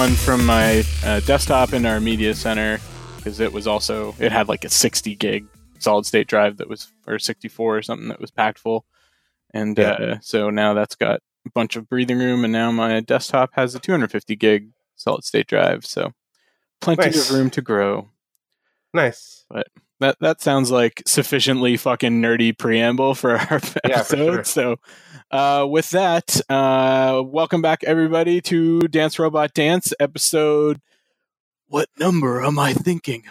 one from my uh, desktop in our media center because it was also it had like a 60 gig solid state drive that was or 64 or something that was packed full, and Yeah. uh, so now that's got a bunch of breathing room, and now my desktop has a 250 gig solid state drive, so plenty Nice. of room to grow. Nice. but That that sounds like sufficiently fucking nerdy preamble for our Yeah, for episode. sure. So, uh, with that, uh, welcome back everybody to Dance Robot Dance episode. What number am I thinking?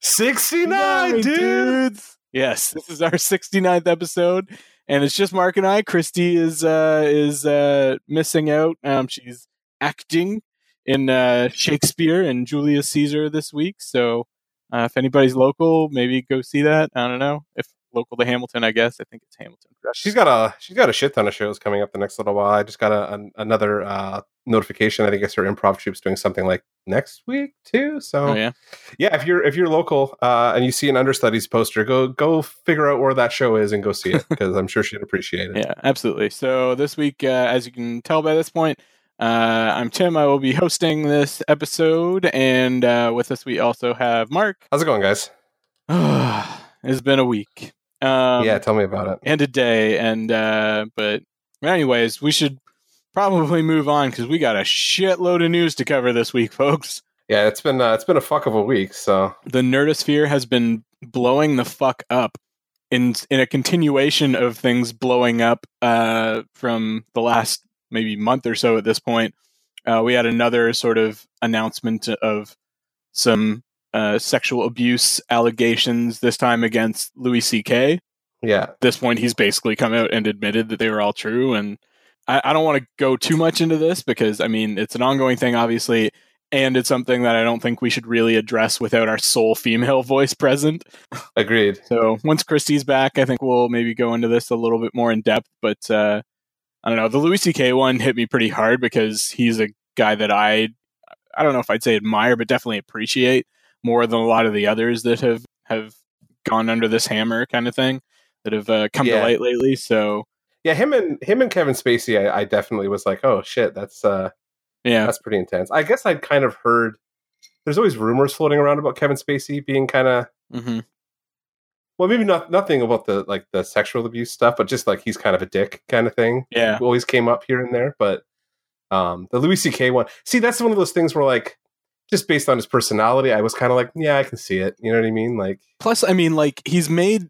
69, dude. dudes. Yes, this is our 69th episode, and it's just Mark and I. Christy is uh, is uh, missing out. Um, she's acting in uh, Shakespeare and Julius Caesar this week. So, uh, if anybody's local, maybe go see that. I don't know if local to Hamilton. I guess I think it's Hamilton. She's got a she's got a shit ton of shows coming up the next little while. I just got a, an, another uh, notification. I think it's her improv troup's doing something like next week too. So Oh yeah, yeah, if you're if you're local uh, and you see an understudies poster, go go figure out where that show is and go see it because I'm sure she'd appreciate it. yeah, absolutely. So this week, uh, as you can tell by this point, uh, I'm Tim. I will be hosting this episode, and uh, with us we also have Mark. How's it going, guys? it's been a week. Um, yeah, tell me about it. and a day, and uh, but anyways, we should probably move on because we got a shitload of news to cover this week, folks. Yeah, it's been uh, it's been a fuck of a week. So The nerdosphere has been blowing the fuck up in in a continuation of things blowing up uh, from the last maybe month or so. At this point, uh, we had another sort of announcement of some uh, sexual abuse allegations. This time against Louis C.K. yeah, At this point, he's basically come out and admitted that they were all true. And I, I don't want to go too much into this because I mean it's an ongoing thing, obviously. And it's something that I don't think we should really address without our sole female voice present. agreed. So once Christy's back, I think we'll maybe go into this a little bit more in depth. But uh, I don't know. The Louis C.K. one hit me pretty hard because he's a guy that I, I don't know if I'd say admire, but definitely appreciate more than a lot of the others that have have gone under this hammer kind of thing that have uh, come Yeah. to light lately. So Yeah, him and him and Kevin Spacey, I, I definitely was like, oh shit, that's uh yeah, that's pretty intense. I guess I'd kind of heard. There's always rumors floating around about Kevin Spacey being kind of hmm well, maybe not nothing about the like the sexual abuse stuff, but just like he's kind of a dick kind of thing. yeah, Always came up here and there, but um the Louis C.K. one, see, that's one of those things where like just based on his personality, I was kind of like, yeah, I can see it. You know what I mean? Like, Plus, I mean, like he's made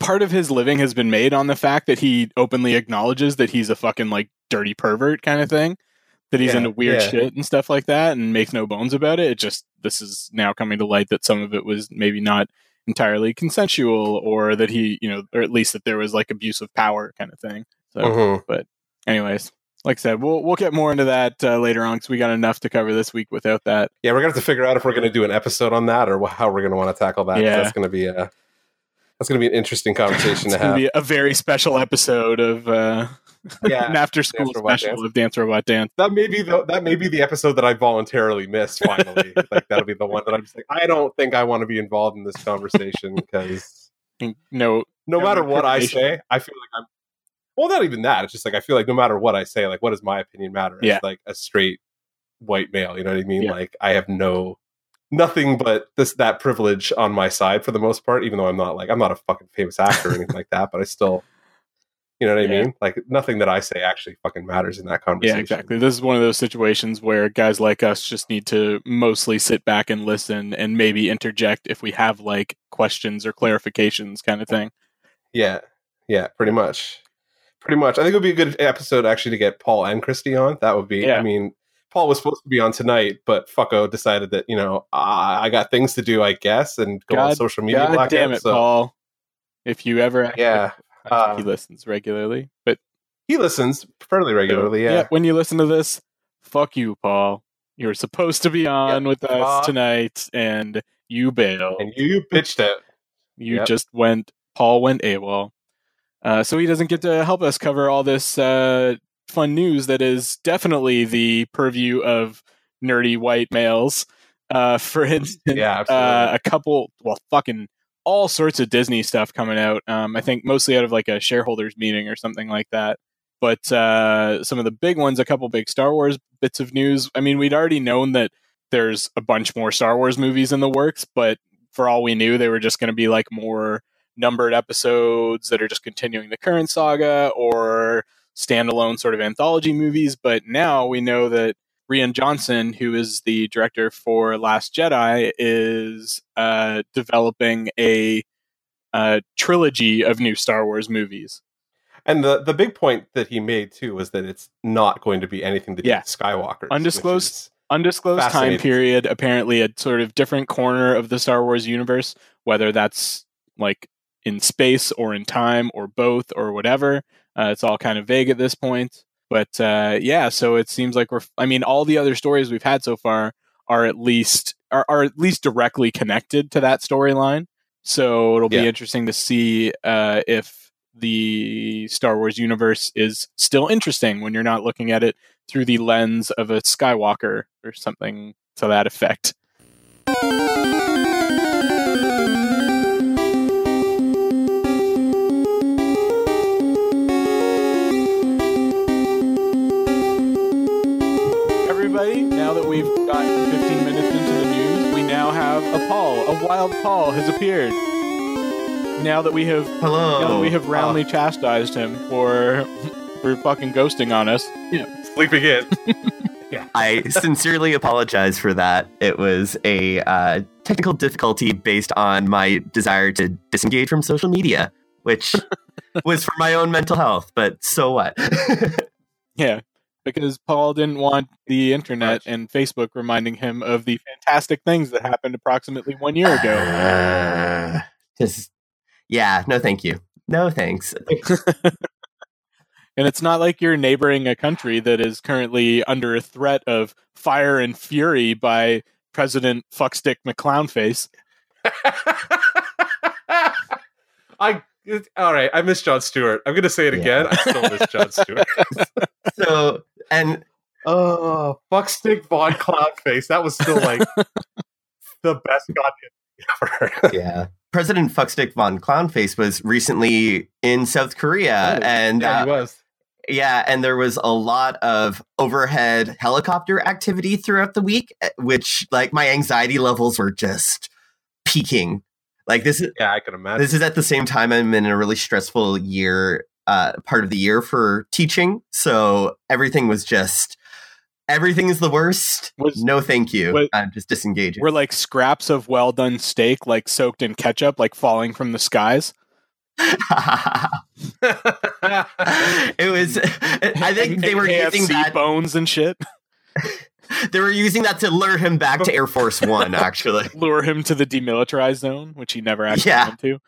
part of his living has been made on the fact that he openly acknowledges that he's a fucking like dirty pervert kind of thing. That he's Yeah, into weird yeah. shit and stuff like that, and makes no bones about it. It just this is now coming to light that some of it was maybe not entirely consensual, or that he, you know, or at least that there was like abuse of power kind of thing. So, mhm. anyways, like I said, we'll we'll get more into that uh, later on because we got enough to cover this week without that. yeah, we're gonna have to figure out if we're gonna do an episode on that or how we're gonna want to tackle that. Yeah. That's gonna be a that's gonna be an interesting conversation It's to have. be a very special episode of uh, Yeah, an after school Dance special Dance. of Dance Robot Dance. that may be the that may be the episode that I voluntarily missed. Finally, like that'll be the one that I'm just like, I don't think I want to be involved in this conversation because No, no No matter what I say, I feel like I'm. Well, not even that. It's just like I feel like no matter what I say, like what does my opinion matter? As Yeah. like a straight white male, you know what I mean? Yeah. Like I have no nothing but this that privilege on my side for the most part. Even though I'm not like I'm not a fucking famous actor or anything like that, but I still. You know what I mean? Like nothing that I say actually fucking matters in that conversation. yeah, exactly. This is one of those situations where guys like us just need to mostly sit back and listen and maybe interject if we have like questions or clarifications kind of thing. Yeah, yeah, pretty much, pretty much. I think it would be a good episode actually to get Paul and Christy on. That would be. Yeah. I mean, Paul was supposed to be on tonight, but fucko decided that you know uh, I got things to do, I guess, and go on social media. God damn it, so- Paul. If you ever Yeah, I uh, he listens regularly. But he listens fairly regularly. Yeah, when you listen to this, fuck you, Paul. You were supposed to be on with us Fuck. tonight and you bailed. and you pitched it. You Yep. just went. Paul went AWOL. Uh, so he doesn't get to help us cover all this uh, fun news that is definitely the purview of nerdy white males. Uh, for instance, Yeah, uh, a couple, well, fucking all sorts of Disney stuff coming out. Um, I think mostly out of like a shareholders meeting or something like that. But uh, some of the big ones, a couple big Star Wars bits of news. I mean, we'd already known that there's a bunch more Star Wars movies in the works, but for all we knew, they were just going to be like more numbered episodes that are just continuing the current saga or standalone sort of anthology movies. But now we know that Rian Johnson, who is the director for Last Jedi, is uh, developing a, a trilogy of new Star Wars movies. And the, the big point that he made too was that it's not going to be anything to do Yeah. with Skywalker. Undisclosed undisclosed time period apparently a sort of different corner of the star wars universe whether that's like in space or in time or both or whatever uh, it's all kind of vague at this point but uh, yeah so it seems like we're i mean all the other stories we've had so far are at least are, are at least directly connected to that storyline so it'll be Yeah. interesting to see uh, if the star wars universe is still interesting when you're not looking at it through the lens of a Skywalker or something to that effect. We've gotten 15 minutes into the news, we now have a Paul. A wild Paul has appeared. Now that we have Hello. now that we have roundly chastised him for for fucking ghosting on us. Yeah, Sleeping in. yeah. I sincerely apologize for that. It was a uh, technical difficulty based on my desire to disengage from social media, which was for my own mental health. But so what? Yeah, because Paul didn't want the internet and Facebook reminding him of the fantastic things that happened approximately one year ago. Uh, just yeah. No, thank you. No, thanks. And it's not like you're neighboring a country that is currently under a threat of fire and fury by President Fuckstick McClownface. I all right. I miss Jon Stewart. I'm gonna say it Yeah. again. I still miss Jon Stewart. So and oh, fuckstick Von Cloudface. That was still like the best goddamn ever. yeah. President Fuckstick von Clownface was recently in South Korea, Oh, and yeah, uh, he was. Yeah, and there was a lot of overhead helicopter activity throughout the week, eh, which like my anxiety levels were just peaking. Like this is Yeah, I can imagine. this is at the same time I'm in a really stressful year, uh, part of the year for teaching. So everything was just everything is the worst. Was- no, thank you. was- I'm just disengaging. Were like scraps of well done steak, like soaked in ketchup, like falling from the skies. it was. I think they were KFC using that. bones and shit. They were using that to lure him back to Air Force One. Actually. lure him to the demilitarized zone, which he never actually Yeah. went to,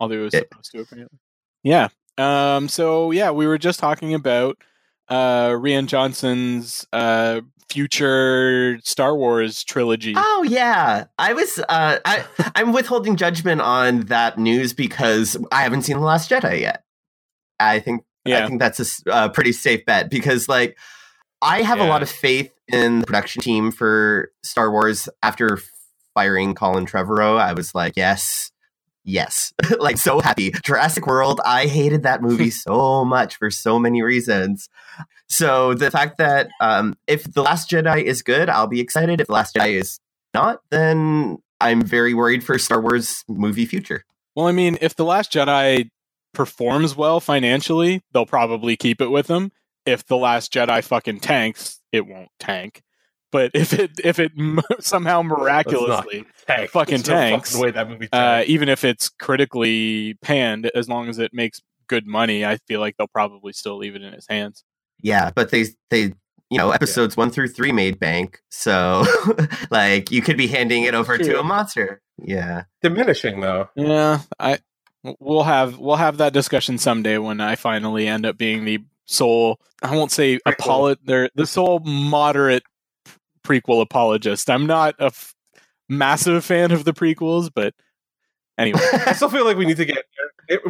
although he was supposed to apparently. Yeah. Um. So yeah, we were just talking about uh Rian Johnson's uh future Star Wars trilogy. Oh yeah, I was. Uh, I I'm withholding judgment on that news because I haven't seen the Last Jedi yet. I think I think that's a, uh, pretty safe bet because like I have a lot of faith in the production team for Star Wars. After firing Colin Trevorrow, I was like, yes. Yes, like so happy. Jurassic World, I hated that movie so much for so many reasons. So the fact that um, if the Last Jedi is good, I'll be excited. If the Last Jedi is not, then I'm very worried for Star Wars movie future. Well, I mean, if the Last Jedi performs well financially, they'll probably keep it with them. If the Last Jedi fucking tanks, it won't tank. But if it if it somehow miraculously Tank. Fucking There's no tanks. fucking way that movie uh, even if it's critically panned, as long as it makes good money, I feel like they'll probably still leave it in his hands. Yeah, but they they you know episodes one through three made bank, so like you could be handing it over to a monster. Yeah, diminishing though. Yeah, I we'll have we'll have that discussion someday when I finally end up being the sole. I won't say Prequel. apolo- They're the sole moderate prequel apologist. I'm not a f- massive fan of the prequels, but anyway, I still feel like we need to get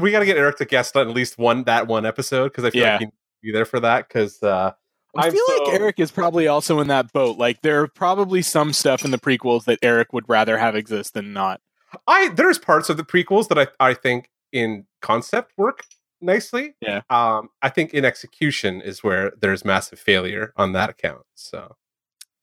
we got to get Eric to guest on at least one that one episode because I feel Yeah. like he needs to be there for that because uh, I feel so- like Eric is probably also in that boat. Like there are probably some stuff in the prequels that Eric would rather have exist than not. I there's parts of the prequels that I I think in concept work nicely. Yeah. Um, I think in execution is where there's massive failure on that account. So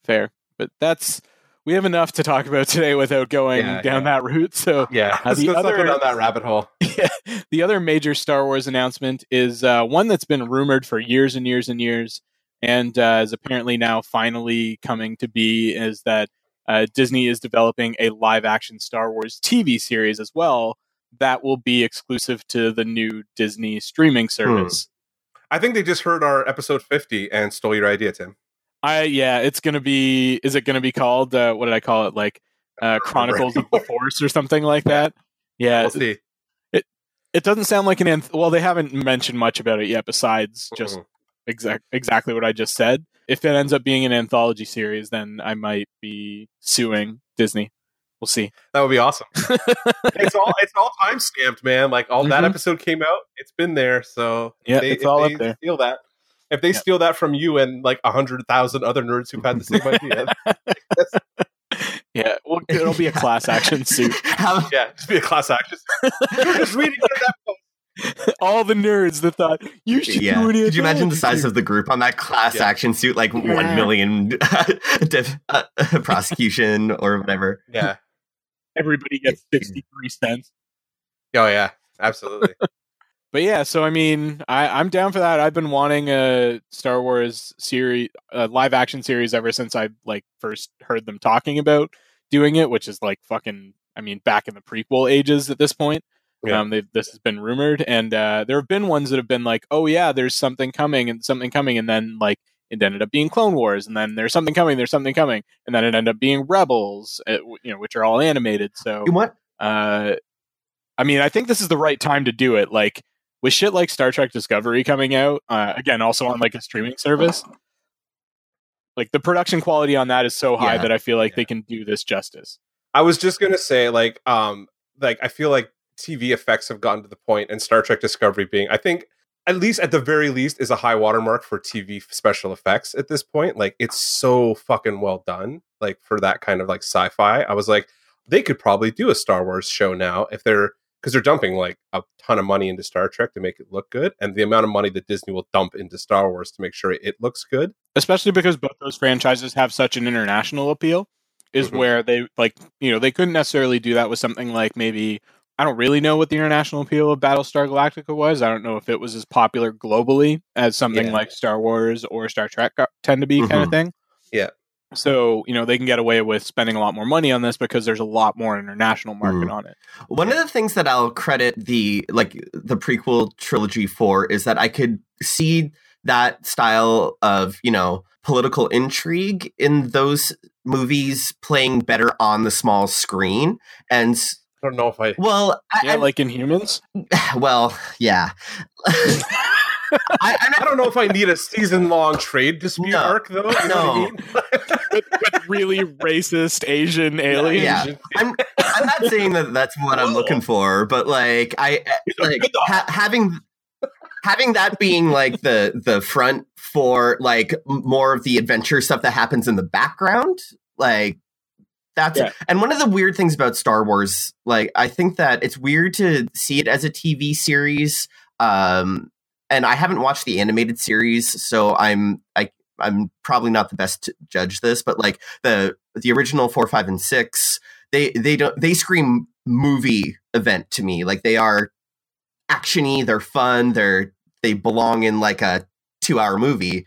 Fair, but that's we have enough to talk about today without going Yeah, down yeah. that route. So yeah, Uh, the other- down that rabbit hole. Yeah, the other major Star Wars announcement is uh, one that's been rumored for years and years and years, and uh, is apparently now finally coming to be. Is that uh, Disney is developing a live-action Star Wars TV series as well that will be exclusive to the new Disney streaming service. I think they just heard our episode 50 and stole your idea, Tim. I yeah, it's gonna be. Is it gonna be called? Uh, what did I call it? Like uh, Chronicles of the Force or something like that. Yeah, We'll see. it doesn't sound like an anth- well they haven't mentioned much about it yet besides just Mhm. exact exactly what i just said if it ends up being an anthology series then i might be suing disney we'll see that would be awesome. it's all it's all time stamped, man. Like all that Mhm. episode came out, it's been there. So Yeah, they, it's all they up there. Steal that. If they Yeah. steal that from you and like a hundred thousand other nerds who've had the same idea, yeah well it'll be a class action suit How, yeah, just be a class action. You're just reading that post. all the nerds that thought you should yeah. do an Could you imagine the size of the group on that class Yeah. action suit? Like Yeah. one million diff, uh, prosecution or whatever. Yeah. everybody gets 63 cents Oh yeah. Absolutely. But yeah so i mean I, i'm down for that i've been wanting a star wars series a live action series ever since i like first heard them talking about doing it which is like fucking i mean back in the prequel ages at this point Yeah. um they've, this has been rumored and uh there have been ones that have been like oh yeah there's something coming and something coming and then like it ended up being clone wars and then there's something coming there's something coming and then it ended up being rebels uh, you know which are all animated so You want? uh, I mean, I think this is the right time to do it. Like with shit like Star Trek Discovery coming out, uh, again, also on like a streaming service. Like the production quality on that is so high Yeah. that I feel like Yeah. they can do this justice. I was just gonna say, like, um, like I feel like TV effects have gotten to the point, and Star Trek Discovery being, I think, at least at the very least, is a high watermark for TV special effects at this point. Like, it's so fucking well done, like for that kind of like sci-fi. I was like, they could probably do a Star Wars show now if they're because they're dumping like a ton of money into Star Trek to make it look good, and the amount of money that Disney will dump into Star Wars to make sure it looks good. Especially because both those franchises have such an international appeal, is Mhm. where they like you know they couldn't necessarily do that with something like maybe I don't really know what the international appeal of Battlestar Galactica was. I don't know if it was as popular globally as something Yeah. like Star Wars or Star Trek tend to be, kind of thing. Yeah. So you know they can get away with spending a lot more money on this because there's a lot more international market Mm. on it. One of the things that I'll credit the like the prequel trilogy for is that I could see that style of you know political intrigue in those movies playing better on the small screen and I don't know if I. well Yeah, I- like Inhumans. well yeah I, I don't know if I need a season long trade dispute No. arc though. You know what I No. mean? with, with really racist Asian aliens. Yeah. I'm I'm not saying that that's what I'm looking for, but like I like ha- having having that being like the the front for like more of the adventure stuff that happens in the background, like that's Yeah. and one of the weird things about Star Wars, like I think that it's weird to see it as a TV series. Um and I haven't watched the animated series, so I'm I I'm probably not the best to judge this, but like the the original four, five, and six, they they don't they scream movie event to me. Like they are actiony, they're fun, they're they belong in like a two hour movie.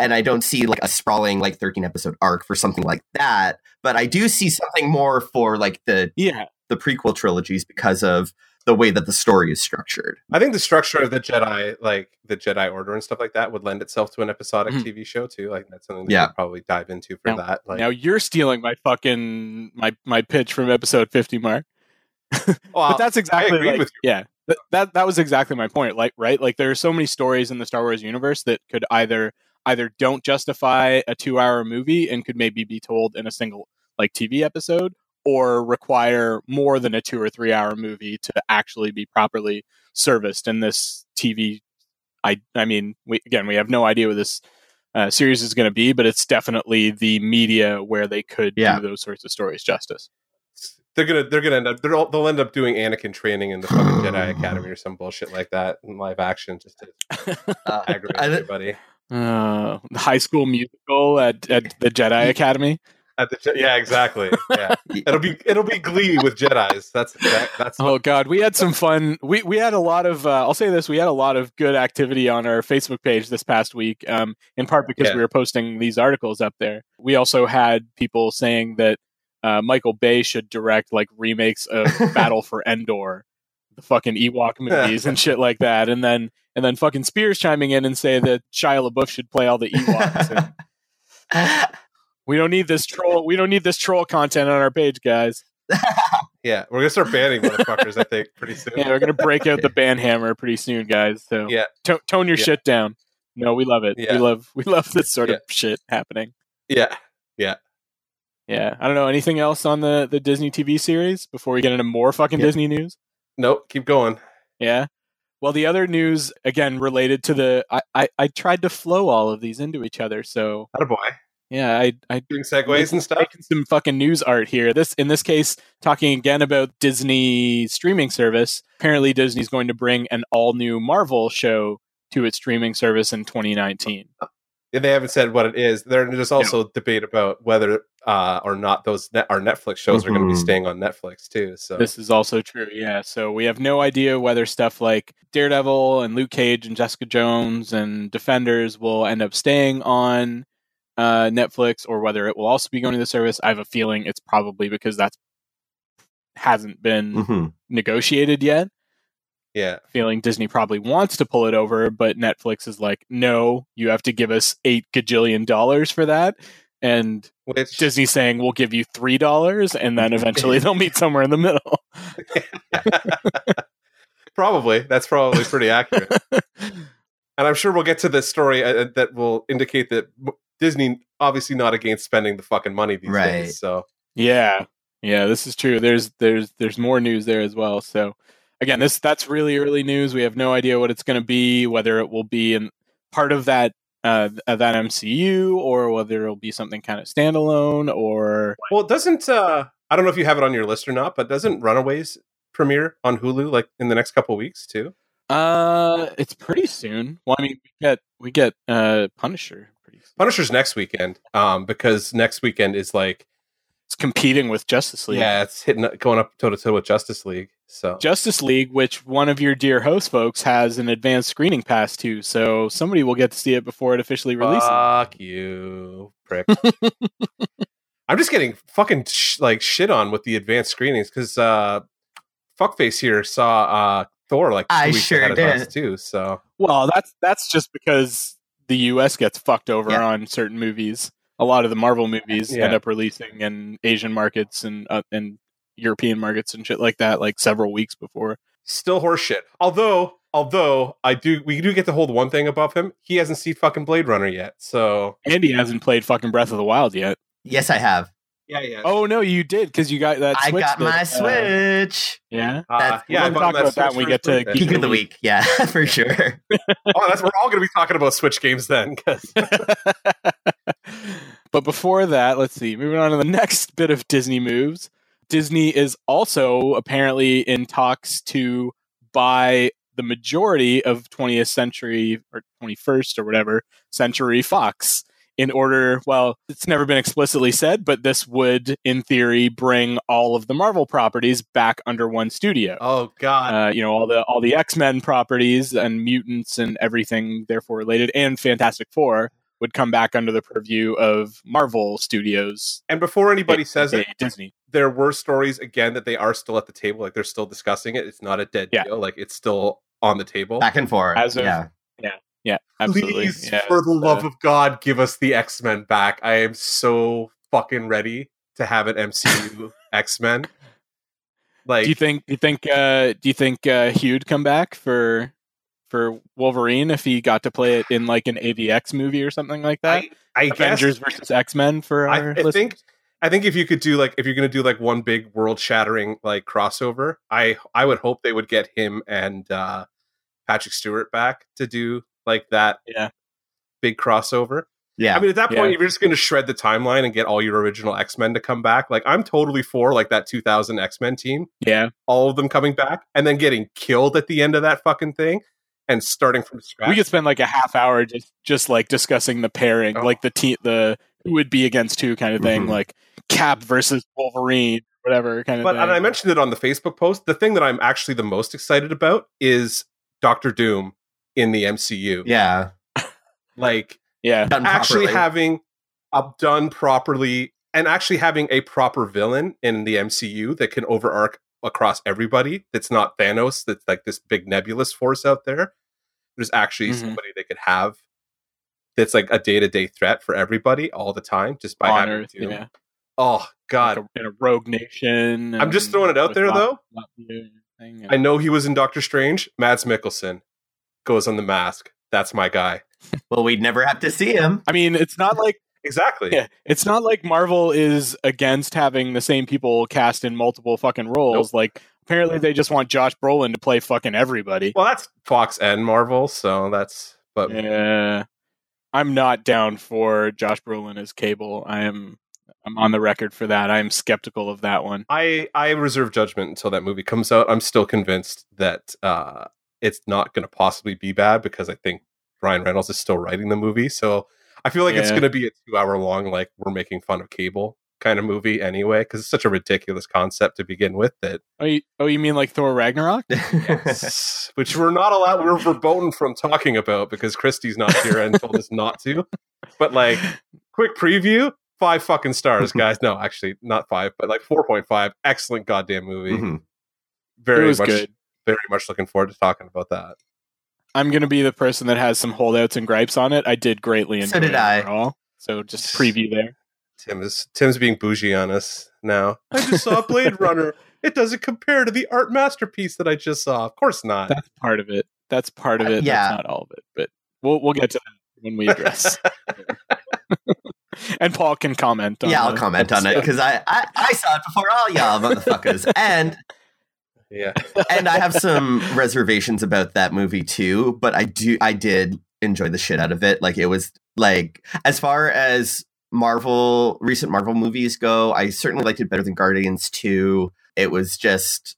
And I don't see like a sprawling like 13 episode arc for something like that. But I do see something more for like the Yeah. the prequel trilogies because of the way that the story is structured. I think the structure of the Jedi, like the Jedi Order and stuff like that, would lend itself to an episodic Mhm. TV show too. Like that's something that Yeah. we'd probably dive into for Now- that. Like, now you're stealing my fucking my my pitch from episode 50 mark. well, but that's exactly agreed like, with yeah. That, that that was exactly my point. Like right, like there are so many stories in the Star Wars universe that could either either don't justify a 2-hour movie and could maybe be told in a single like TV episode or require more than a 2 or 3 hour movie to actually be properly serviced in this TV I I mean, we again, we have no idea what this uh, series is going to be, but it's definitely the media where they could Yeah. do those sorts of stories justice. They're gonna they're gonna end up they're all, they'll end up doing Anakin training in the fucking Jedi Academy or some bullshit like that in live action just to Uh, aggravate I- everybody. Uh, the high school musical at, at the Jedi Academy. At the Je- yeah, exactly. Yeah, it'll be it'll be Glee with Jedi's. That's that, that's Oh God, we had some fun. We we had a lot of. Uh, I'll say this: we had a lot of good activity on our Facebook page this past week. Um, in part because Yeah. we were posting these articles up there. We also had people saying that uh, Michael Bay should direct like remakes of Battle for Endor, the fucking Ewok movies and shit like that. And then and then fucking Spears chiming in and say that Shia LaBeouf should play all the Ewoks. and we don't need this troll. We don't need this troll content on our page, guys. yeah. We're gonna start banning motherfuckers. I think pretty soon. Yeah, we're gonna break out the ban hammer pretty soon, guys. So Yeah. to- tone your Yeah. shit down. No, we love it. Yeah. We love we love this sort Yeah. of shit happening. Yeah. Yeah, yeah. I don't know anything else on the the Disney TV series before we get into more fucking. Disney news. Nope. Keep going. Yeah. Well, the other news again related to the I, I I tried to flow all of these into each other. So boy. Yeah, I I Doing segues and stuff. making some fucking news art here. This in this case, talking again about Disney streaming service. Apparently, Disney's going to bring an all new Marvel show to its streaming service in 2019. And they haven't said what it is. There- There's also debate about whether uh, or not those net, our Netflix shows are going to be staying on Netflix too. So This is also true, yeah. So we have no idea whether stuff like Daredevil and Luke Cage and Jessica Jones and Defenders will end up staying on uh, Netflix or whether it will also be going to the service. I have a feeling it's probably because that's hasn't been Mhm. negotiated yet. yeah, feeling Disney probably wants to pull it over, but Netflix is like, no, you have to give us eight gajillion dollars for that. And which Disney's saying, we'll give you three dollars, and then eventually they'll meet somewhere in the middle. probably that's probably pretty accurate. and I'm sure we'll get to this story uh, that will indicate that Disney obviously not against spending the fucking money these Right. days. So yeah, yeah, this is true. There's there's there's more news there as well. So again, this that's really early news. We have no idea what it's going to be, whether it will be in part of that uh, of that MCU or whether it'll be something kind of standalone or well, doesn't uh, I don't know if you have it on your list or not, but doesn't Runaways premiere on Hulu like in the next couple weeks too? Uh, it's pretty soon. Well, I mean, we get we get uh Punisher pretty. Soon. Punisher's next weekend, um, because next weekend is like It's competing with Justice League. yeah, it's hitting going up toe to toe with Justice League. So Justice League, which one of your dear host folks has an advanced screening pass to, so somebody will get to see it before it officially releases. Fuck you, prick. I'm just getting fucking sh- like shit on with the advanced screenings because uh, fuckface here saw uh, Thor like two I weeks sure ahead of did. us too. So well, that's that's just because the U.S. gets fucked over Yeah. on certain movies. A lot of the Marvel movies Yeah. end up releasing in Asian markets and uh, and European markets and shit like that, like several weeks before. still horseshit. Although, although I do, we do get to hold one thing above him. He hasn't seen fucking Blade Runner yet. So Andy hasn't played fucking Breath of the Wild yet. Yes, I have. Yeah, yeah. Oh no, you did because you got that. I Switch got that, my uh, Switch. yeah. Uh, yeah, we'll talk about that when we get to birthday. Geek of the week. Yeah, for sure. oh, that's we're all going to be talking about Switch games then. but before that, let's see. Moving on to the next bit of Disney moves. Disney is also apparently in talks to buy the majority of 20th century or 21st or whatever century Fox in order, well, it's never been explicitly said, but this would, in theory, bring all of the Marvel properties back under one studio. oh God, Uh, you know all the all the X Men properties and mutants and everything therefore related, and Fantastic Four would come back under the purview of Marvel Studios. and before anybody says it, aka Disney. there were stories again that they are still at the table, like they're still discussing it. It's not a dead Yeah. deal, like it's still on the table. Back and forth. As of- yeah. Yeah, absolutely. Please, Yeah, for the it's, uh, love of God, give us the X Men back. I am so fucking ready to have an MCU X Men. Like, do you think? Do you think? Uh, do you think uh, Hugh'd come back for for Wolverine if he got to play it in like an AVX movie or something like that? I, I Avengers guess, versus X Men for I- our I listeners? think- I think if you could do like if you're gonna do like one big world shattering like crossover, I I would hope they would get him and uh Patrick Stewart back to do like that Yeah. big crossover. Yeah. I mean, at that point, Yeah. if you're just going to shred the timeline and get all your original X Men to come back, like I'm totally for like that 2000 X Men team, Yeah, all of them coming back, and then getting killed at the end of that fucking thing, and starting from scratch. we could spend like a half hour just just like discussing the pairing, Oh. like the team, the who would be against who kind of thing, Mhm. like Cap versus Wolverine, whatever kind of but thing. and I mentioned it on the Facebook post. The thing that I'm actually the most excited about is Doctor Doom in the MCU. yeah. Like yeah, Done actually having a done properly and actually having a proper villain in the MCU that can overarch across everybody. That's not Thanos. That's like this big nebulous force out there. There's actually Mhm. somebody they could have that's like a day to day threat for everybody all the time just by on having Earth, Doom. yeah, Oh God, like a, in a rogue nation. I'm just throwing it out there Lat- though. Latvia and everything, I know he was in Doctor Strange. Mads Mikkelsen goes on the mask. That's my guy. Well, we'd never have to see him. I mean, it's not like Exactly. yeah, it's not like Marvel is against having the same people cast in multiple fucking roles. Like apparently they just want Josh Brolin to play fucking everybody. Well, that's Fox and Marvel, so that's but Yeah. I'm not down for Josh Brolin as Cable. I am I'm on the record for that. I'm skeptical of that one. I I reserve judgment until that movie comes out. I'm still convinced that uh, it's not going to possibly be bad because I think Ryan Reynolds is still writing the movie. So I feel like it's going to be a two hour long, like we're making fun of cable kind of movie anyway, because it's such a ridiculous concept to begin with that Oh, you, oh, you mean like Thor Ragnarok? yes, which we're not allowed. We're verboten from talking about because Christie's not here and told us not to. But like, quick preview. Five fucking stars, guys. No, actually, not five, but like four point five. Excellent goddamn movie. Mhm. it Very much, good. Very much looking forward to talking about that. I'm gonna be the person that has some holdouts and gripes on it. I did greatly enjoy So did it I. overall. So just preview there. Tim is Tim's being bougie on us now. I just saw Blade Runner. It doesn't compare to the art masterpiece that I just saw. Of course not. That's part of it. That's part of Uh, it. yeah. That's not all of it. But we'll we'll get to that when we address. and Paul can comment on yeah, I'll the comment on it because I, I I saw it before all y'all motherfuckers, and yeah. and I have some reservations about that movie too. But I do I did enjoy the shit out of it. Like it was like as far as Marvel recent Marvel movies go, I certainly liked it better than Guardians Two. It was just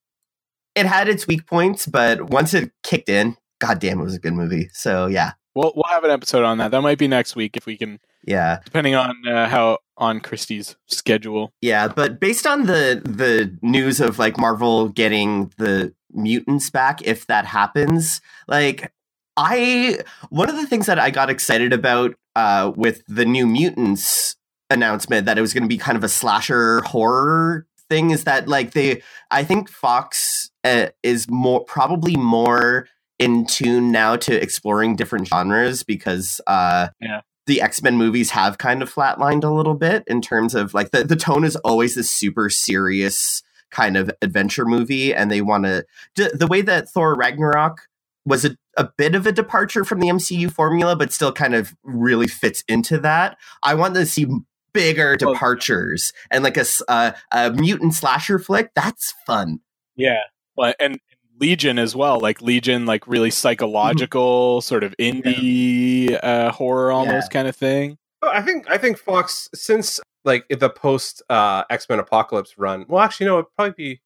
it had its weak points, but once it kicked in, goddamn, it was a good movie. So yeah, We'll we'll have an episode on that. That might be next week if we can, yeah. depending on uh, how on Christie's schedule. Yeah, but based on the the news of like Marvel getting the mutants back, if that happens, like I one of the things that I got excited about uh, with the new mutants announcement that it was going to be kind of a slasher horror thing is that like they I think Fox uh, is more probably more in tune now to exploring different genres because uh Yeah. The X-Men movies have kind of flatlined a little bit in terms of like the, the tone is always this super serious kind of adventure movie and they want to the way that Thor Ragnarok was a, a bit of a departure from the MCU formula but still kind of really fits into that. I want to see bigger departures and like a, s- uh, a mutant slasher flick that's fun. Yeah, but and Legion as well. Like Legion, like really psychological, sort of indie uh, horror almost kind of thing. I think I think Fox since like the post uh, X Men Apocalypse run. Well, actually, no, it'd probably be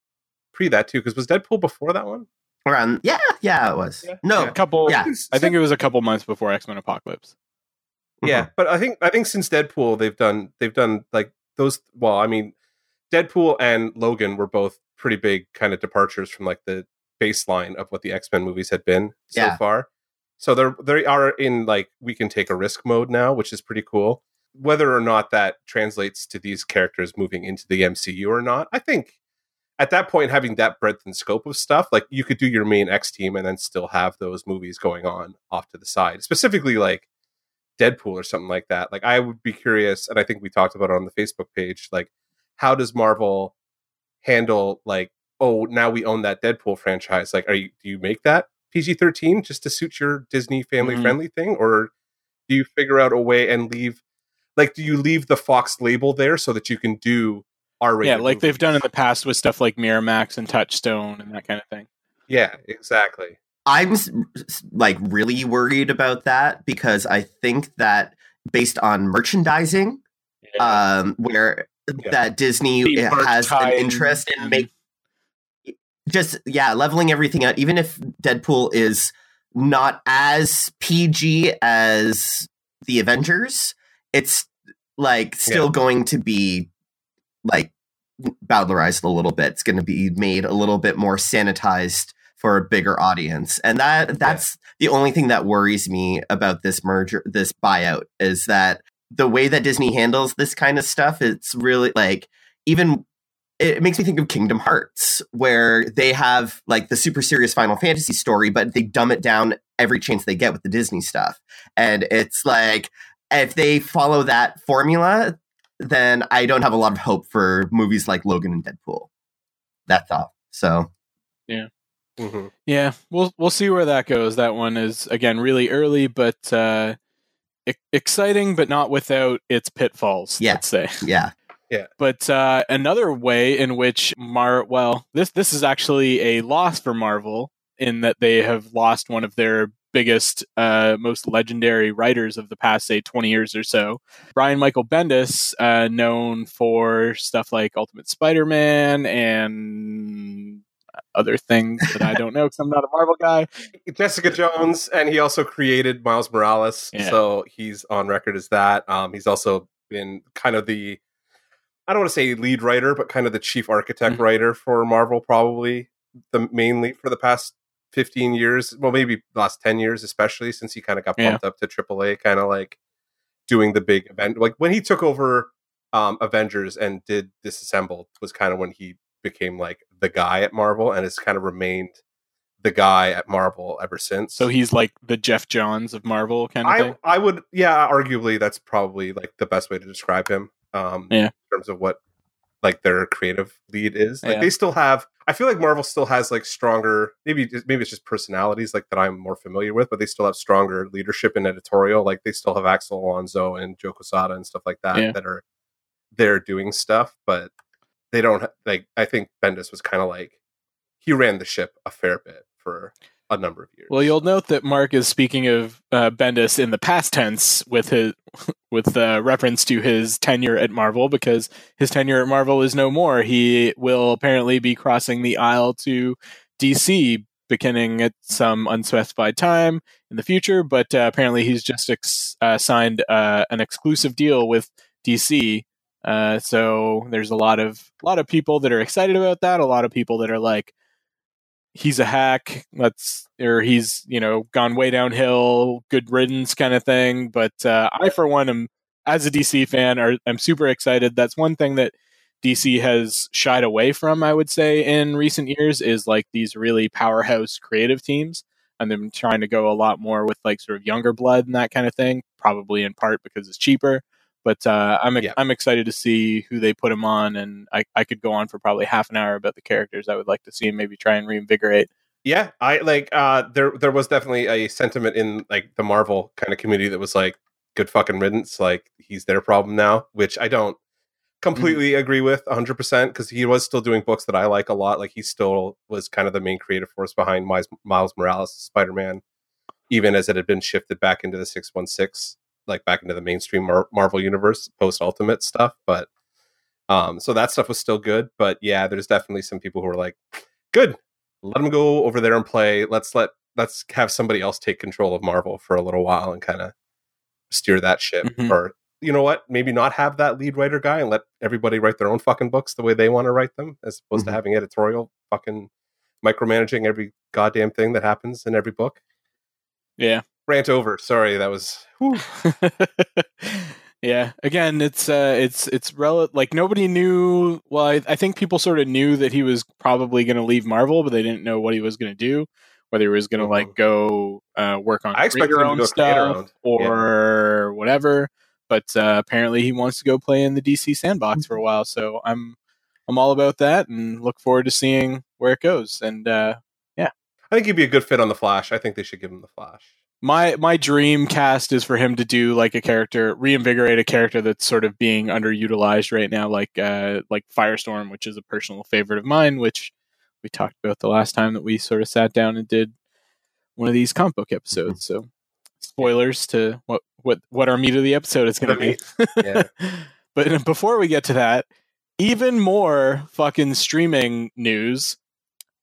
pre that too because was Deadpool before that one? Around yeah, yeah, it was. Yeah, no, yeah. A couple. Yeah. I think it was a couple months before X Men Apocalypse. Yeah, but I think I think since Deadpool they've done they've done like those. Well, I mean, Deadpool and Logan were both pretty big kind of departures from like the baseline of what the X Men movies had been so Yeah. far. So they're they are in like we can take a risk mode now, which is pretty cool. Whether or not that translates to these characters moving into the MCU or not, I think at that point having that breadth and scope of stuff, like you could do your main X team and then still have those movies going on off to the side. Specifically like Deadpool or something like that. Like I would be curious, and I think we talked about it on the Facebook page. Like, how does Marvel handle like, oh, now we own that Deadpool franchise? Like, are you do you make that PG thirteen just to suit your Disney family friendly thing, or do you figure out a way and leave? Like, do you leave the Fox label there so that you can do R rated? Yeah, like they've done in the past with stuff like Miramax and Touchstone and that kind of thing. Yeah, exactly. I'm s- s- like really worried about that because I think that based on merchandising, um, where Yeah. that Disney The has an interest in tie-in. Just yeah leveling everything out. Even if Deadpool is not as PG as the Avengers, it's like still going to be like bowdlerized a little bit. It's going to be made a little bit more sanitized for a bigger audience, and that that's the only thing that worries me about this merger, this buyout, is that the way that Disney handles this kind of stuff, it's really like even it makes me think of Kingdom Hearts, where they have like the super serious Final Fantasy story, but they dumb it down every chance they get with the Disney stuff. And it's like, if they follow that formula, then I don't have a lot of hope for movies like Logan and Deadpool. That's all. So, Mhm. Yeah, we'll we'll see where that goes. That one is again really early, but uh, e- exciting, but not without its pitfalls. Yeah. Let's say. yeah. But uh, another way in which Mar well, this this is actually a loss for Marvel in that they have lost one of their biggest, uh, most legendary writers of the past, say, twenty years or so. Brian Michael Bendis, uh, known for stuff like Ultimate Spider-Man and other things that I don't know because I'm not a Marvel guy. Jessica Jones, and he also created Miles Morales, Yeah. so he's on record as that. Um, he's also been kind of the I don't want to say lead writer, but kind of the chief architect Mhm. writer for Marvel, probably the mainly for the past 15 years. Well, maybe the last 10 years, especially since he kind of got Yeah. bumped up to AAA, kind of like doing the big event. Like when he took over um, Avengers and did Disassembled was kind of when he became like the guy at Marvel and has kind of remained the guy at Marvel ever since. So he's like the Geoff Johns of Marvel kind of I thing. I would yeah, arguably that's probably like the best way to describe him. Um Yeah. in terms of what like their creative lead is. Like Yeah. they still have I feel like Marvel still has like stronger maybe maybe it's just personalities like that I'm more familiar with, but they still have stronger leadership in editorial. Like they still have Axel Alonso and Joe Quesada and stuff like that Yeah. that are they're doing stuff, but they don't like I think Bendis was kind of like he ran the ship a fair bit for a number of years. Well, you'll note that Mark is speaking of uh, Bendis in the past tense with his with uh, reference to his tenure at Marvel because his tenure at Marvel is no more. He will apparently be crossing the aisle to DC beginning at some unspecified time in the future, but uh, apparently he's just ex- uh, signed uh, an exclusive deal with DC. Uh, so there's a lot of a lot of people that are excited about that. A lot of people that are like, he's a hack. Let's or he's you know gone way downhill. Good riddance kind of thing. But uh, I, for one, am as a DC fan, are I'm super excited. That's one thing that DC has shied away from. I would say in recent years is like these really powerhouse creative teams, and they've been trying to go a lot more with like sort of younger blood and that kind of thing. Probably in part because it's cheaper. But uh, I'm Yeah. I'm excited to see who they put him on, and I, I could go on for probably half an hour about the characters I would like to see and maybe try and reinvigorate. Yeah, I like uh there there was definitely a sentiment in like the Marvel kind of community that was like good fucking riddance, like he's their problem now, which I don't completely agree with 100% because he was still doing books that I like a lot. Like he still was kind of the main creative force behind Miles, Miles Morales' Spider-Man even as it had been shifted back into the 616 like back into the mainstream Mar- Marvel universe post Ultimate stuff, but um so that stuff was still good, but yeah, there's definitely some people who are like good let them go over there and play. Let's let let's have somebody else take control of Marvel for a little while and kind of steer that ship. Mhm. Or you know what? Maybe not have that lead writer guy and let everybody write their own fucking books the way they want to write them, as opposed Mhm. to having editorial fucking micromanaging every goddamn thing that happens in every book. Yeah. Rant over. Sorry, that was. yeah. Again, it's uh, it's it's rel- like nobody knew. Well, I, I think people sort of knew that he was probably going to leave Marvel, but they didn't know what he was going to do. Whether he was going to like Mhm. go uh, work on I expect your him to own go stuff or whatever. But uh, apparently, he wants to go play in the DC sandbox for a while. So I'm I'm all about that and look forward to seeing where it goes. And uh, yeah, I think he'd be a good fit on the Flash. I think they should give him the Flash. My my dream cast is for him to do like a character reinvigorate a character that's sort of being underutilized right now like uh like firestorm which is a personal favorite of mine which we talked about the last time that we sort of sat down and did one of these comic book episodes so spoilers to what what what our meat of the episode is going to be. Yeah. but before we get to that, even more fucking streaming news.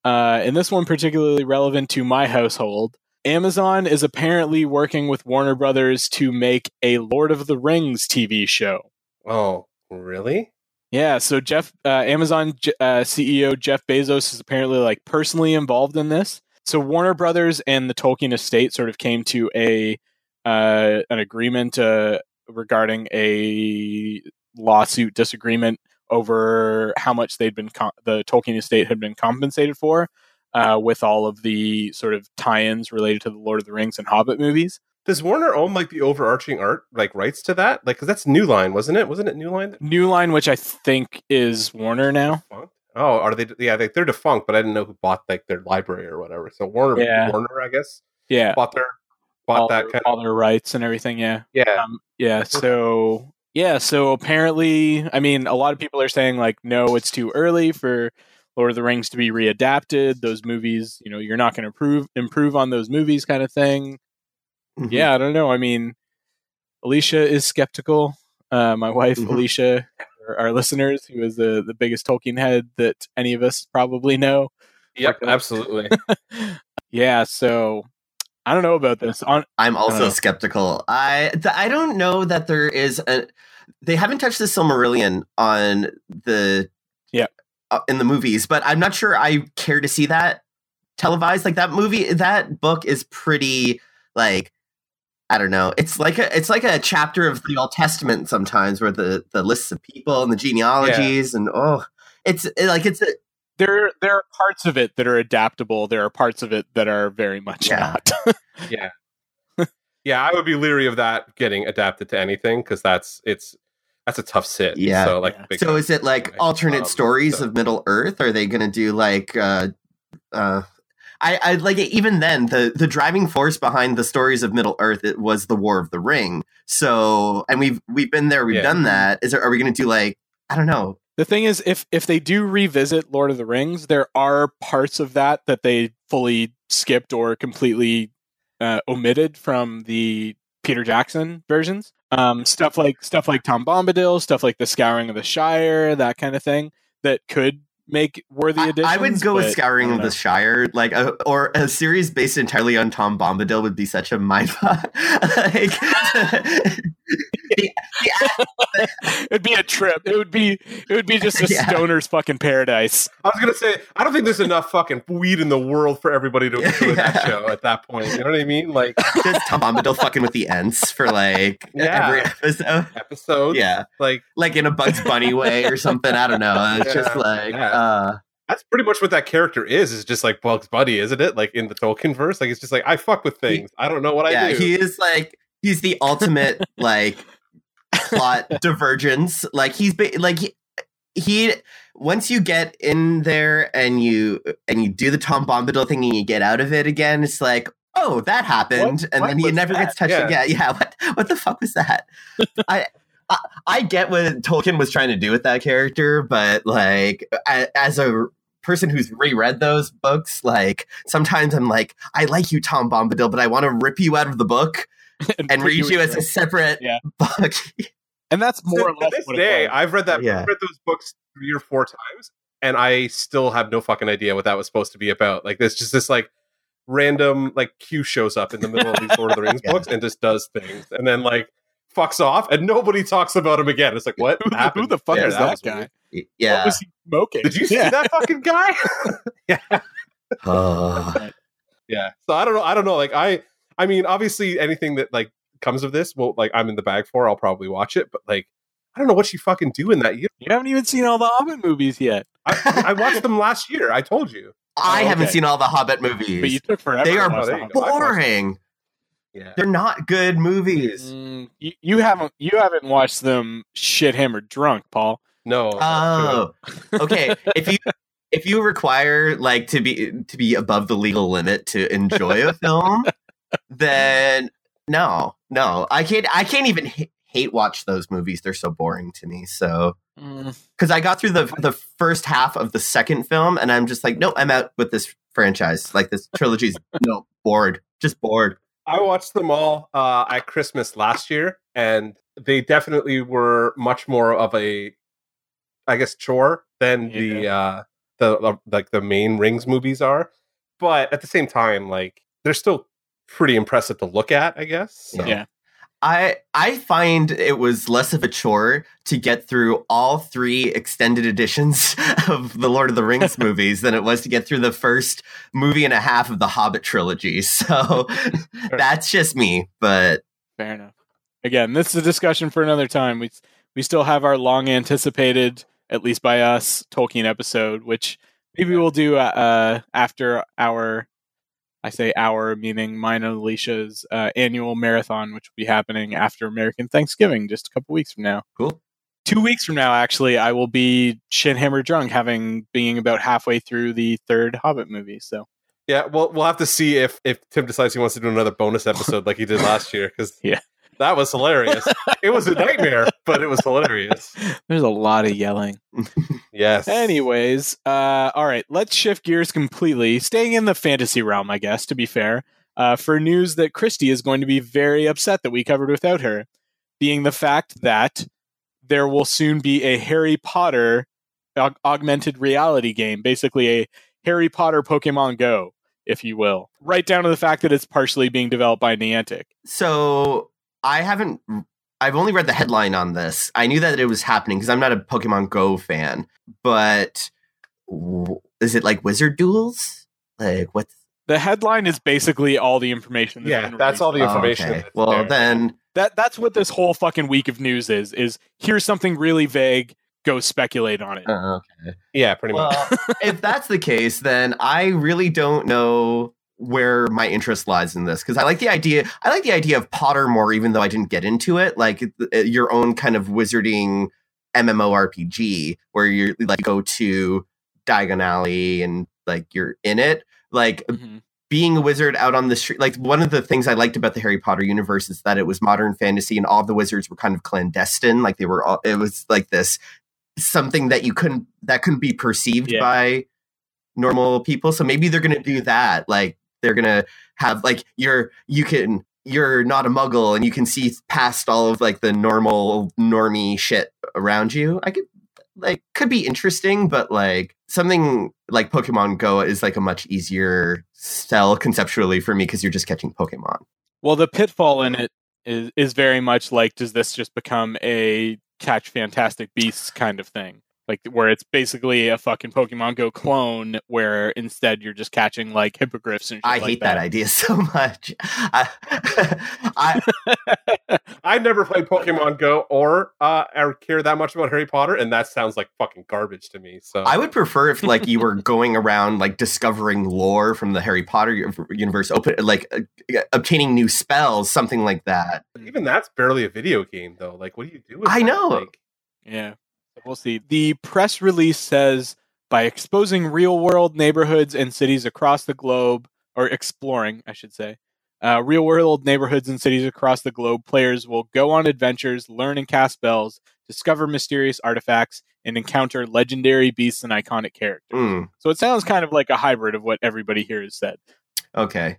Uh, and this one particularly relevant to my household. Amazon is apparently working with Warner Brothers to make a Lord of the Rings TV show. Oh, really? Yeah, so Jeff, uh, Amazon uh, CEO Jeff Bezos is apparently like personally involved in this. So Warner Brothers and the Tolkien estate sort of came to a uh, an agreement uh, regarding a lawsuit disagreement over how much they'd been com- the Tolkien estate had been compensated for uh, with all of the sort of tie-ins related to the Lord of the Rings and Hobbit movies. Does Warner own like the overarching art like rights to that? Like, because that's New Line, wasn't it? Wasn't it New Line? that New Line, which I think is Warner now. defunct? Oh, are they? Yeah, they, they're defunct, but I didn't know who bought like their library or whatever. So Warner, Yeah. Warner, I guess, Yeah, bought their bought all, that their, kind all of their rights and everything. Yeah. yeah. Um, yeah. So yeah. So apparently, I mean, a lot of people are saying like, no, it's too early for Lord of the Rings to be readapted. Those movies, you know, you're not going to improve improve on those movies, kind of thing. Mhm. Yeah, I don't know. I mean, Alicia is skeptical. Uh, my wife, Mhm. Alicia, our, our listeners, who is the the biggest Tolkien head that any of us probably know. Yep, absolutely. yeah. So I don't know about this. On I'm know. also skeptical. I th- I don't know that there is a. They haven't touched the Silmarillion on the Yeah. uh, Uh, in the movies, but I'm not sure I care to see that televised. Like that movie, that book is pretty like I don't know. It's like a it's like a chapter of the Old Testament sometimes, where the the lists of people and the genealogies and oh, it's it, like it's a, there there are parts of it that are adaptable. There are parts of it that are very much Yeah. not. Yeah, yeah, I would be leery of that getting adapted to anything because that's it's that's a tough sit. Yeah. So like, Yeah. So is it like Right. alternate Um, stories so- of Middle Earth? Are they going to do like uh uh I, I like it, even then the the driving force behind the stories of Middle Earth it was the War of the Ring. So and we've we've been there, we've Yeah. done that. Is there are we going to do like I don't know. the thing is, if if they do revisit Lord of the Rings, there are parts of that that they fully skipped or completely uh, omitted from the Peter Jackson versions. Um, stuff like stuff like Tom Bombadil, stuff like the Scouring of the Shire, that kind of thing that could make worthy I, additions. I would go with I Scouring of the. Shire, like a, or a series based entirely on Tom Bombadil would be such a mind fuck. like, It'd be a trip. It would be it would be just a Yeah. stoner's fucking paradise. I was gonna say I don't think there's enough fucking weed in the world for everybody to enjoy that show at that point. You know what I mean? Like just Tom Bombadil fucking with the Ents for like Yeah. every episode. episodes. Yeah. Like like in a Bugs Bunny way or something. I don't know. It's just like, yeah. uh, that's pretty much what that character is. Is just like Bugs Bunny, isn't it? Like in the Tolkien verse, like it's just like I fuck with things. I don't know what I yeah, do. he is like he's the ultimate like plot divergence. Like he's like he, he once you get in there and you and you do the Tom Bombadil thing and you get out of it again, it's like. Oh, that happened, What- and what then he never that? gets touched Yeah. again. Yeah, what what the fuck was that? I, I I get what Tolkien was trying to do with that character, but like as a person who's reread those books, like sometimes I'm like, I like you, Tom Bombadil, but I want to rip you out of the book and put read you as a separate Yeah. book. and that's more to, or to less this what day, it was. I've read that. Yeah. I've read those books three or four times, and I still have no fucking idea what that was supposed to be about. Like, there's just this like random like Q shows up in the middle of these Lord of the Rings Yeah. books and just does things, and then like fucks off, and nobody talks about him again. It's like, what Who, the- who the fuck there? is that, was guy? weird. What yeah. was he smoking? Did you see that fucking guy? yeah. Oh. Yeah. So I don't know. I don't know. Like I, I mean, obviously anything that like comes of this, well, like I'm in the bag for. I'll probably watch it. But like, I don't know what she fucking do in that year. You haven't even seen all the Hobbit movies yet, I, I watched them last year. I told you. I Oh, haven't okay. seen all the Hobbit movies. but you took forever. They are Oh, the there you Hobbit. go. I watched boring. Yeah. They're not good movies. Mm, you, you haven't you haven't watched them shit hammered drunk, Paul. No. Oh, okay. if you if you require like to be to be above the legal limit to enjoy a film, then no, no, I can't. I can't even h- hate watch those movies. They're so boring to me. So Mm, because I got through the the first half of the second film, and I'm just like, no, I'm out with this franchise. Like this trilogy's no bored, just bored. I watched them all uh, at Christmas last year, and they definitely were much more of a, I guess, chore than the uh, the the- like the main Rings movies are. But at the same time, like they're still pretty impressive to look at. I guess. So- Yeah. I I find it was less of a chore to get through all three extended editions of the Lord of the Rings movies than it was to get through the first movie and a half of the Hobbit trilogy. So that's just me, but Fair enough. Again, this is a discussion for another time. We we still have our long anticipated, at least by us, Tolkien episode, which maybe we'll do uh, uh, after our, I say our, meaning mine and Alicia's uh, annual marathon, which will be happening after American Thanksgiving, just a couple weeks from now. cool. Two weeks from now, actually, I will be shit hammered drunk, having being about halfway through the third Hobbit movie. So Yeah, well, we'll have to see if if Tim decides he wants to do another bonus episode like he did last year because Yeah. That was hilarious. it was a nightmare, but it was hilarious. there's a lot of yelling. Yes. Anyways, uh, all right, let's shift gears completely, staying in the fantasy realm, I guess, to be fair, uh, for news that Christy is going to be very upset that we covered without her, being the fact that there will soon be a Harry Potter aug- augmented reality game, basically a Harry Potter Pokemon Go, if you will, right down to the fact that it's partially being developed by Niantic. So I haven't. I've only read the headline on this. I knew that it was happening because I'm not a Pokemon Go fan. But w- is it like Wizard Duels? Like what? The headline is basically all the information. Yeah, been that's all the released. Oh, information okay. Well, there. then that that's what this whole fucking week of news is is here's something really vague go speculate on it uh, okay. yeah, pretty much. If that's the case, then I really don't know where my interest lies in this because I like the idea. I like the idea of Potter more, even though I didn't get into it. Like uh, your own kind of wizarding MMORPG where you like go to Diagon Alley and like you're in it. Like Mhm. being a wizard out on the street like one of the things i liked about the harry potter universe is that it was modern fantasy and all the wizards were kind of clandestine like they were all it was like this something that you couldn't that couldn't be perceived Yeah. by normal people so maybe they're gonna do that like they're gonna have like you're you can you're not a muggle and you can see past all of like the normal normie shit around you. I could like could be interesting but like something like pokemon go is like a much easier sell conceptually for me because you're just catching pokemon. Well the pitfall in it is is very much like does this just become a catch fantastic beasts kind of thing like where it's basically a fucking pokemon go clone where instead you're just catching like hippogriffs and shit i like hate that. idea so much I, I I never played Pokemon Go or uh, or care that much about Harry Potter, and that sounds like fucking garbage to me. So I would prefer if like you were going around like discovering lore from the Harry Potter universe, open like uh, obtaining new spells, something like that. even that's barely a video game, though. Like, what do you do? With I that? know. Like, Yeah. So we'll see. The press release says by exposing real world neighborhoods and cities across the globe, or exploring, I should say, uh, real world neighborhoods and cities across the globe, players will go on adventures, learn and cast spells, discover mysterious artifacts, and encounter legendary beasts and iconic characters. Mm, So it sounds kind of like a hybrid of what everybody here has said. okay.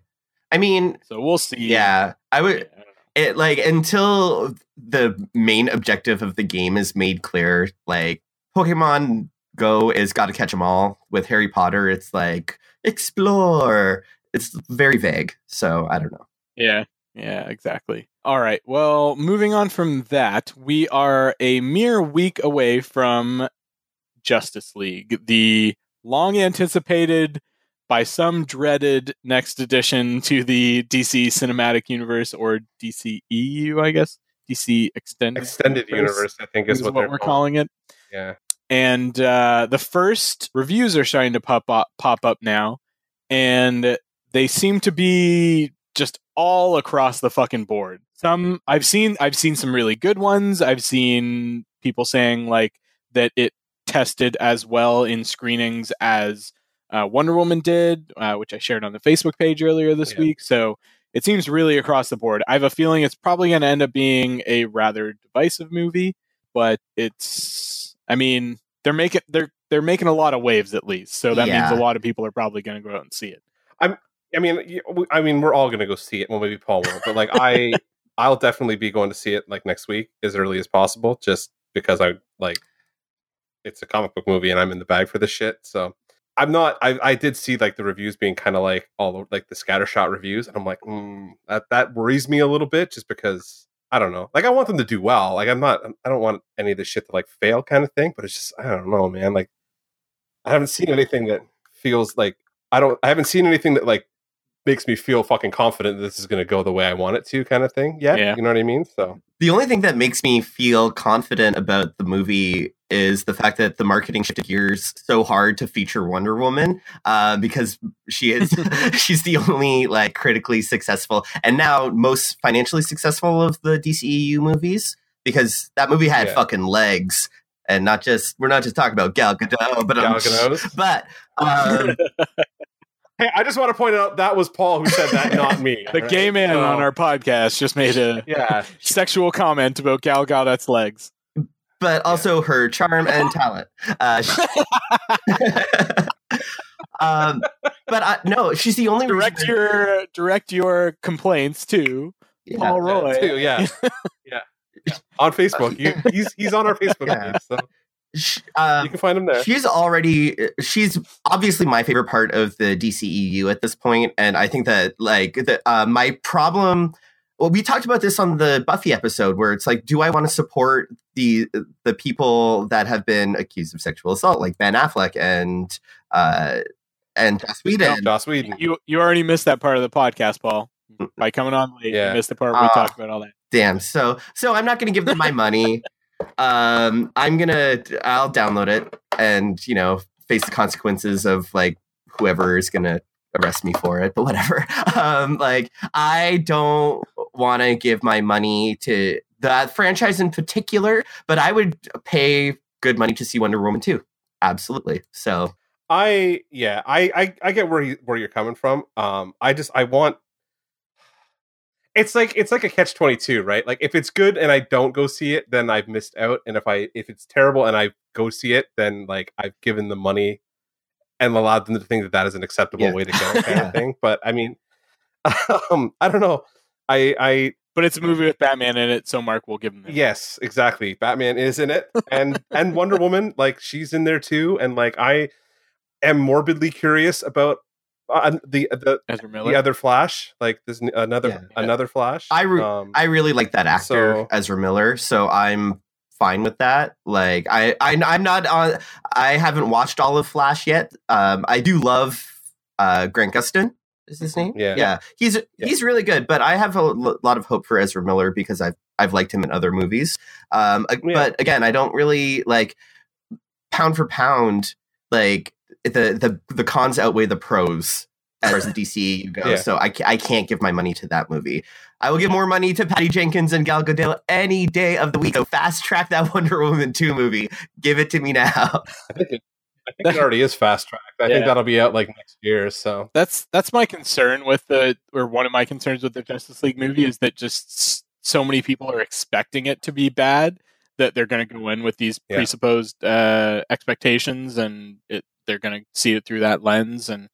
I mean, So we'll see. yeah, I would know. It like until the main objective of the game is made clear like pokemon go is got to catch them all with harry potter it's like explore it's very vague so i don't know Yeah, yeah, exactly. All right. Well, moving on from that, we are a mere week away from Justice League, the long anticipated, by some dreaded next addition to the DC Cinematic Universe or DCEU, I guess. DC Extended extended universe, I think, is, is what, what, they're we're calling. calling it. Yeah, And uh, the first reviews are starting to pop up, pop up now, and they seem to be just all across the fucking board. Some I've seen, I've seen some really good ones. I've seen people saying like that it tested as well in screenings as uh, Wonder Woman did, uh, which I shared on the Facebook page earlier this Yeah. week. So it seems really across the board. I have a feeling it's probably going to end up being a rather divisive movie, but it's. I mean, they're making they're they're making a lot of waves at least, so that means a lot of people are probably going to go out and see it. I mean, y- we- I mean, we're all gonna go see it. Well, maybe Paul won't, but like I, I'll definitely be going to see it like next week as early as possible, just because I like it's a comic book movie and I'm in the bag for this shit. So I'm not. I I did see like the reviews being kind of like all like the scattershot reviews, and I'm like, mm, that that worries me a little bit, just because I don't know. Like I want them to do well. Like I'm not. I don't want any of this shit to like fail, kind of thing. But it's just I don't know, man. Like I haven't seen anything that feels like I don't. I haven't seen anything that like makes me feel fucking confident that this is going to go the way I want it to, kind of thing. Yeah, Yeah. you know what I mean. So The only thing that makes me feel confident about the movie is the fact that the marketing shifted gears so hard to feature Wonder Woman, uh, because she is she's the only like critically successful and now most financially successful of the DCEU movies. Because that movie had Yeah. fucking legs, and not just we're not just talking about Gal Gadot, but Gal um, Gadot. but um, Hey, I just want to point out that was Paul who said that, not me. The all gay man So, on our podcast just made a yeah, sexual comment about Gal Gadot's legs. But also her charm and talent. Uh, she- um, but uh, no, she's the only direct reason- your direct your complaints to Yeah. Paul yeah, Roy. too, yeah, yeah, yeah. On Facebook, you, he's he's on our Facebook Yeah. page, so Sh- um, you can find him there. She's already she's obviously my favorite part of the DCEU at this point, and I think that like the uh, my problem. Well, we talked about this on the Buffy episode, where it's like, do I want to support the the people that have been accused of sexual assault, like Ben Affleck and uh, and Joss Whedon? Joss Whedon. You you already missed that part of the podcast, Paul. By coming on late, Yeah. you missed the part where we Ah. talked about all that. Damn. So so I'm not going to give them my money. um, I'm gonna I'll download it and you know face the consequences of like whoever is gonna arrest me for it. But whatever. Um, like I don't want to give my money to that franchise in particular, but I would pay good money to see Wonder Woman too. Absolutely. So I yeah, I I, I get where you, where you're coming from. Um, I just I want. It's like it's like a catch twenty two, right? Like if it's good and I don't go see it, then I've missed out. And if I if it's terrible and I go see it, then like I've given the money and allowed them to think that that is an acceptable Yeah. way to go, kind Yeah. of thing. But I mean, um, I don't know. I I But it's a movie with Batman in it, so Mark will give him that. Yes, exactly. Batman is in it, and and Wonder Woman, like she's in there too, and like I am morbidly curious about uh, the the Ezra Miller. the other Flash, like this n- another Yeah. another Flash. I re- um, I really like that actor So- Ezra Miller, so I'm fine with that. Like I, I I'm not on. I haven't watched all of Flash yet. Um, I do love uh, Grant Gustin. Is his name? Yeah. yeah. He's he's really good, but I have a l- lot of hope for Ezra Miller because I've I've liked him in other movies. Um, Yeah. but again, I don't really like pound for pound. Like the the the cons outweigh the pros as far as the DCU goes. Yeah. So I I can't give my money to that movie. I will give more money to Patty Jenkins and Gal Gadot any day of the week. So fast track that Wonder Woman 2 movie. Give it to me now. I think it, I think it already is fast tracked. I think that'll be out like next year. So That's that's my concern with the or one of my concerns with the Justice League movie is that just so many people are expecting it to be bad that they're going to go in with these Yeah. presupposed uh, expectations and it, they're going to see it through that lens and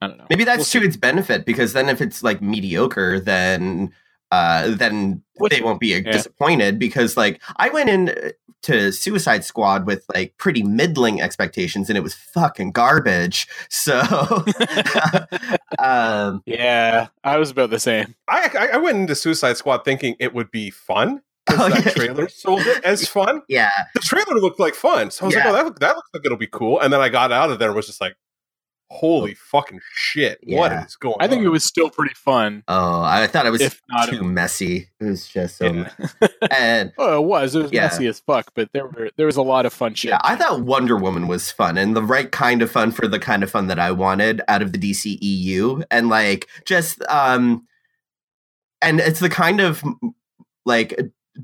I don't know. Maybe that's We'll to see. its benefit because then if it's like mediocre, then uh then Which- they won't be yeah. disappointed because like I went in uh, to Suicide Squad with like pretty middling expectations and it was fucking garbage. So um Yeah, I was about the same. I I, I went into Suicide Squad thinking it would be fun. 'cause Oh, that yeah. trailer sold it as fun. yeah. The trailer looked like fun, so I was Yeah. like, "Oh, that look, that looks like it'll be cool." And then I got out of there and was just like, "Holy fucking shit! What Yeah. is going?" I think on? it was still pretty fun. Oh, I thought it was If not- too messy. It was just so Yeah. and Oh, it was. It was Yeah. messy as fuck, but there were there was a lot of fun shit. Yeah, I thought Wonder Woman was fun and the right kind of fun for the kind of fun that I wanted out of the DCEU. And like just um and it's the kind of like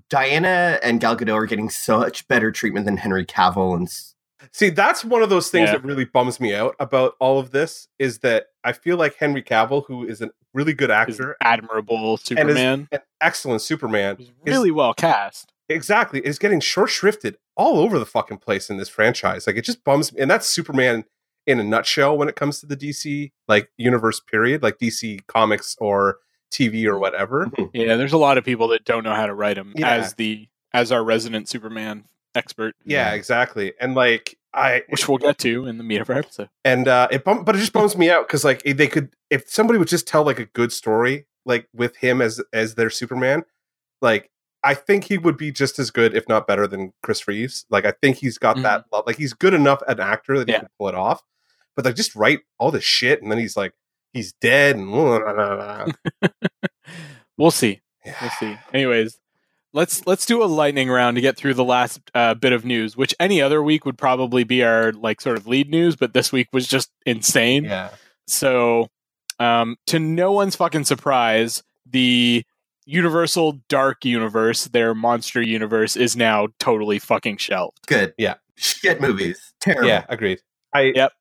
Diana and Gal Gadot are getting such better treatment than Henry Cavill and s- See, that's one of those things Yeah. that really bums me out about all of this is that I feel like Henry Cavill, who is a really good actor, admirable Superman an excellent Superman, really well cast. exactly, is getting short shrifted all over the fucking place in this franchise. Like it just bums me, and that's Superman in a nutshell when it comes to the DC like universe period, like DC comics or TV or whatever. Mm-hmm. Yeah, there's a lot of people that don't know how to write them. Yeah. As the as our resident Superman expert, Yeah, exactly. And like I which we'll get to in the meat of our episode. and uh it bum- but it just bums me out because like they could if somebody would just tell like a good story like with him as as their superman like i think he would be just as good if not better than chris reeves like i think he's got that lo- like he's good enough an actor that he Yeah. can pull it off but like just write all this shit and then he's like he's dead and We'll see. We'll see. Anyways, let's let's do a lightning round to get through the last uh, bit of news, which any other week would probably be our like sort of lead news, but this week was just insane. yeah So, um, to no one's fucking surprise, the Universal Dark Universe, their monster universe, is now totally fucking shelved. Good. Yeah. Shit movies. Terrible. yeah agreed i Yep.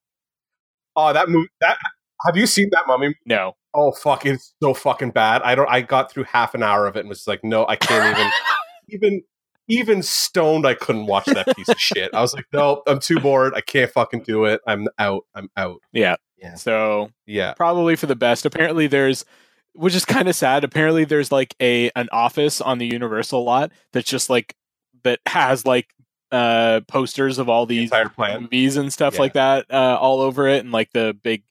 oh that movie that have you seen that mummy No, Oh fuck! It's so fucking bad. I don't. I got through half an hour of it and was like, no, I can't even. even even stoned, I couldn't watch that piece of shit. I was like, no, I'm too bored. I can't fucking do it. I'm out. I'm out. yeah. Yeah. So Yeah. probably for the best. Apparently, there's, which is kind of sad. Apparently, there's like a an office on the Universal lot that's just like that has like uh posters of all these plan. movies and stuff Yeah. like that uh, all over it, and like the big,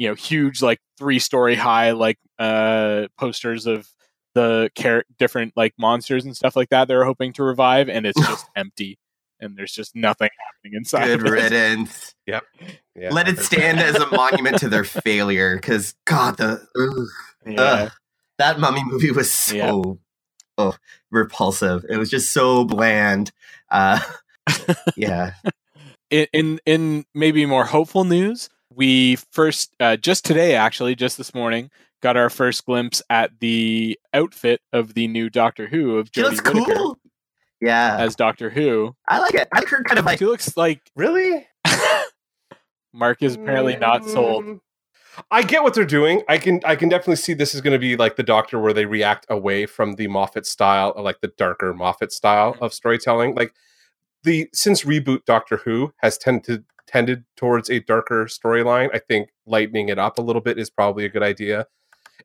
you know, huge like three story high like uh posters of the char- different like monsters and stuff like that they're hoping to revive, and it's just empty, and there's just nothing happening inside. Good of it. riddance. Yeah, Let it stand as a monument to their failure. Because God, the ugh, Yeah. ugh, that mummy movie was so Yeah. oh repulsive. It was just so bland. Uh, yeah. in, in in maybe more hopeful news, we first uh, just today, actually, just this morning, got our first glimpse at the outfit of the new Doctor Who of She Jodie looks Whittaker cool. Yeah. as Doctor Who. I like it. I like her kind of like She looks like Really? Mark is apparently not sold. Mm. I get what they're doing. I can I can definitely see this is going to be like the Doctor, where they react away from the Moffat style, or like the darker Moffat style of storytelling. Like the since reboot Doctor Who has tended tended towards a darker storyline. I think lightening it up a little bit is probably a good idea.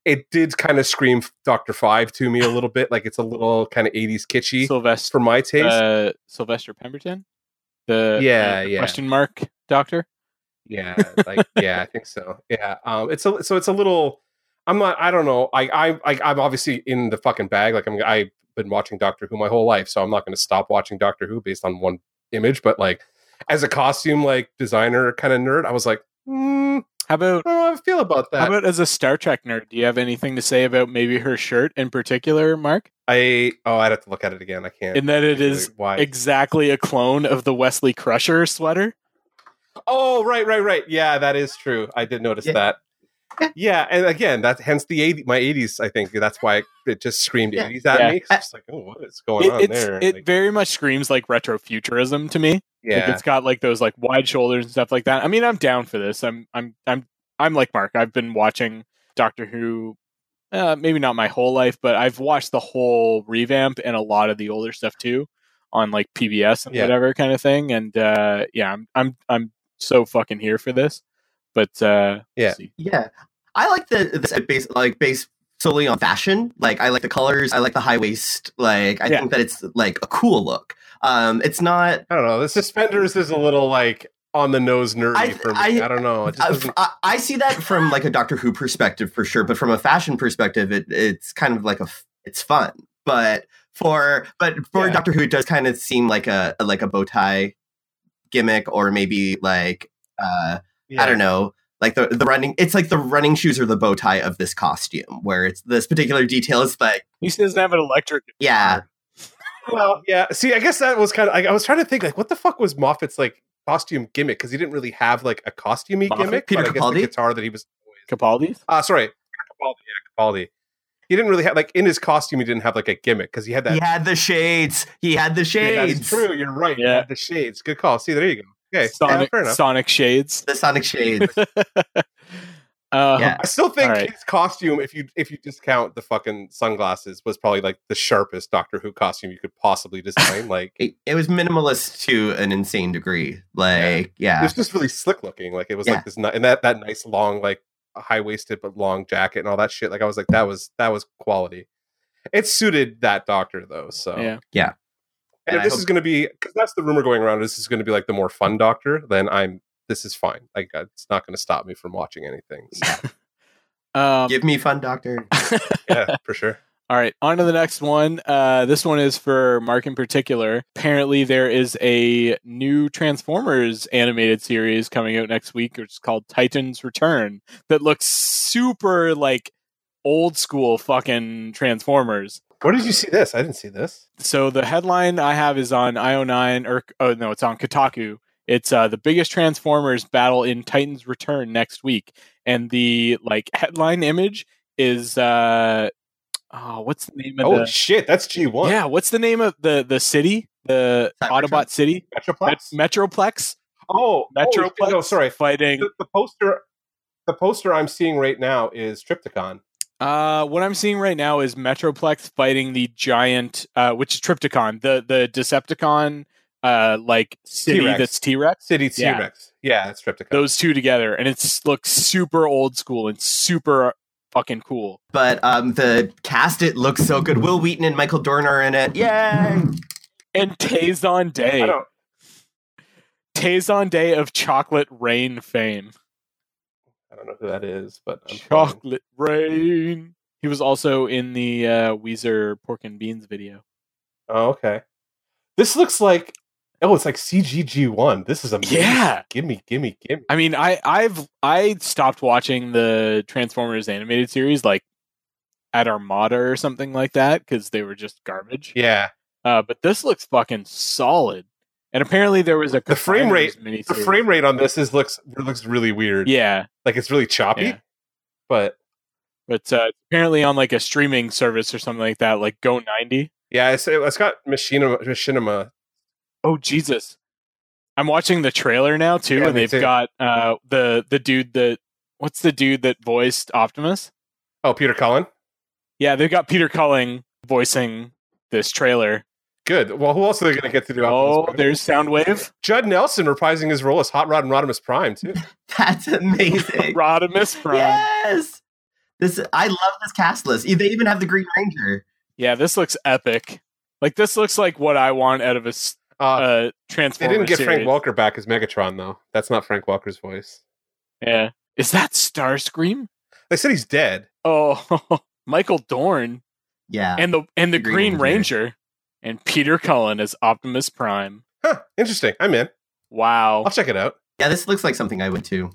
It did kind of scream Doctor Five to me a little bit, like it's a little kind of eighties kitschy Sylvester for my taste. uh, Sylvester Pemberton, the Yeah, the yeah. question mark Doctor. Yeah, like yeah, I think so. Yeah, um, it's a so it's a little. I'm not. I don't know. I I, I I'm obviously in the fucking bag. Like I'm. I've been watching Doctor Who my whole life, so I'm not going to stop watching Doctor Who based on one image. But like, as a costume like designer kind of nerd, I was like, mm, How about I don't know how I feel about that? how that. about as a Star Trek nerd? Do you have anything to say about maybe her shirt in particular, Mark? I oh, I'd have to look at it again. I can't. In that it is why. exactly a clone of the Wesley Crusher sweater. Oh, right, right, right. Yeah, that is true. I did notice Yeah. that. Yeah. Yeah, and again, that's hence the 80, my 80s, I think. That's why it just screamed Yeah. 80s at Yeah. me. 'cause It's like, oh, what is going It, on it's, there? it Like, very much screams like retrofuturism to me. Like, yeah. it's got like those like wide shoulders and stuff like that. I mean, I'm down for this. I'm I'm I'm I'm like Mark. I've been watching Doctor Who. Uh, maybe not my whole life, but I've watched the whole revamp and a lot of the older stuff too on like PBS and Yeah. whatever kind of thing. And uh, yeah, I'm I'm I'm so fucking here for this. But uh, Yeah. see. Yeah, I like the this base like based solely on fashion. Like I like the colors. I like the high waist. Like I Yeah. think that it's like a cool look. Um, it's not. I don't know. The suspenders is a little like on the nose nerdy I- for me. I, I- don't know. It just I. I, I see that from like a Doctor Who perspective for sure, but from a fashion perspective, it, it's kind of like a it's fun. But for but for Yeah. Doctor Who, it does kind of seem like a like a bow tie gimmick, or maybe like uh, I don't know, like the the running. It's like the running shoes or the bow tie of this costume, where it's this particular detail is like He doesn't have an electric. yeah, Well, yeah. See, I guess that was kind of. I, I was trying to think, like, what the fuck was Moffat's like costume gimmick? Because he didn't really have like a costumey Moffat? gimmick. Peter but I guess Capaldi? the guitar that he was. Capaldi's. Uh sorry, Capaldi. Yeah, Capaldi. He didn't really have like in his costume. He didn't have like a gimmick because he had that. he had the shades. He had the Yeah, shades. that's true. You're right. Yeah. Yeah, the shades. Good call. See, there you go. Okay, Sonic, fair enough. Sonic shades. The Sonic shades. Uh, Yeah. I still think All right. his costume, if you if you discount the fucking sunglasses, was probably like the sharpest Doctor Who costume you could possibly design. like It, it was minimalist to an insane degree. Like, yeah, it was just really slick looking. Like it was Yeah. like this, ni- and that that nice long like high waisted but long jacket and all that shit. Like I was like that was that was quality. It suited that Doctor though. So Yeah. And And if I this hope- is going to be, because that's the rumor going around, this is going to be like the more fun Doctor. Then I'm. This is fine. Like uh, it's not going to stop me from watching anything. So, Um, give me fun, Doctor. yeah, for sure. All right, on to the next one. Uh, this one is for Mark in particular. Apparently, there is a new Transformers animated series coming out next week, which is called Titans Return, that looks super like old school fucking Transformers. Where did you see this? I didn't see this. So the headline I have is on IO9, or oh no, it's on Kotaku. It's uh, the biggest Transformers battle in Titans Return next week, and the like headline image is uh, oh, what's the name of Oh the shit, that's G one. yeah, what's the name of the the city? The? Autobot city? Metroplex. Met- Metroplex? oh, Metroplex? Oh, no, sorry. Fighting. The, the poster, the poster I'm seeing right now is Trypticon. Uh, what I'm seeing right now is Metroplex fighting the giant, uh, which is Trypticon, the the Decepticon, uh, like city T-Rex. that's T Rex. City T Rex. Yeah, it's Trypticon. Those two together, and it looks super old school and super fucking cool. But um, the cast it looks so good. Wil Wheaton and Michael Dorn are in it. Yay! And Tazon I Day, don't. Tay Zonday of Chocolate Rain fame. I don't know who that is, but I'm. Chocolate Rain. He was also in the uh, Weezer Pork and Beans video. Oh, okay. This looks like. Oh, it's like CGG one. This is amazing. Yeah. Gimme, gimme, gimme. I mean, I I've I stopped watching the Transformers animated series like at Armada or something like that because they were just garbage. Yeah. Uh, but this looks fucking solid. And apparently there was a The frame rate- The frame rate on this is looks looks really weird. Yeah, Like it's really choppy. Yeah. But but uh, apparently on like a streaming service or something like that, like Go ninety. yeah, it's, it's got machinima, machinima. Oh Jesus! I'm watching the trailer now too, Yeah, and they've too. got uh, the the dude that what's the dude that voiced Optimus? Oh, Peter Cullen. Yeah, they've got Peter Cullen voicing this trailer. Good. Well, who else are they going to get to do? Oh, there's Soundwave, Judd Nelson reprising his role as Hot Rod and Rodimus Prime too. That's amazing. Rodimus Prime. Yes. This I love this cast list. They even have the Green Ranger. Yeah, this looks epic. Like this looks like what I want out of a Uh, uh, they didn't get Frank Welker back as Megatron though. That's not Frank Welker's voice. Yeah, is that Starscream? They said he's dead. Oh, Michael Dorn Yeah. and the and the The Green Green, Ranger. Ranger. And Peter Cullen as Optimus Prime. Huh. Interesting. I'm in. Wow. I'll check it out. yeah, this looks like something I would too.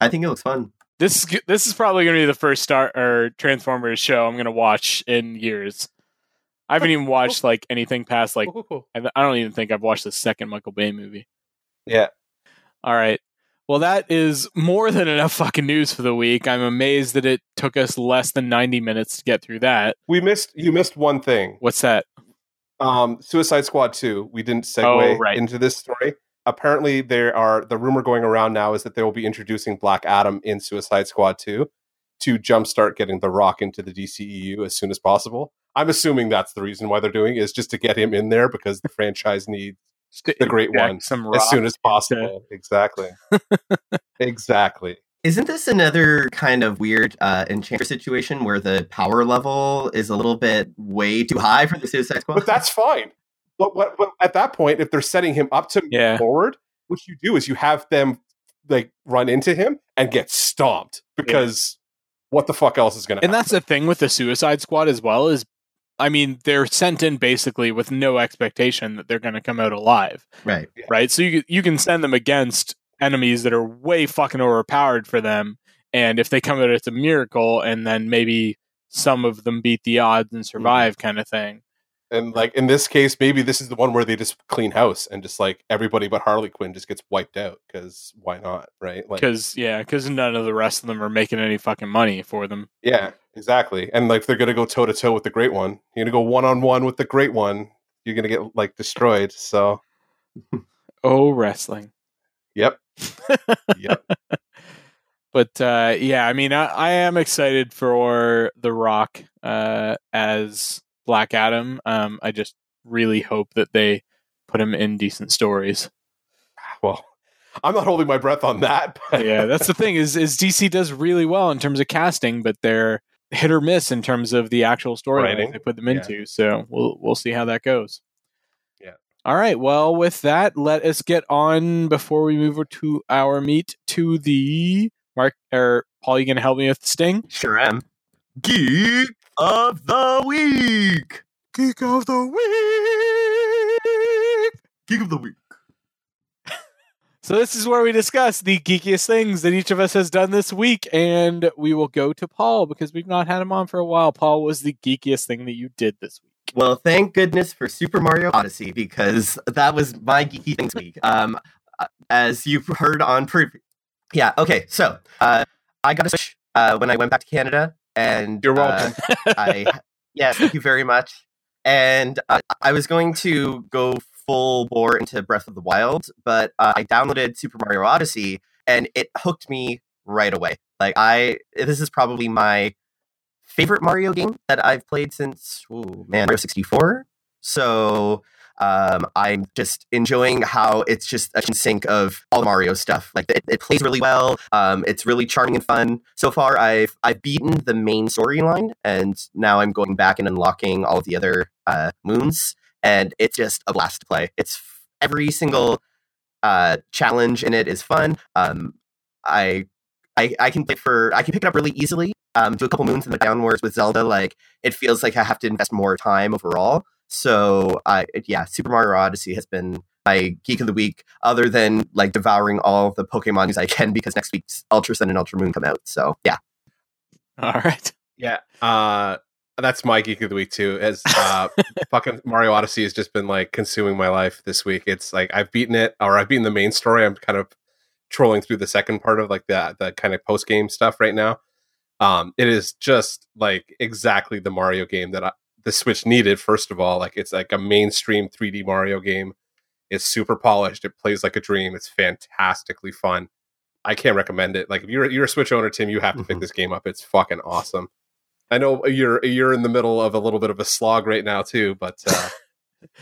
I think it looks fun. This this is probably going to be the first Star or Transformers show I'm going to watch in years. I haven't even watched like anything past like I don't even think I've watched the second Michael Bay movie. Yeah. All right. Well, that is more than enough fucking news for the week. I'm amazed that it took us less than 90 minutes to get through that. We missed. You missed one thing. What's that? Um, Suicide Squad two. We didn't segue Oh, right. into this story. Apparently, there are the rumor going around now is that they will be introducing Black Adam in Suicide Squad two to jumpstart getting The Rock into the DCEU as soon as possible. I'm assuming that's the reason why they're doing it, is just to get him in there because the franchise needs the great one as soon as into- possible. Exactly. exactly. Isn't this another kind of weird uh, Enchantress situation where the power level is a little bit way too high for the Suicide Squad? But that's fine. But, what, but at that point, if they're setting him up to move Yeah. forward, what you do is you have them like run into him and get stomped because what the fuck else is going to And that's the thing with the Suicide Squad as well is I mean, they're sent in basically with no expectation that they're going to come out alive, right. right? So you you can send them against enemies that are way fucking overpowered for them, and if they come out, it's a miracle, and then maybe some of them beat the odds and mm-hmm. survive, kind of thing. And like in this case, maybe this is the one where they just clean house and just like everybody but Harley Quinn just gets wiped out because why not, right? Like, Because yeah, because none of the rest of them are making any fucking money for them. yeah, exactly. And like they're gonna go toe to toe with the Great One, you're gonna go one on one with the Great One. You're gonna get like destroyed. So, Oh, wrestling. Yep, yep. But uh, yeah, I mean, I, I am excited for The Rock uh, as Black Adam. Um, I just really hope that they put him in decent stories. Well, I'm not holding my breath on that. yeah, that's the thing is is DC does really well in terms of casting, but they're hit or miss in terms of the actual story they put them Yeah. into. So we'll we'll see how that goes. Yeah. All right. Well, with that, let us get on before we move to our meat to the Mark or Paul. You gonna help me with the sting? Sure am. Geek of the week. Geek of the week. Geek of the week. So this is where we discuss the geekiest things that each of us has done this week, and we will go to Paul because we've not had him on for a while. Paul was the geekiest thing that you did this week. Well, thank goodness for Super Mario Odyssey because that was my geeky things week. Um, uh, as you've heard on pre, yeah. Okay, so uh, I got a Switch uh, when I went back to Canada, and You're uh, welcome. I yes, thank you very much. And uh, I was going to go full bore into Breath of the Wild, but uh, I downloaded Super Mario Odyssey, and it hooked me right away. Like I, this is probably my favorite Mario game that I've played since ooh, man Mario sixty four. So um, I'm just enjoying how it's just a sync of all the Mario stuff. Like it, it plays really well. Um, it's really charming and fun. So far, I've I've beaten the main storyline, and now I'm going back and unlocking all the other uh, moons, and it's just a blast to play. It's every single uh, challenge in it is fun. Um, I, I I can play for I can pick it up really easily. Um, do a couple moons in the downwards with Zelda. Like it feels like I have to invest more time overall. So I yeah, Super Mario Odyssey has been my geek of the week, other than like devouring all the Pokemon news I can because next week's Ultra Sun and Ultra Moon come out. So yeah. All right. Yeah, uh, that's my geek of the week too. As uh, fucking Mario Odyssey has just been like consuming my life this week. It's like I've beaten it, or I've beaten the main story. I'm kind of trolling through the second part of like that the kind of post game stuff right now. Um, it is just like exactly the Mario game that I, the Switch needed. First of all, like it's like a mainstream 3D Mario game. It's super polished. It plays like a dream. It's fantastically fun. I can't recommend it. Like if you're you're a Switch owner, Tim, you have to pick Mhm. this game up. It's fucking awesome. I know you're you're in the middle of a little bit of a slog right now too, but uh,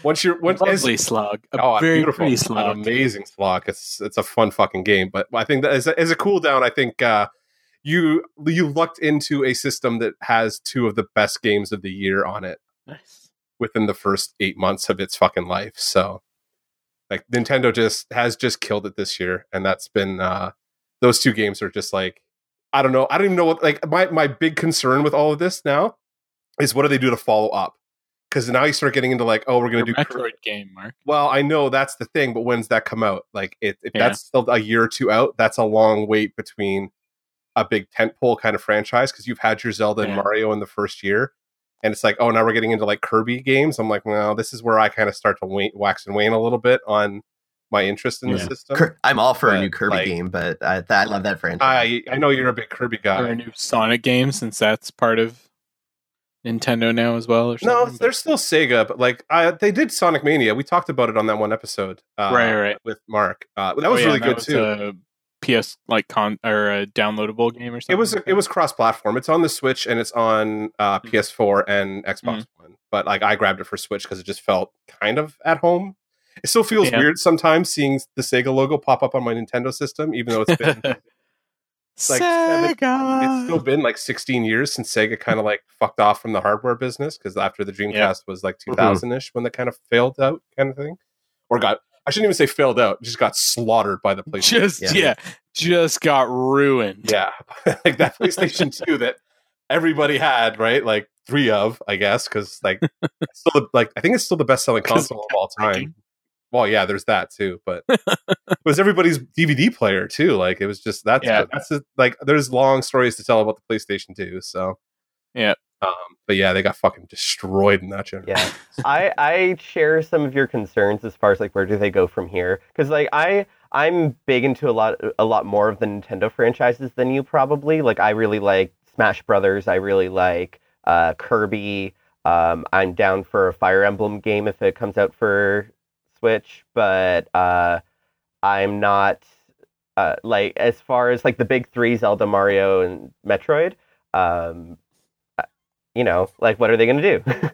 once you're once as, Lovely slug. A oh, very beautiful, pretty an slug. amazing slog. It's it's a fun fucking game. But I think that as a, as a cool down, I think uh, you you lucked into a system that has two of the best games of the year on it Nice. within the first eight months of its fucking life. So like Nintendo just has just killed it this year, and that's been uh those two games are just like I don't know. I don't even know what like my my big concern with all of this now is what do they do to follow up? Because now you start getting into like, oh, we're gonna Your do Metroid game, Mark. well, I know that's the thing, but when's that come out? Like, it, if Yeah. that's still a year or two out, that's a long wait between a big tentpole kind of franchise because you've had your Zelda and Mario in the first year, and it's like, oh, now we're getting into like Kirby games. I'm like, well, this is where I kind of start to wane, wax and wane a little bit on my interest in the system. I'm all for a new Kirby like- game, but I, that, I love that franchise. I I know you're a big Kirby guy. Or guy. a new Sonic game, since that's part of Nintendo now as well. Or No, but- there's still Sega, but like I, they did Sonic Mania. We talked about it on that one episode, uh, Right, right. with Mark. Uh, that Oh, was yeah, really and good was too. A PS like con or a downloadable game or something. It was like it was cross platform. It's on the Switch and it's on uh, Mm. PS4 and Xbox One. But like I grabbed it for Switch because it just felt kind of at home. It still feels Yeah. weird sometimes seeing the Sega logo pop up on my Nintendo system, even though it's been that. like seven- Sega. it's still been like 16 years since Sega kind of like fucked off from the hardware business because after the Dreamcast Yeah. was like mm-hmm. 2000 ish when they kind of failed out, kind of thing, or got I shouldn't even say failed out, just got slaughtered by the PlayStation. just Yeah. yeah. just got ruined. Yeah, like that PlayStation 2 that everybody had, right? Like three of, I guess, because like still the, like I think it's still the best selling console of all kept time. Breaking. Well, yeah, there's that too, but it was everybody's DVD player too. Like it was just that's Yeah. that's the, like there's long stories to tell about the PlayStation 2. So Yeah. um, but yeah, they got fucking destroyed in that generation. Yeah. I I share some of your concerns as far as like where do they go from here? Because like I I'm big into a lot a lot more of the Nintendo franchises than you probably. Like I really like Smash Brothers. I really like uh, Kirby. Um, I'm down for a Fire Emblem game if it comes out for Switch, but uh, I'm not uh, like as far as like the big three, Zelda, Mario, and Metroid. Um, uh, you know, like what are they going to do?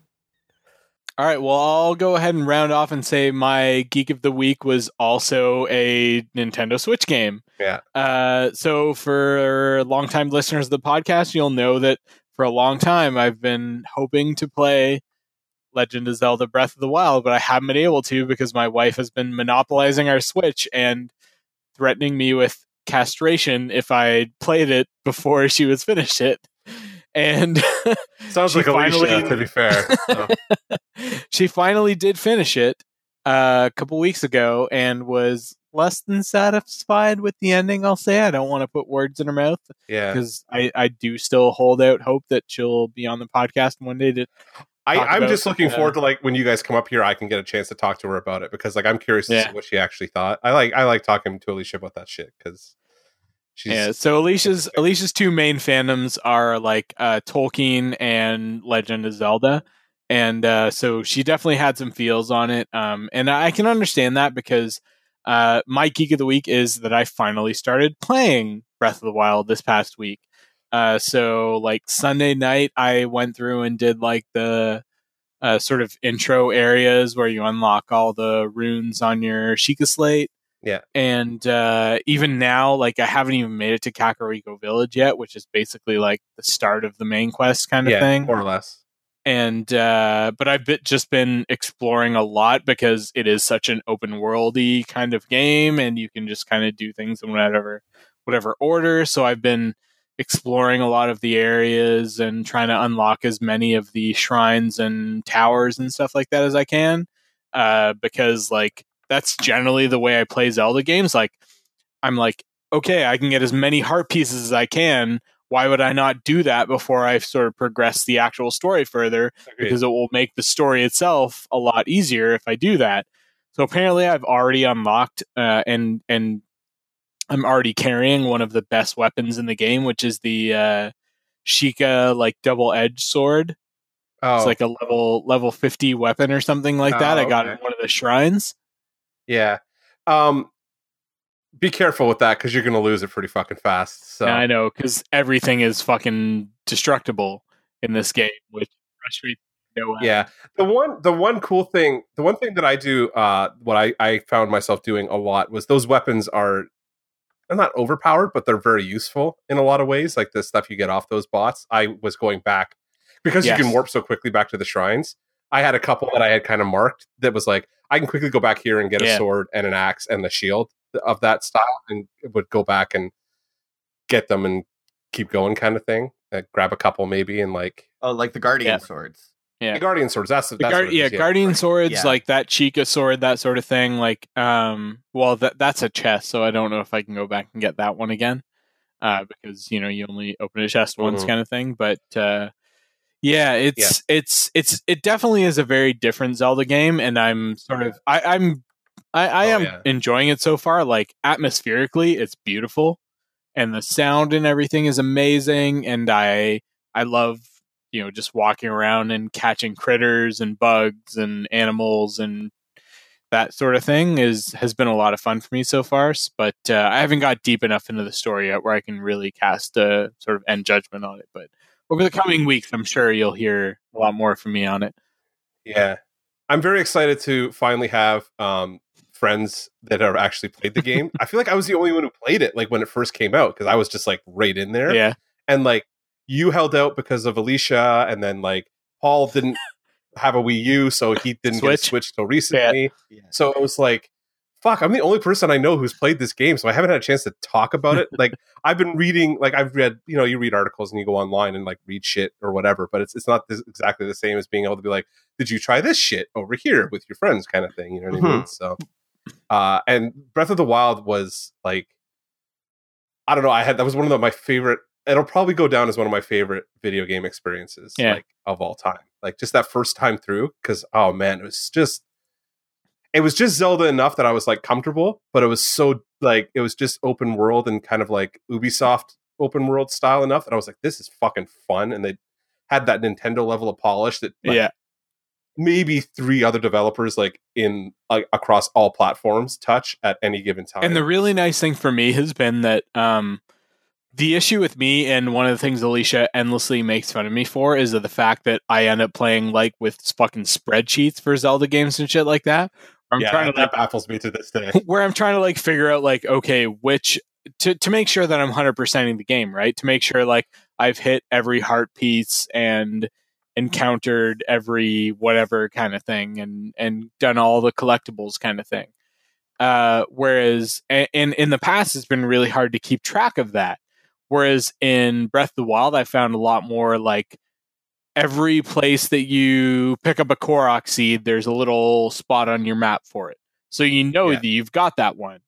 All right, well, I'll go ahead and round off and say my geek of the week was also a Nintendo Switch game. Yeah. Uh, so for longtime listeners of the podcast, you'll know that for a long time I've been hoping to play Legend of Zelda Breath of the Wild, but I haven't been able to because my wife has been monopolizing our Switch and threatening me with castration if I played it before she was finished it. And Sounds like Alicia, finally- to be fair. So, she finally did finish it uh, a couple weeks ago and was less than satisfied with the ending. I'll say I don't want to put words in her mouth yeah. because I, I do still hold out hope that she'll be on the podcast one day. To I, I'm just looking forward to like when you guys come up here, I can get a chance to talk to her about it because like I'm curious to see what she actually thought. I like I like talking to Alicia about that shit because she's yeah, so Alicia's Alicia's two main fandoms are like uh, Tolkien and Legend of Zelda, and uh, so she definitely had some feels on it. Um, and I can understand that because uh, my geek of the week is that I finally started playing Breath of the Wild this past week. Uh, so like Sunday night, I went through and did like the uh, sort of intro areas where you unlock all the runes on your Sheikah slate. Yeah. And uh, even now, like I haven't even made it to Kakariko Village yet, which is basically like the start of the main quest kind of yeah, thing more or less. and uh, but I've been, just been exploring a lot because it is such an open worldy kind of game, and you can just kind of do things in whatever whatever order. So I've been exploring a lot of the areas and trying to unlock as many of the shrines and towers and stuff like that as I can, uh, because like that's generally the way I play Zelda games. Like I'm like, okay, I can get as many heart pieces as I can. Why would I not do that before I sort of progress the actual story further? Agreed. because it will make the story itself a lot easier if I do that. So apparently, I've already unlocked uh, and and I'm already carrying one of the best weapons in the game, which is the uh, Sheikah like double edged sword. oh, It's like a level level fifty weapon or something like that. Oh, I got it in one of the shrines. yeah. Um, be careful with that because you're gonna lose it pretty fucking fast. So Yeah, I know because everything is fucking destructible in this game, which frustrates no yeah the one the one cool thing the one thing that i do uh what i i found myself doing a lot was those weapons are they're not overpowered but they're very useful in a lot of ways like the stuff you get off those bots i was going back because you can warp so quickly back to the shrines i had a couple that i had kind of marked that was like i can quickly go back here and get Yeah. a sword and an axe and the shield of that style and would go back and get them and keep going kind of thing like grab a couple maybe and like Oh, like the Guardian Yeah. swords. Yeah. the guardian swords that's, the that's guard, what it yeah, is, guardian swords Yeah. like that Sheikah sword, that sort of thing. Like, um, well, that that's a chest, so I don't know if I can go back and get that one again, uh, because you know you only open a chest once, Mhm. kind of thing. But uh, yeah, it's it's it's it definitely is a very different Zelda game, and I'm sort of I, I'm I, I Oh, am yeah. enjoying it so far. Like atmospherically, it's beautiful, and the sound and everything is amazing, and I I love you know just walking around and catching critters and bugs and animals and that sort of thing is has been a lot of fun for me so far but uh, i haven't got deep enough into the story yet where i can really cast a sort of end judgment on it but over the coming weeks i'm sure you'll hear a lot more from me on it Yeah. I'm very excited to finally have um, friends that have actually played the game. I feel like I was the only one who played it like when it first came out because I was just like right in there. yeah And like you held out because of Alicia and then like Paul didn't have a Wii U so he didn't get a Switch. Switch till recently. Yeah. So it was like fuck, I'm the only person I know who's played this game so I haven't had a chance to talk about it. like I've been reading like I've read, you know, you read articles and you go online and like read shit or whatever, but it's it's not this, exactly the same as being able to be like did you try this shit over here with your friends kind of thing you know what i mean so uh and breath of the wild was like i don't know i had that was one of the, my favorite it'll probably go down as one of my favorite video game experiences Yeah. like of all time like just that first time through because oh man it was just it was just zelda enough that i was like comfortable but it was so like it was just open world and kind of like ubisoft open world style enough that i was like this is fucking fun and they had that nintendo level of polish that like, yeah maybe three other developers like in like across all platforms touch at any given time. And the really nice thing for me has been that um, the issue with me and one of the things Alicia endlessly makes fun of me for is of the fact that I end up playing like with fucking spreadsheets for Zelda games and shit like that. I'm yeah, trying to that like, baffles me to this day. where I'm trying to like figure out like okay which to to make sure that I'm 100%ing the game right to make sure like I've hit every heart piece and encountered every whatever kind of thing and and done all the collectibles kind of thing. Uh, whereas in in the past it's been really hard to keep track of that. Whereas in Breath of the Wild I found a lot more like every place that you pick up a Korok seed, there's a little spot on your map for it. So you know Yeah. that you've got that one.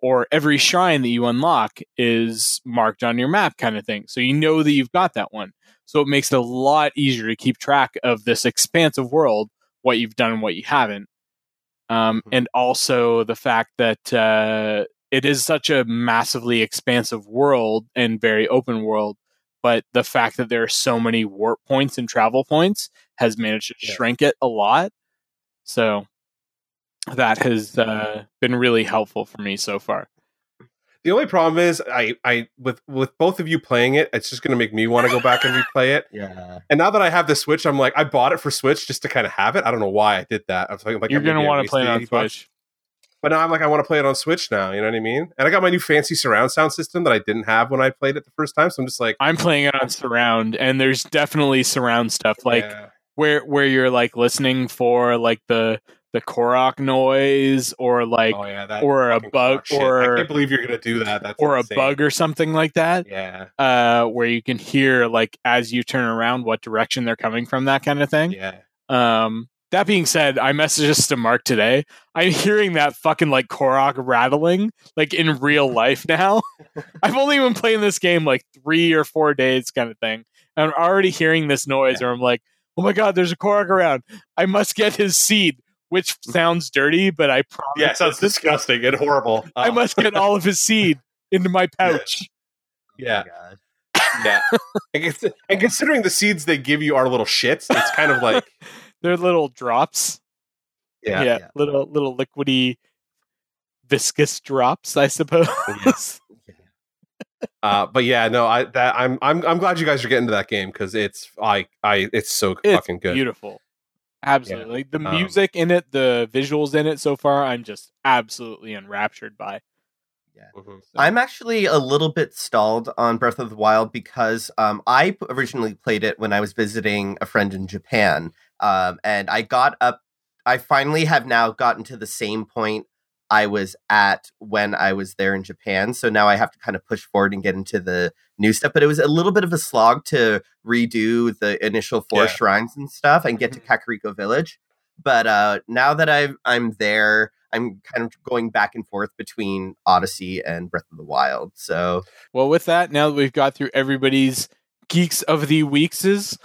Or every shrine that you unlock is marked on your map, kind of thing. So you know that you've got that one. So it makes it a lot easier to keep track of this expansive world, what you've done and what you haven't. Um, Mhm. And also the fact that uh, it is such a massively expansive world and very open world but the fact that there are so many warp points and travel points has managed to Yeah. shrink it a lot. So that has uh, been really helpful for me so far. The only problem is I I with with both of you playing it, it's just going to make me want to go back and replay it. Yeah. And now that I have the Switch, I'm like I bought it for Switch just to kind of have it. I don't know why I did that. I was like, like You're maybe going to want to play it wasted on 80 bucks. Switch. But now I'm like I want to play it on Switch now. You know what I mean? And I got my new fancy surround sound system that I didn't have when I played it the first time. So I'm just like, I'm playing it on surround, and there's definitely surround stuff like yeah. where where you're like listening for like the the Korok noise or like oh yeah, or a bug- or- I can't believe you're gonna do that. That's or a bug or something like that. Yeah, Uh, where you can hear like as you turn around what direction they're coming from, that kind of thing. yeah. Um, that being said, I messaged this to Mark today. I'm hearing that fucking like Korok rattling like in real life now. I've only been playing this game like three or four days, kind of thing. And I'm already hearing this noise, Yeah. or I'm like, oh my god, there's a Korok around. I must get his seed, which mm-hmm. sounds dirty, but I promise. Yeah, it sounds disgusting and horrible. I Oh, must get all of his seed into my pouch. Oh yeah, God. yeah. and considering the seeds they give you are little shits, it's kind of like They're little drops. yeah, yeah, yeah. little little liquidy, viscous drops, I suppose. Uh, but yeah, no, I that I'm I'm I'm glad you guys are getting to that game because it's I I it's so It's fucking good. Beautiful. Absolutely. Like, the Um, music in it, the visuals in it so far, I'm just absolutely enraptured by. Mhm. I'm actually a little bit stalled on Breath of the Wild because um, I p- originally played it when I was visiting a friend in Japan, um, and I got up. I finally have now gotten to the same point I was at when I was there in Japan. So now I have to kind of push forward and get into the new stuff. But it was a little bit of a slog to redo the initial four Yeah. shrines and stuff and get to Kakariko Village. But uh, now that I've, I'm there, I'm kind of going back and forth between Odyssey and Breath of the Wild. So Well, with that, now that we've got through everybody's Geeks of the Weekses,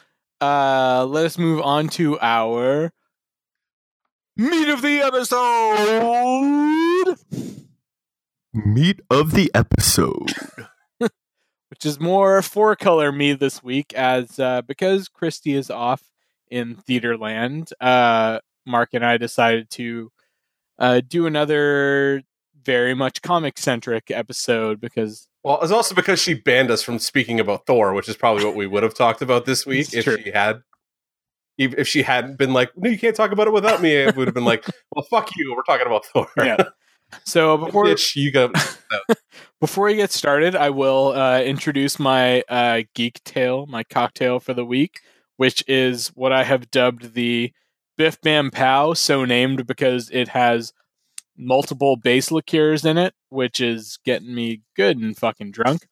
uh, let us move on to our meat of the episode, meat of the episode. which is more four color me this week, as uh, because Christy is off in theater land, uh, Mark and I decided to uh, do another very much comic centric episode because Well, it's also because she banned us from speaking about Thor, which is probably what we would have talked about this week if true. she had. If she hadn't been like, no, you can't talk about it without me, it would have been like, well, fuck you. We're talking about Thor. Yeah. So before Bitch, you go. before we get started, I will uh, introduce my uh, geek tale, my cocktail for the week, which is what I have dubbed the Biff Bam Pow, so named because it has multiple base liqueurs in it, which is getting me good and fucking drunk,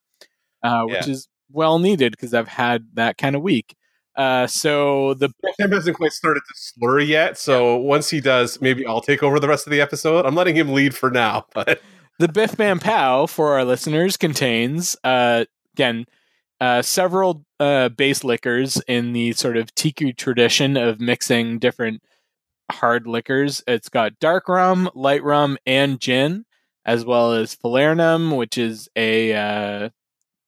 uh, which Yeah. is well needed because I've had that kind of week. Uh, so the Tim hasn't quite started to slur yet, so once he does, maybe I'll take over the rest of the episode. I'm letting him lead for now, but The Biff Bam Pow for our listeners contains, uh, again, uh, several uh, base liquors in the sort of tiki tradition of mixing different hard liquors. It's got dark rum, light rum, and gin, as well as falernum, which is a uh,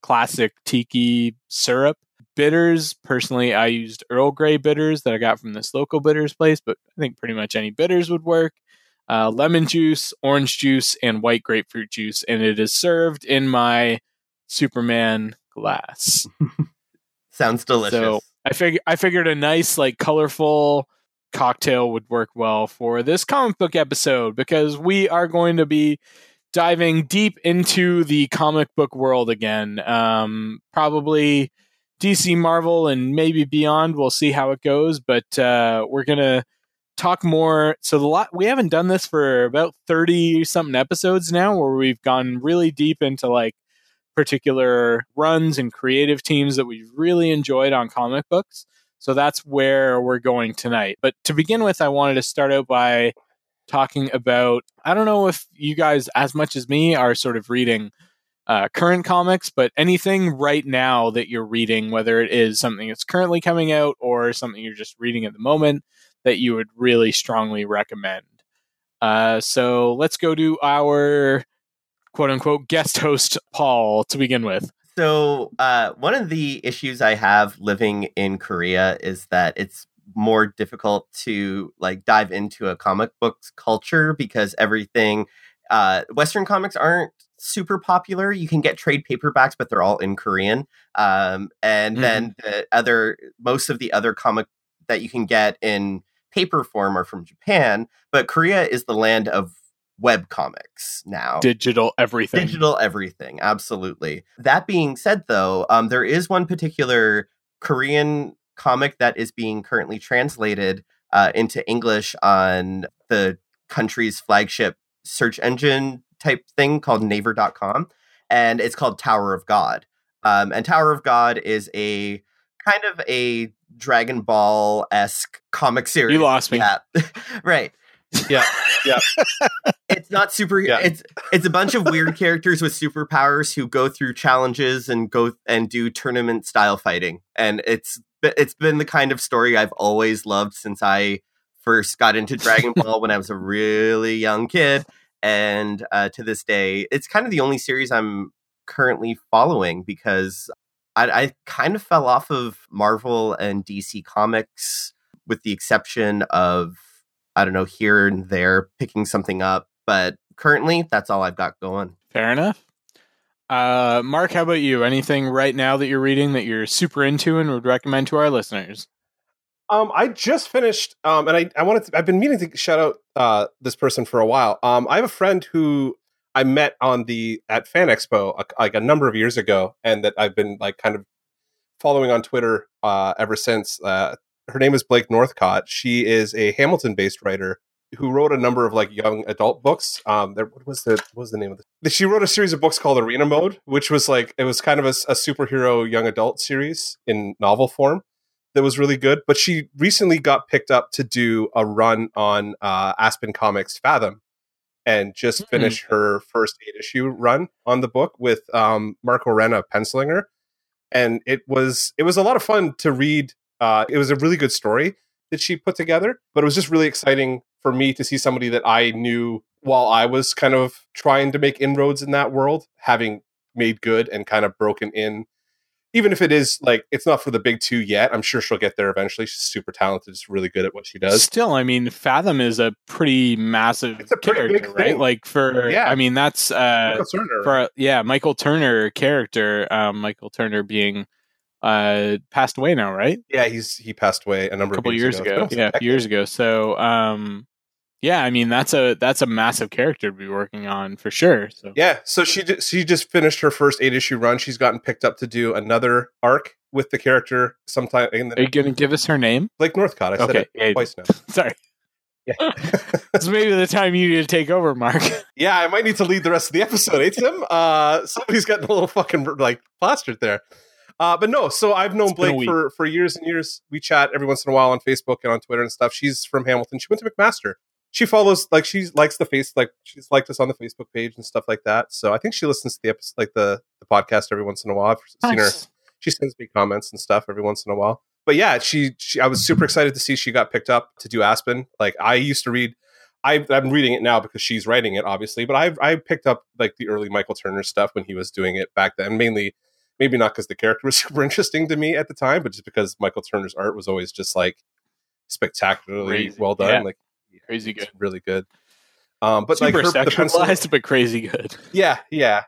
classic tiki syrup. bitters. Personally, I used Earl Grey bitters that I got from this local bitters place, but I think pretty much any bitters would work. Uh, lemon juice, orange juice, and white grapefruit juice, and it is served in my Superman glass. Sounds delicious. So I fig- I figured a nice, like, colorful cocktail would work well for this comic book episode because we are going to be diving deep into the comic book world again. Um, probably DC, Marvel, and maybe beyond. We'll see how it goes, but uh, we're gonna talk more. So the lot we haven't done this for about thirty something episodes now, where we've gone really deep into like particular runs and creative teams that we've really enjoyed on comic books. So that's where we're going tonight. But to begin with, I wanted to start out by talking about I don't know if you guys, as much as me, are sort of reading uh, current comics, but anything right now that you're reading, whether it is something that's currently coming out or something you're just reading at the moment, that you would really strongly recommend. Uh, so let's go to our quote unquote guest host, Paul, to begin with. So, uh, one of the issues I have living in Korea is that it's more difficult to like dive into a comic books culture because everything uh, Western comics aren't super popular. You can get trade paperbacks, but they're all in Korean. Um, and mm-hmm. then the other, most of the other comic that you can get in paper form are from Japan. But Korea is the land of web comics now. Digital everything. Digital everything. Absolutely. That being said, though, um, there is one particular Korean comic that is being currently translated uh, into English on the country's flagship search engine type thing called naver.com. And it's called Tower of God. Um, and Tower of God is a kind of a Dragon Ball esque comic series. You lost me. Yeah. right. Yeah. Yeah. it's not super yeah. it's it's a bunch of weird characters with superpowers who go through challenges and go and do tournament style fighting. And it's it's been the kind of story I've always loved since I first got into Dragon Ball when I was a really young kid and uh, to this day, it's kind of the only series I'm currently following because I, I kind of fell off of Marvel and DC comics, with the exception of I don't know here and there picking something up. But currently, that's all I've got going. Fair enough. Uh, Mark, how about you? Anything right now that you're reading that you're super into and would recommend to our listeners? Um, I just finished, um, and I, I wanted to, I've been meaning to shout out uh, this person for a while. Um, I have a friend who I met on the at Fan Expo a, like a number of years ago, and that I've been like kind of following on Twitter uh, ever since. Uh, her name is Blake Northcott. She is a Hamilton-based writer who wrote a number of like young adult books. Um, there, what was the what was the name of the? She wrote a series of books called Arena Mode, which was like it was kind of a, a superhero young adult series in novel form that was really good. But she recently got picked up to do a run on uh, Aspen Comics Fathom and just mm-hmm. finished her first eight issue run on the book with um, Marco Renna penciling her. And it was it was a lot of fun to read. Uh, it was a really good story that she put together, but it was just really exciting for me to see somebody that I knew while I was kind of trying to make inroads in that world, having made good and kind of broken in even if it is like it's not for the big two yet, I'm sure she'll get there eventually. She's super talented, she's really good at what she does. Still, I mean, Fathom is a pretty massive it's a pretty character, right? Like for yeah. I mean, that's uh Turner, for yeah, Michael Turner character, um, Michael Turner being uh passed away now, right? Yeah, he's he passed away a number a couple of years, ago. ago. Yeah, years ago. So um yeah, I mean that's a that's a massive character to be working on for sure. So yeah, so she she just finished her first eight issue run. She's gotten picked up to do another arc with the character sometime. In the, Are you going to give us her name? Blake Northcott. I okay. said it twice now. Sorry. Yeah. it's maybe the time you need to take over, Mark. Yeah, I might need to lead the rest of the episode, eh, Tim? Uh, somebody's getting a little fucking like plastered there. Uh, but no, so I've known it's Blake for, for years and years. We chat every once in a while on Facebook and on Twitter and stuff. She's from Hamilton. She went to McMaster she follows like she likes the face like she's liked us on the Facebook page and stuff like that. So I think she listens to the episode like the the podcast every once in a while. I've nice. seen her. She sends me comments and stuff every once in a while. But yeah, she, she I was super excited to see she got picked up to do Aspen. Like I used to read I, am reading it now because she's writing it, obviously. But I I picked up like the early Michael Turner stuff when he was doing it back then, mainly Maybe not because the character was super interesting to me at the time, but just because Michael Turner's art was always just like spectacularly Crazy. well done. Yeah. Like Crazy good. really good. Um, but Super like her, the pencil, but crazy good. yeah, yeah.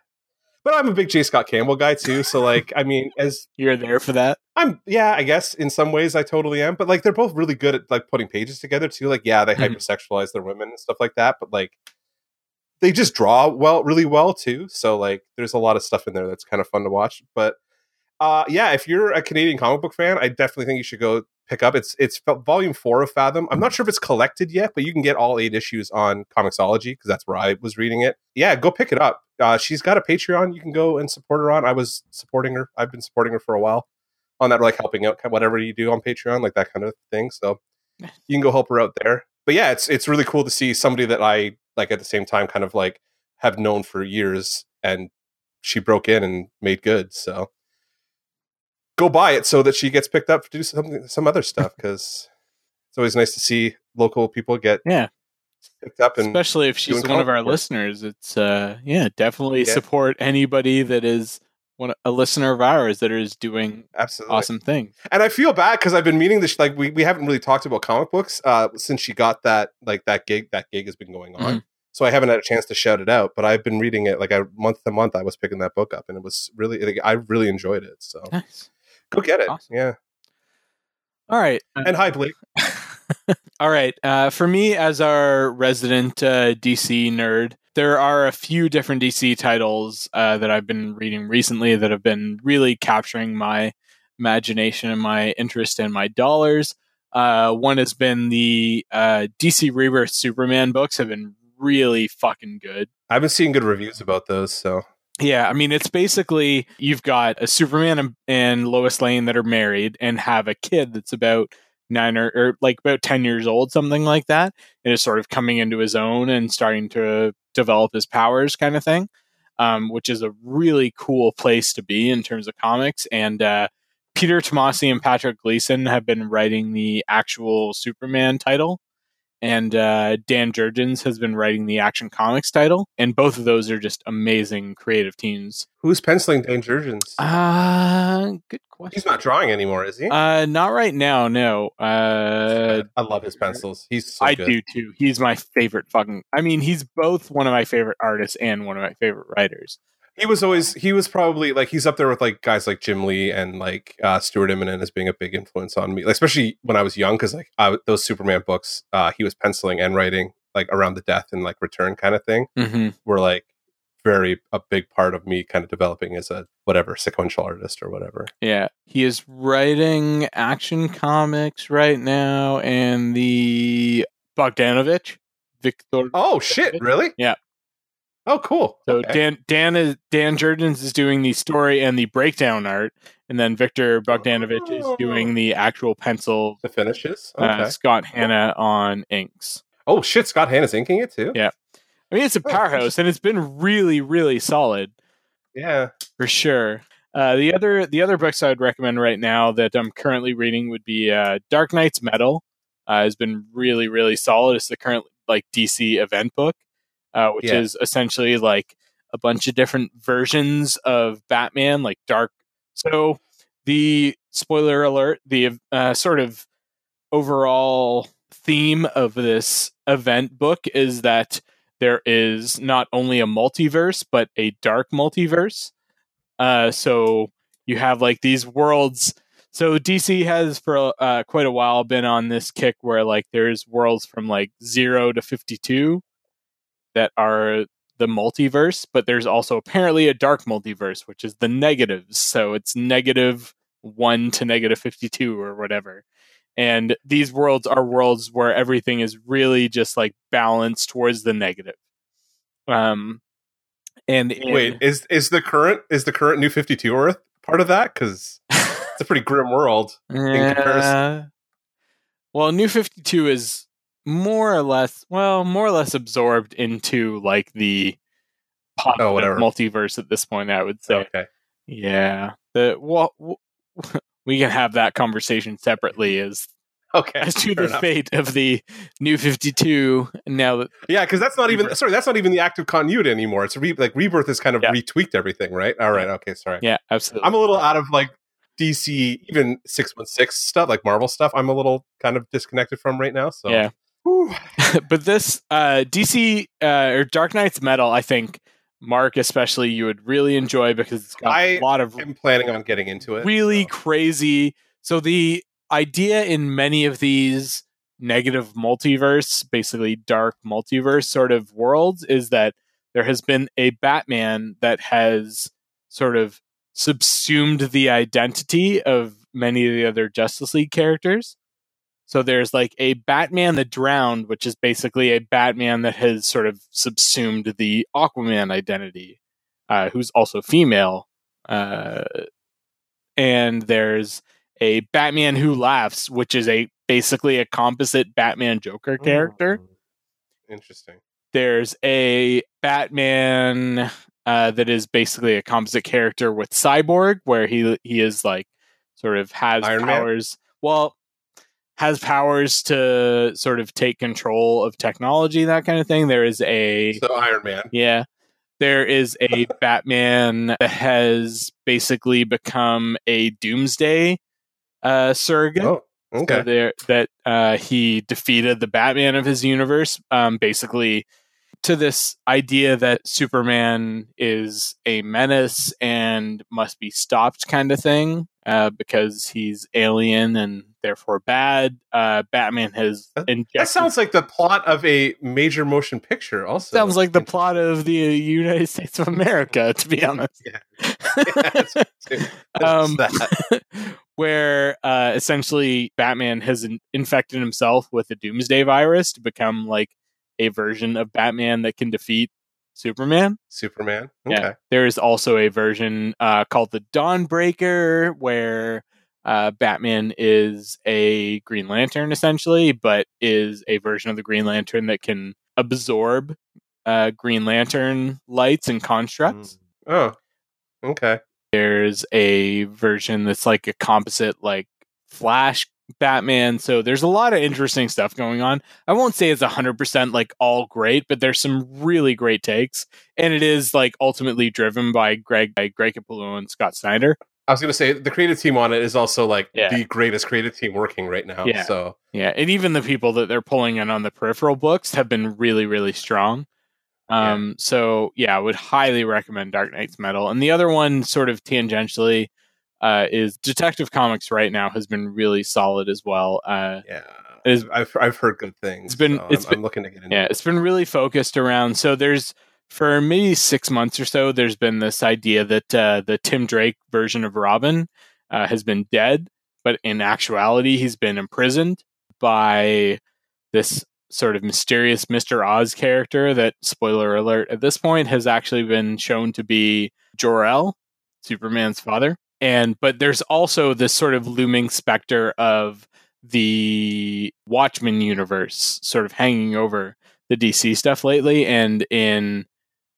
But I'm a big J. Scott Campbell guy too, so like, I mean, as You're there for that. I'm, yeah, I guess in some ways I totally am. But like, they're both really good at like putting pages together too. Like, yeah, they Mhm. hypersexualize their women and stuff like that, but like, they just draw well, really well too. So like, there's a lot of stuff in there that's kind of fun to watch. But uh, yeah, if you're a Canadian comic book fan, I definitely think you should go pick up. It's it's volume four of Fathom. I'm not sure if it's collected yet, but you can get all eight issues on Comixology because that's where I was reading it. Yeah, go pick it up. Uh, she's got a Patreon you can go and support her on. I was supporting her. I've been supporting her for a while on that, like helping out whatever you do on Patreon, like that kind of thing. So you can go help her out there. But yeah, it's it's really cool to see somebody that I like at the same time kind of like have known for years and she broke in and made good. So go buy it so that she gets picked up to do something some other stuff because it's always nice to see local people get Yeah. picked up and Especially if she's one of our listeners. It's uh yeah, definitely Yeah. support anybody that is one a listener of ours that is doing absolutely awesome things. and I feel bad because I've been meaning this. Like we, we haven't really talked about comic books uh, since she got that like that gig. That gig has been going on, Mhm. So I haven't had a chance to shout it out. But I've been reading it like a month to month. I was picking that book up, and it was really like, I really enjoyed it. So Nice. go get it. Awesome. Yeah, All right. Uh, and hi Blake. All right. Uh, for me, as our resident uh, DC nerd, there are a few different DC titles uh, that I've been reading recently that have been really capturing my imagination and my interest and my dollars. Uh, one has been the uh, DC Rebirth Superman books have been really fucking good. I've been seeing good reviews about those. So Yeah, I mean, it's basically you've got a Superman and, and Lois Lane that are married and have a kid that's about nine or, or like about 10 years old, something like that, and is sort of coming into his own and starting to develop his powers, kind of thing, um, which is a really cool place to be in terms of comics. And uh, Peter Tomasi and Patrick Gleason have been writing the actual Superman title and uh, Dan Jurgens has been writing the Action Comics title, and both of those are just amazing creative teams. who's penciling Dan Jurgens? Uh good question. He's not drawing anymore, is he? Uh, not right now. No. Uh, I love his pencils. He's so I good. do too. He's my favorite fucking. I mean, he's both one of my favorite artists and one of my favorite writers. He was always he was probably like he's up there with like guys like Jim Lee and like uh, Stuart Immonen as being a big influence on me, like, especially when I was young because like I, those Superman books uh, he was penciling and writing like around the death and like return kind of thing Mm-hmm. were like very a big part of me kind of developing as a whatever sequential artist or whatever. Yeah, he is writing Action Comics right now, and the Bogdanovic, Viktor. Oh shit! Really? Yeah. Oh cool. So Okay. Dan Dan is Dan Jurgens is doing the story and the breakdown art, and then Viktor Bogdanovic is doing the actual pencil. the finishes. Oh. Okay. Uh, Scott Hanna on inks. oh shit! Scott Hanna's inking it too. Yeah. I mean, it's a Oh, powerhouse, and it's been really, really solid Yeah. for sure. Uh, the other the other books I'd recommend right now that I'm currently reading would be uh, Dark Nights Metal. Uh, has been really, really solid. It's the current like DC event book, uh, which Yeah. is essentially like a bunch of different versions of Batman, like Dark. So the spoiler alert: the uh, sort of overall theme of this event book is that there is not only a multiverse but a dark multiverse. Uh, so you have like these worlds. So DC has for uh, quite a while been on this kick where like there's worlds from like zero to fifty two that are the multiverse, but there's also apparently a dark multiverse, which is the negatives. So it's negative one to negative fifty two or whatever. And these worlds are worlds where everything is really just like balanced towards the negative. Um, and in- Wait, is is the current is the current New Fifty Two Earth part of that? Because it's a pretty grim world. In comparison. Uh, well, New 52 is more or less, well, more or less absorbed into like the Oh, whatever. multiverse at this point, I would say. Okay. Yeah. The well, we can have that conversation separately as Okay. as to the enough. fate of the New Fifty Two. Now that Yeah, because that's not even sorry. That's not even the active continuity anymore. It's re- like rebirth has kind of Yeah. retweaked everything, right? All right. Okay. Sorry. yeah, absolutely. I'm a little out of like DC, even six one six stuff, like Marvel stuff. I'm a little kind of disconnected from right now. So Yeah. But this uh, DC uh, or Dark Nights Metal, I think Mark especially you would really enjoy because it's got I a lot of I'm planning on getting into it. really so. crazy. So the idea in many of these negative multiverse, basically dark multiverse sort of worlds, is that there has been a Batman that has sort of subsumed the identity of many of the other Justice League characters. So there's like a Batman that drowned, which is basically a Batman that has sort of subsumed the Aquaman identity, uh, who's also female. Uh, and there's a Batman who laughs, which is a basically a composite Batman Joker character. Mm. Interesting. There's a Batman uh, that is basically a composite character with Cyborg, where he he is like sort of has Iron Man? powers. Well, has powers to sort of take control of technology, that kind of thing. There is a So Iron Man. yeah. There is a Batman that has basically become a doomsday uh surrogate. Oh, So okay. there that uh he defeated the Batman of his universe, um basically to this idea that Superman is a menace and must be stopped kind of thing, uh, because he's alien and therefore bad. Uh Batman has That- injected That sounds like the plot of a major motion picture. Also, Sounds like the plot of the United States of America, to be honest. Yeah. Yes. Um, That- where uh, essentially Batman has in- infected himself with the Doomsday virus to become like a version of Batman that can defeat Superman. Superman. Okay. Yeah. There is also a version uh, called the Dawnbreaker where uh, Batman is a Green Lantern essentially, but is a version of the Green Lantern that can absorb uh, Green Lantern lights and constructs. Oh. Okay. There's a version that's like a composite, like Flash Batman. So there's a lot of interesting stuff going on. I won't say it's 100% like all great, but there's some really great takes. And it is like ultimately driven by Greg, by Greg Capullo and Scott Snyder. I was going to say the creative team on it is also like Yeah. the greatest creative team working right now. Yeah. So Yeah. And even the people that they're pulling in on the peripheral books have been really, really strong. Um, so yeah, I would highly recommend Dark Nights Metal. And the other one, sort of tangentially, uh, is Detective Comics right now has been really solid as well. Uh, yeah, is- I've I've heard good things. It's been- so it's I'm, been- I'm looking to get into. yeah, it. it's been really focused around. So there's for maybe six months or so, there's been this idea that uh, the Tim Drake version of Robin uh, has been dead, but in actuality, he's been imprisoned by this sort of mysterious Mr. Oz character that, spoiler alert, at this point has actually been shown to be Jor-El, Superman's father. And but there's also this sort of looming specter of the Watchmen universe sort of hanging over the DC stuff lately. And in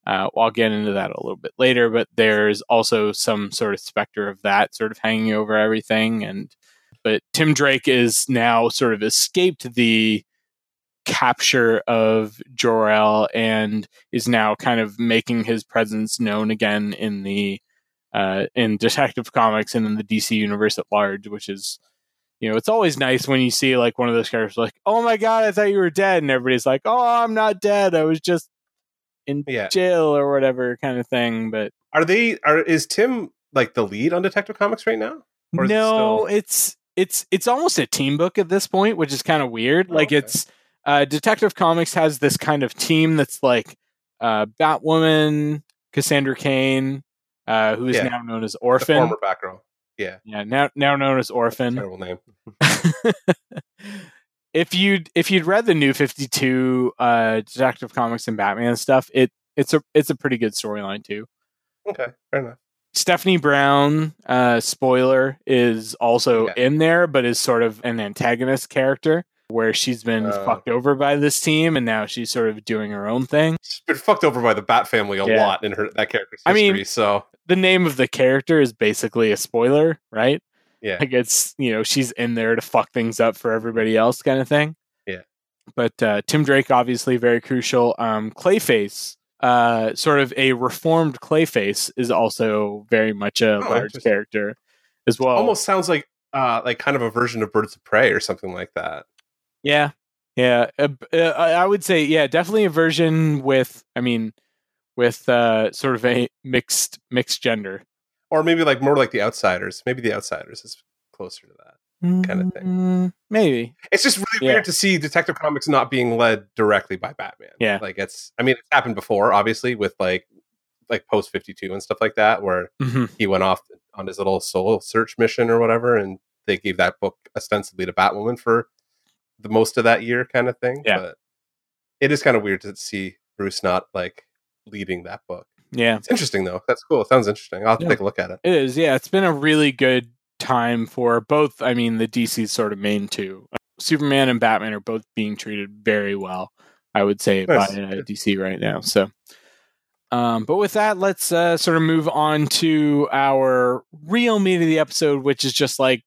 uh, I'll get into that a little bit later, but there's also some sort of specter of that sort of hanging over everything. And but Tim Drake is now sort of escaped the capture of Jor-El and is now kind of making his presence known again in the uh, in Detective Comics and in the DC universe at large, which is you know it's always nice when you see like one of those characters like oh my god I thought you were dead and everybody's like oh I'm not dead I was just in Yeah. jail or whatever kind of thing but Are they? Are is Tim like the lead on Detective Comics right now? Or is it no still- it's it's it's almost a team book at this point which is kind of weird Oh, like okay. it's uh detective comics has this kind of team that's like uh batwoman cassandra cain uh who is Yeah. now known as The orphan former Batgirl. Yeah, yeah now now known as orphan terrible name. if you'd if you'd read the new 52 uh detective comics and batman stuff it it's a it's a pretty good storyline too Okay, fair enough. Stephanie Brown, uh, spoiler, is also Yeah. in there, but is sort of an antagonist character where she's been Oh. fucked over by this team and now she's sort of doing her own thing. She's been fucked over by the Bat family a Yeah. lot in her that character's I history. mean- so The name of the character is basically a spoiler, right? Yeah. like it's you know she's in there to fuck things up for everybody else kind of thing Yeah. but uh, tim drake obviously very crucial um, clayface uh, sort of a reformed clayface is also very much a Oh, large character as well Almost sounds like uh like kind of a version of Birds of Prey or something like that. Yeah yeah uh, uh, i would say yeah definitely a version with i mean with uh, sort of a mixed mixed gender Or maybe like more like the Outsiders. Maybe the Outsiders is closer to that. Kinda thing. Mm, maybe It's just really Yeah. weird to see Detective Comics not being led directly by Batman. Yeah. Like it's I mean it's happened before, obviously, with like like post fifty two and stuff like that, where Mhm. he went off on his little soul search mission or whatever, and they gave that book ostensibly to Batwoman for the most of that year kind of thing. Yeah. But it is kind of weird to see Bruce not like leading that book. yeah It's interesting though. That's cool. It sounds interesting. I'll have to Yeah. take a look at it. It is, yeah. It's been a really good time for both. I mean, the DC sort of main two. Superman and Batman are both being treated very well, I would say, Nice. by uh, DC right now. So, um, but with that, let's uh, sort of move on to our real meat of the episode, which is just like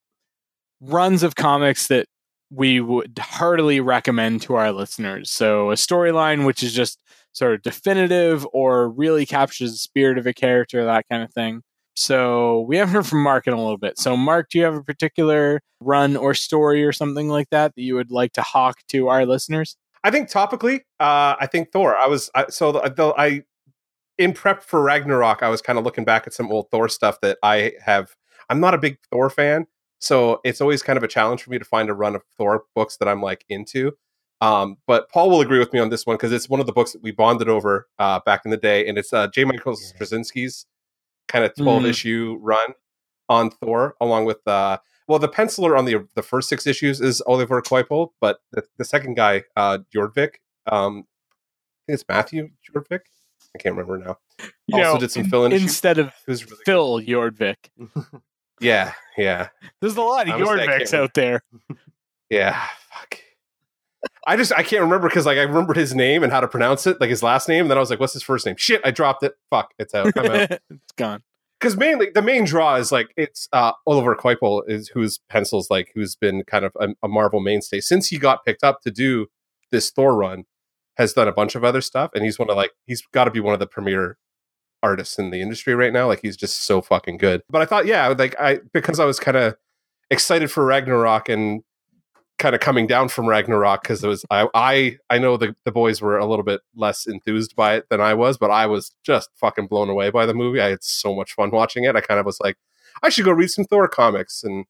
runs of comics that we would heartily recommend to our listeners. So, a storyline which is just sort of definitive or really captures the spirit of a character, that kind of thing. So we haven't heard from Mark in a little bit. So Mark, do you have a particular run or story or something like that that you would like to hawk to our listeners? I think topically, uh, I think Thor. I was I, so the, the, I in prep for Ragnarok. I was kind of looking back at some old Thor stuff that I have. I'm not a big Thor fan, so it's always kind of a challenge for me to find a run of Thor books that I'm like into. Um, but Paul will agree with me on this one because it's one of the books that we bonded over uh, back in the day, and it's uh, J. Michael Straczynski's kind of 12 Mhm. issue run on Thor, along with uh, well, the penciler on the the first six issues is Olivier Coipel, but the, the second guy, uh, Jordvik, um, I think it's Matthew Jordvik. I can't remember now. You Also know, did some in- fill-in issues. instead of really Phil Yordvik. yeah, yeah, There's a lot of I was- I Yordviks can't- out there. yeah. Fuck. I just I can't remember because like I remembered his name and how to pronounce it, like his last name. And then I was like, "What's his first name?" Shit, I dropped it. Fuck, it's out. I'm out. it's gone. because mainly the main draw is like it's uh Olivier Coipel is whose pencils like who's been kind of a, a Marvel mainstay since he got picked up to do this Thor run, has done a bunch of other stuff, and he's one of like he's got to be one of the premier artists in the industry right now. Like he's just so fucking good. But I thought, yeah, like I because I was kind of excited for Ragnarok and kind of coming down from Ragnarok because it was I I I know the the boys were a little bit less enthused by it than I was, but I was just fucking blown away by the movie. I had so much fun watching it. I kind of was like, I should go read some Thor comics, and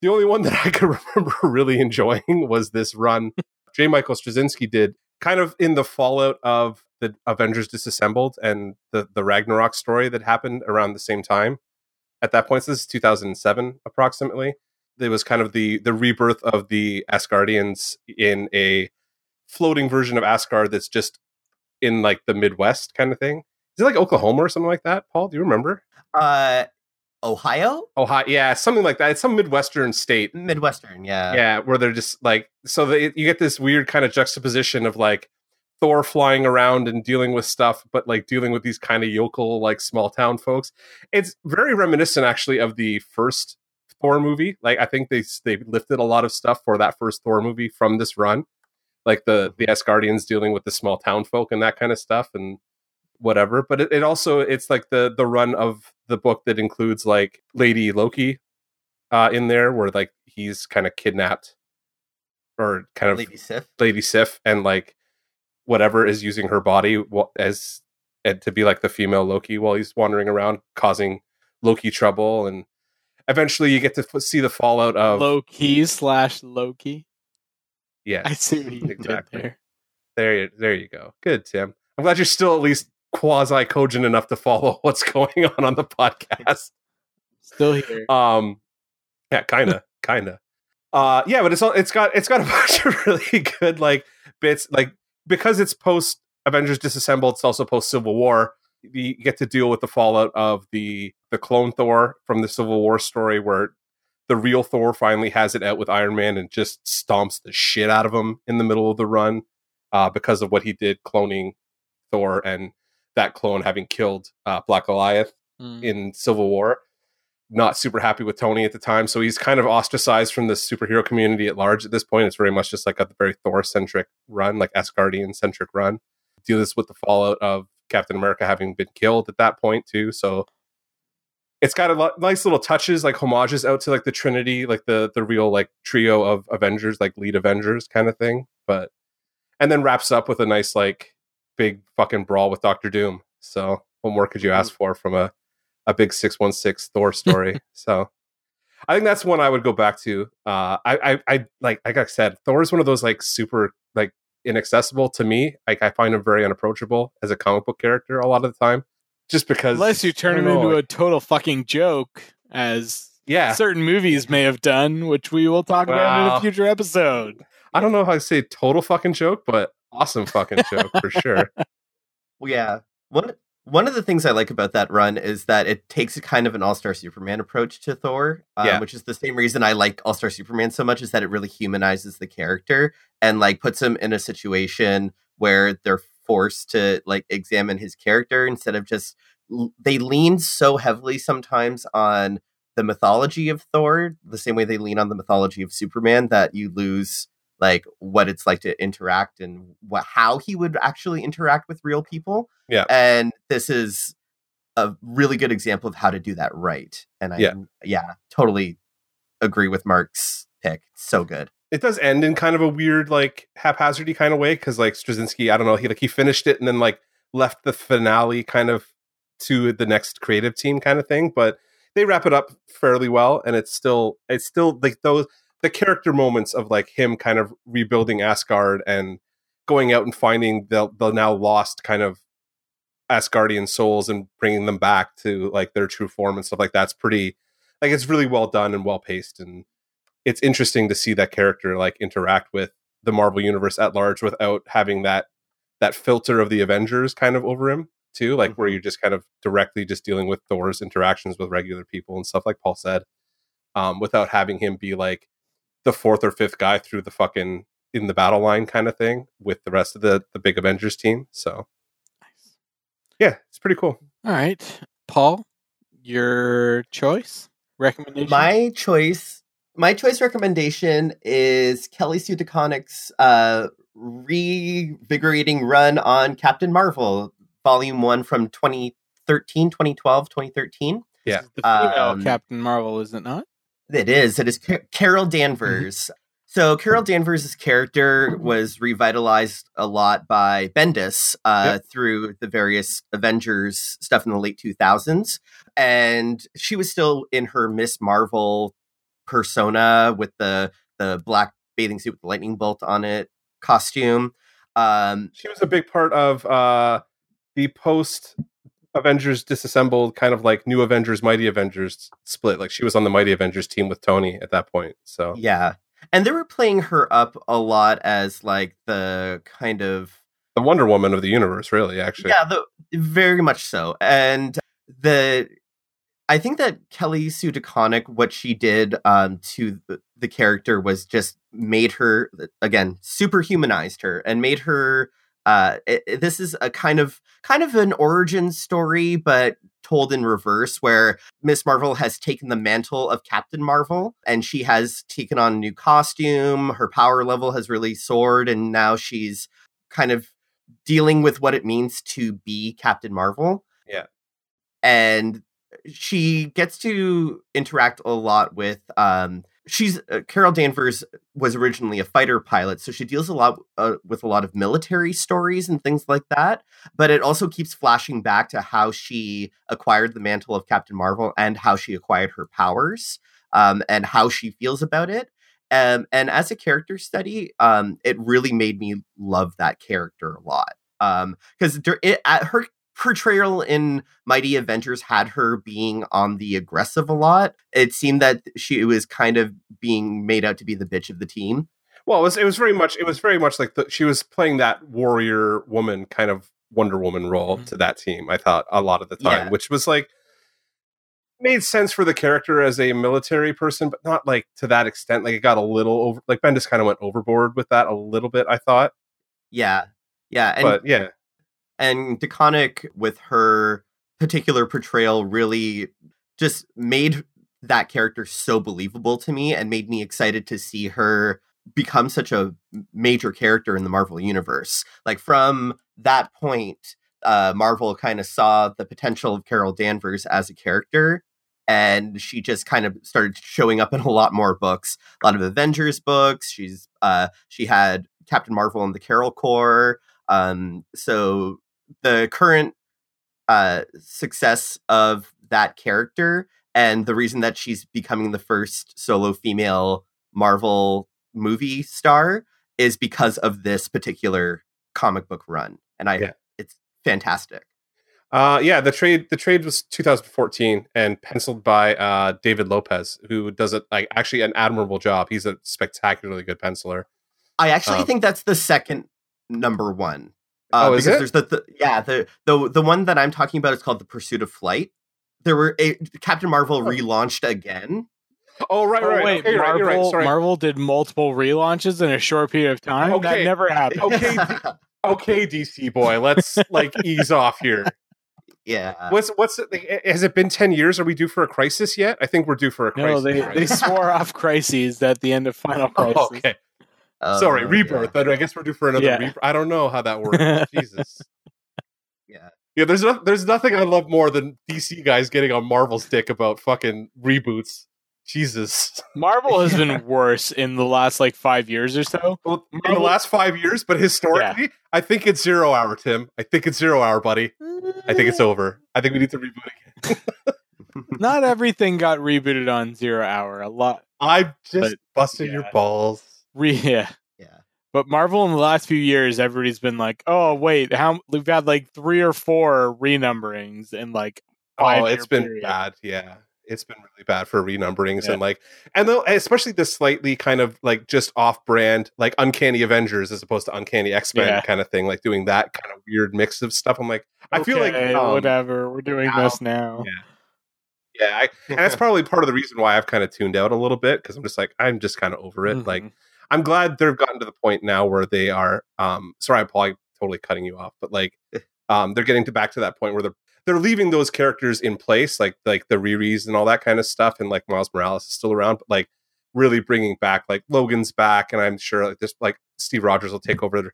the only one that I could remember really enjoying was this run J. Michael Straczynski did, kind of in the fallout of the Avengers Disassembled and the the Ragnarok story that happened around the same time. At that point, so this is 2007 approximately it was kind of the the rebirth of the Asgardians in a floating version of Asgard that's just in like the Midwest kind of thing. Is it like Oklahoma or something like that? Paul, do you remember? Uh, Ohio, Ohio, yeah, something like that. It's some Midwestern state. Midwestern, yeah. yeah, where they're just like so they, you get this weird kind of juxtaposition of like Thor flying around and dealing with stuff, but like dealing with these kind of yokel like small town folks. It's very reminiscent actually of the first Thor movie. Like I think they they lifted a lot of stuff for that first Thor movie from this run, like the mm-hmm. the Asgardians dealing with the small town folk and that kind of stuff and whatever. But it, it also it's like the the run of the book that includes like Lady Loki uh, in there, where like he's kind of kidnapped or kind of Lady Sif. Lady Sif and like whatever is using her body as and to be like the female Loki while he's wandering around causing Loki trouble and eventually you get to f- see the fallout of Low key slash Loki. yeah I see what you Exactly. did there. there you there you go good Tim I'm glad you're still at least quasi cogent enough to follow what's going on on the podcast Still here. um yeah kind of kind of uh yeah but it's all it's got it's got a bunch of really good like bits like because it's post avengers disassembled it's also post civil war you get to deal with the fallout of the the clone thor from the civil war story where the real thor finally has it out with iron man and just stomps the shit out of him in the middle of the run uh because of what he did cloning thor and that clone having killed uh black goliath Mm. in Civil War. not super happy with Tony at the time, so he's kind of ostracized from the superhero community at large. At this point, it's very much just like a very Thor centric run, like Asgardian centric run. Deal this with the fallout of Captain America having been killed at that point too. So it's got a lot, nice little touches, like homages out to like the Trinity, like the the real like trio of Avengers, like lead Avengers kind of thing. But and then wraps up with a nice like big fucking brawl with Doctor Doom. So what more could you ask for from a a big six one six Thor story? so I think that's one I would go back to. Uh, I, I I like like I said, Thor is one of those like super like inaccessible to me. Like I find him very unapproachable as a comic book character a lot of the time just because unless you turn him know, into like- a total fucking joke as yeah certain movies may have done which we will talk about in a future episode i don't know how to say total fucking joke but awesome fucking joke for sure Well, yeah. One one of the things I like about that run is that it takes a kind of an All Star Superman approach to Thor, um, Yeah. which is the same reason I like All Star Superman so much. Is that it really humanizes the character and like puts him in a situation where they're forced to like examine his character instead of just they lean so heavily sometimes on the mythology of Thor, the same way they lean on the mythology of Superman, that you lose like what it's like to interact and what how he would actually interact with real people. Yeah. And this is a really good example of how to do that right. And I Yeah. yeah, totally agree with Mark's pick. So good. it does end in kind of a weird like haphazardy kind of way because like straczynski i don't know he like he finished it and then like left the finale kind of to the next creative team kind of thing but they wrap it up fairly well and it's still it's still like those the character moments of like him kind of rebuilding asgard and going out and finding the the now lost kind of asgardian souls and bringing them back to like their true form and stuff like that's pretty like it's really well done and well paced and it's interesting to see that character like interact with the Marvel universe at large without having that that filter of the Avengers kind of over him too, like where Mhm. you're just kind of directly just dealing with Thor's interactions with regular people and stuff like Paul said, um, without having him be like the fourth or fifth guy through the fucking in the battle line kind of thing with the rest of the the big Avengers team. So nice. yeah, it's pretty cool. all right paul your choice recommendation My choice, my choice recommendation is Kelly Sue DeConnick's uh, revigorating run on Captain Marvel, Volume One from 2013, 2012, 2013. This is the female um, captain marvel is it not It is. It is Ca- Carol Danvers. So Carol Danvers' character was revitalized a lot by Bendis uh, through the various Avengers stuff in the late 2000s, and she was still in her Miss Marvel persona with the the black bathing suit with the lightning bolt on it costume. Um, She was a big part of uh the post Avengers disassembled kind of like new Avengers, Mighty Avengers split. Like she was on the Mighty Avengers team with Tony at that point. So yeah, and they were playing her up a lot as like the kind of the Wonder Woman of the universe, really, actually. Yeah, the, very much so. And the I think that Kelly Sue DeConnick, what she did um, to the, the character was just made her again superhumanized her and made her. Uh, it- it- this is a kind of kind of an origin story, but told in reverse, where Miss Marvel has taken the mantle of Captain Marvel and she has taken on a new costume. Her power level has really soared, and now she's kind of dealing with what it means to be Captain Marvel. Yeah. And she gets to interact a lot with um she's uh, Carol Danvers was originally a fighter pilot so she deals a lot uh, with a lot of military stories and things like that but it also keeps flashing back to how she acquired the mantle of Captain Marvel and how she acquired her powers um and how she feels about it um, and as a character study, um, it really made me love that character a lot. Because it at her portrayal in Mighty Avengers had her being on the aggressive a lot. It seemed that she was kind of being made out to be the bitch of the team. Well, it was it was very much it was very much like the, she was playing that warrior woman kind of Wonder Woman role Mhm. to that team. I thought a lot of the time, Yeah. which was like made sense for the character as a military person, but not like to that extent. Like it got a little over. Like Bendis kind of went overboard with that a little bit. I thought, Yeah, yeah, and but yeah, and DeConnick with her particular portrayal really just made that character so believable to me and made me excited to see her become such a major character in the Marvel universe. Like from that point, uh, Marvel kind of saw the potential of Carol Danvers as a character, and she just kind of started showing up in a lot more books, a lot of Avengers books. She's uh, she had Captain Marvel and the Carol Corps. Um, so the current uh, success of that character and the reason that she's becoming the first solo female Marvel movie star is because of this particular comic book run, and I Yeah. it's fantastic. Uh, yeah, the trade the trade was 2014 and penciled by uh, David Lopez, who does it like actually an admirable job. He's a spectacularly good penciler. I actually Um, think that's the second number one. Uh, Oh, is because it? there's the, the yeah the the the one that I'm talking about is called the Pursuit of Flight. There were a, Captain Marvel Oh. relaunched again. Oh right, Oh, right. wait, okay, you're right, Marvel, you're right. Sorry. Marvel did multiple relaunches in a short period of time. That Okay. never happened. Okay, okay, DC boy, let's like ease off here. yeah. What's what's it, has it been 10 years? Are we due for a crisis yet? I think we're due for a No, crisis. they, they swore off crises at the end of Final Crisis. Oh, okay. Oh, Sorry, um, rebirth. But I guess we're due for another Yeah. rebirth. I don't know how that works. Jesus. Yeah. Yeah, there's no, there's nothing I love more than DC guys getting on Marvel's dick about fucking reboots. Jesus. Marvel has been worse in the last like five years or so. Well, in the last five years, but historically, I think it's zero hour, Tim. I think it's zero hour, buddy. I think it's mm. over. I think we need to reboot again. Not everything got rebooted on Zero Hour. A lot, I'm just But, busting your balls. Re- yeah. Yeah. But Marvel in the last few years, everybody's been like, "Oh, wait, how we've had like three or four renumberings and like Oh, five-year it's been period. bad. Yeah. It's been really bad for renumberings Yeah. and like and though especially the slightly kind of like just off brand like uncanny Avengers as opposed to uncanny X-Men Yeah. kind of thing, like doing that kind of weird mix of stuff. I'm like, I feel like um, whatever. We're doing now- this now. Yeah, I, and that's probably part of the reason why I've kind of tuned out a little bit because I'm just like I'm just kind of over it. Mhm. Like I'm glad they've gotten to the point now where they are. Um, sorry, I'm probably totally cutting you off, but like, um, they're getting to back to that point where they're they're leaving those characters in place, like like the Riri's and all that kind of stuff, and like Miles Morales is still around, but like really bringing back like Logan's back, and I'm sure like this like Steve Rogers will take over the,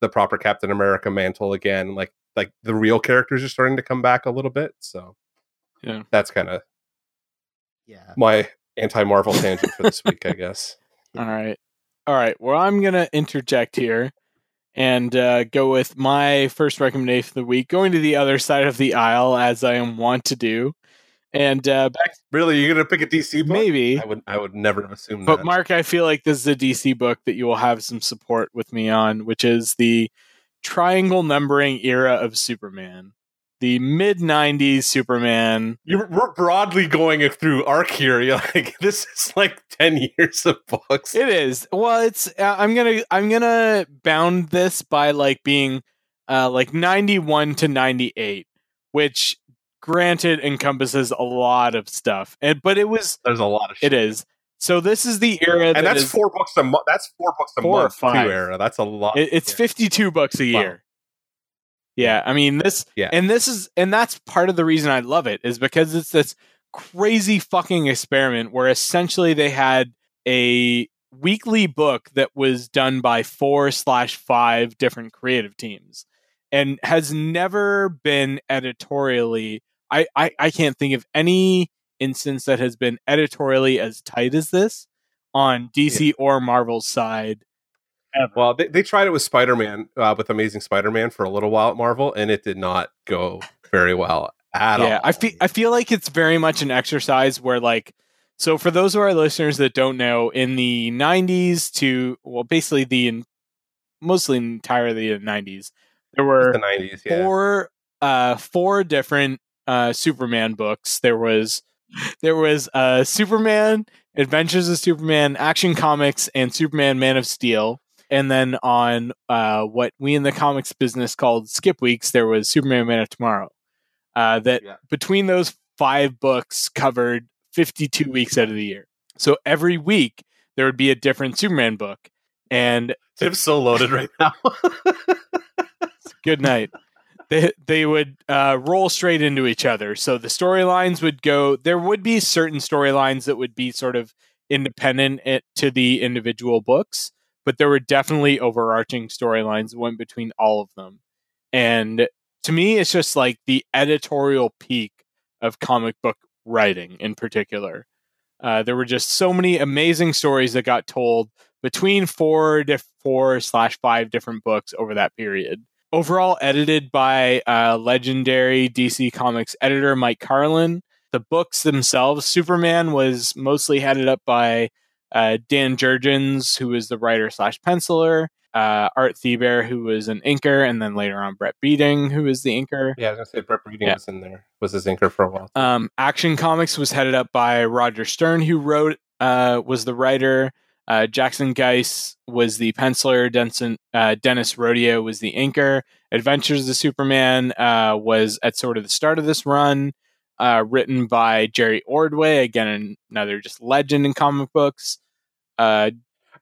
the proper Captain America mantle again. Like like the real characters are starting to come back a little bit, so Yeah. that's kind of yeah. my anti Marvel tangent for this week, I guess. All right. All right. Well, I'm going to interject here and uh, go with my first recommendation of the week, going to the other side of the aisle, as I am wont to do. And uh, back Really, you're gonna pick a DC book? maybe. I would I would never have assumed But that. Mark, I feel like this is a DC book that you will have some support with me on, which is the triangle numbering era of Superman. The mid 90s Superman. You're, we're broadly going through arc here. You're like this is like ten years of books. It is. Well, it's uh, I'm going to I'm to bound this by like being uh like 91 to 98, which granted encompasses a lot of stuff. And but it was There's a lot of shit. it is. So this is the era that and that's is- four books a month. That's four books a Four or month. five. Two era. That's a lot. It, it's. 52 bucks a year. Yeah, I mean this Yeah. and this is and that's part of the reason I love it is because it's this crazy fucking experiment where essentially they had a weekly book that was done by four slash five different creative teams and has never been editorially I, I I can't think of any instance that has been editorially as tight as this on DC or Marvel's side ever. well, they, they tried it with Spider Man, uh, with Amazing Spider Man for a little while at Marvel, and it did not go very well at yeah, all. I feel I feel like it's very much an exercise where like so for those of our listeners that don't know, in the '90s to well, basically the mostly entirely the '90s, there were the nineties. Yeah. four uh four different uh Superman books. There was there was uh Superman, Adventures of Superman, Action Comics, and Superman Man of Steel. And then on uh what we in the comics business called skip weeks, there was Superman Man of Tomorrow. Uh that Yeah. between those five books covered 52 weeks out of the year. So every week there would be a different Superman book. And Tim's so loaded right now. good night. they they would uh, roll straight into each other. So the storylines would go. There would be certain storylines that would be sort of independent it, to the individual books, but there were definitely overarching storylines that went between all of them. And to me, it's just like the editorial peak of comic book writing in particular. Uh, there were just so many amazing stories that got told between four to four slash five different books over that period. Overall, edited by uh, legendary DC Comics editor Mike Carlin. The books themselves, Superman was mostly headed up by uh, Dan Jurgens, who was the writer slash penciler, uh, Art Thiebaud, who was an inker, and then later on Brett Breeding, who was the inker. Yeah, I was gonna say Brett Breeding Yeah. was in there, was his inker for a while. Um, Action Comics was headed up by Roger Stern, who wrote, uh, was the writer. Uh, Jackson Guice was the penciler. Denson, uh, Dennis Rodier was the inker. Adventures of Superman uh, was at sort of the start of this run, uh, written by Jerry Ordway, again another just legend in comic books. Uh,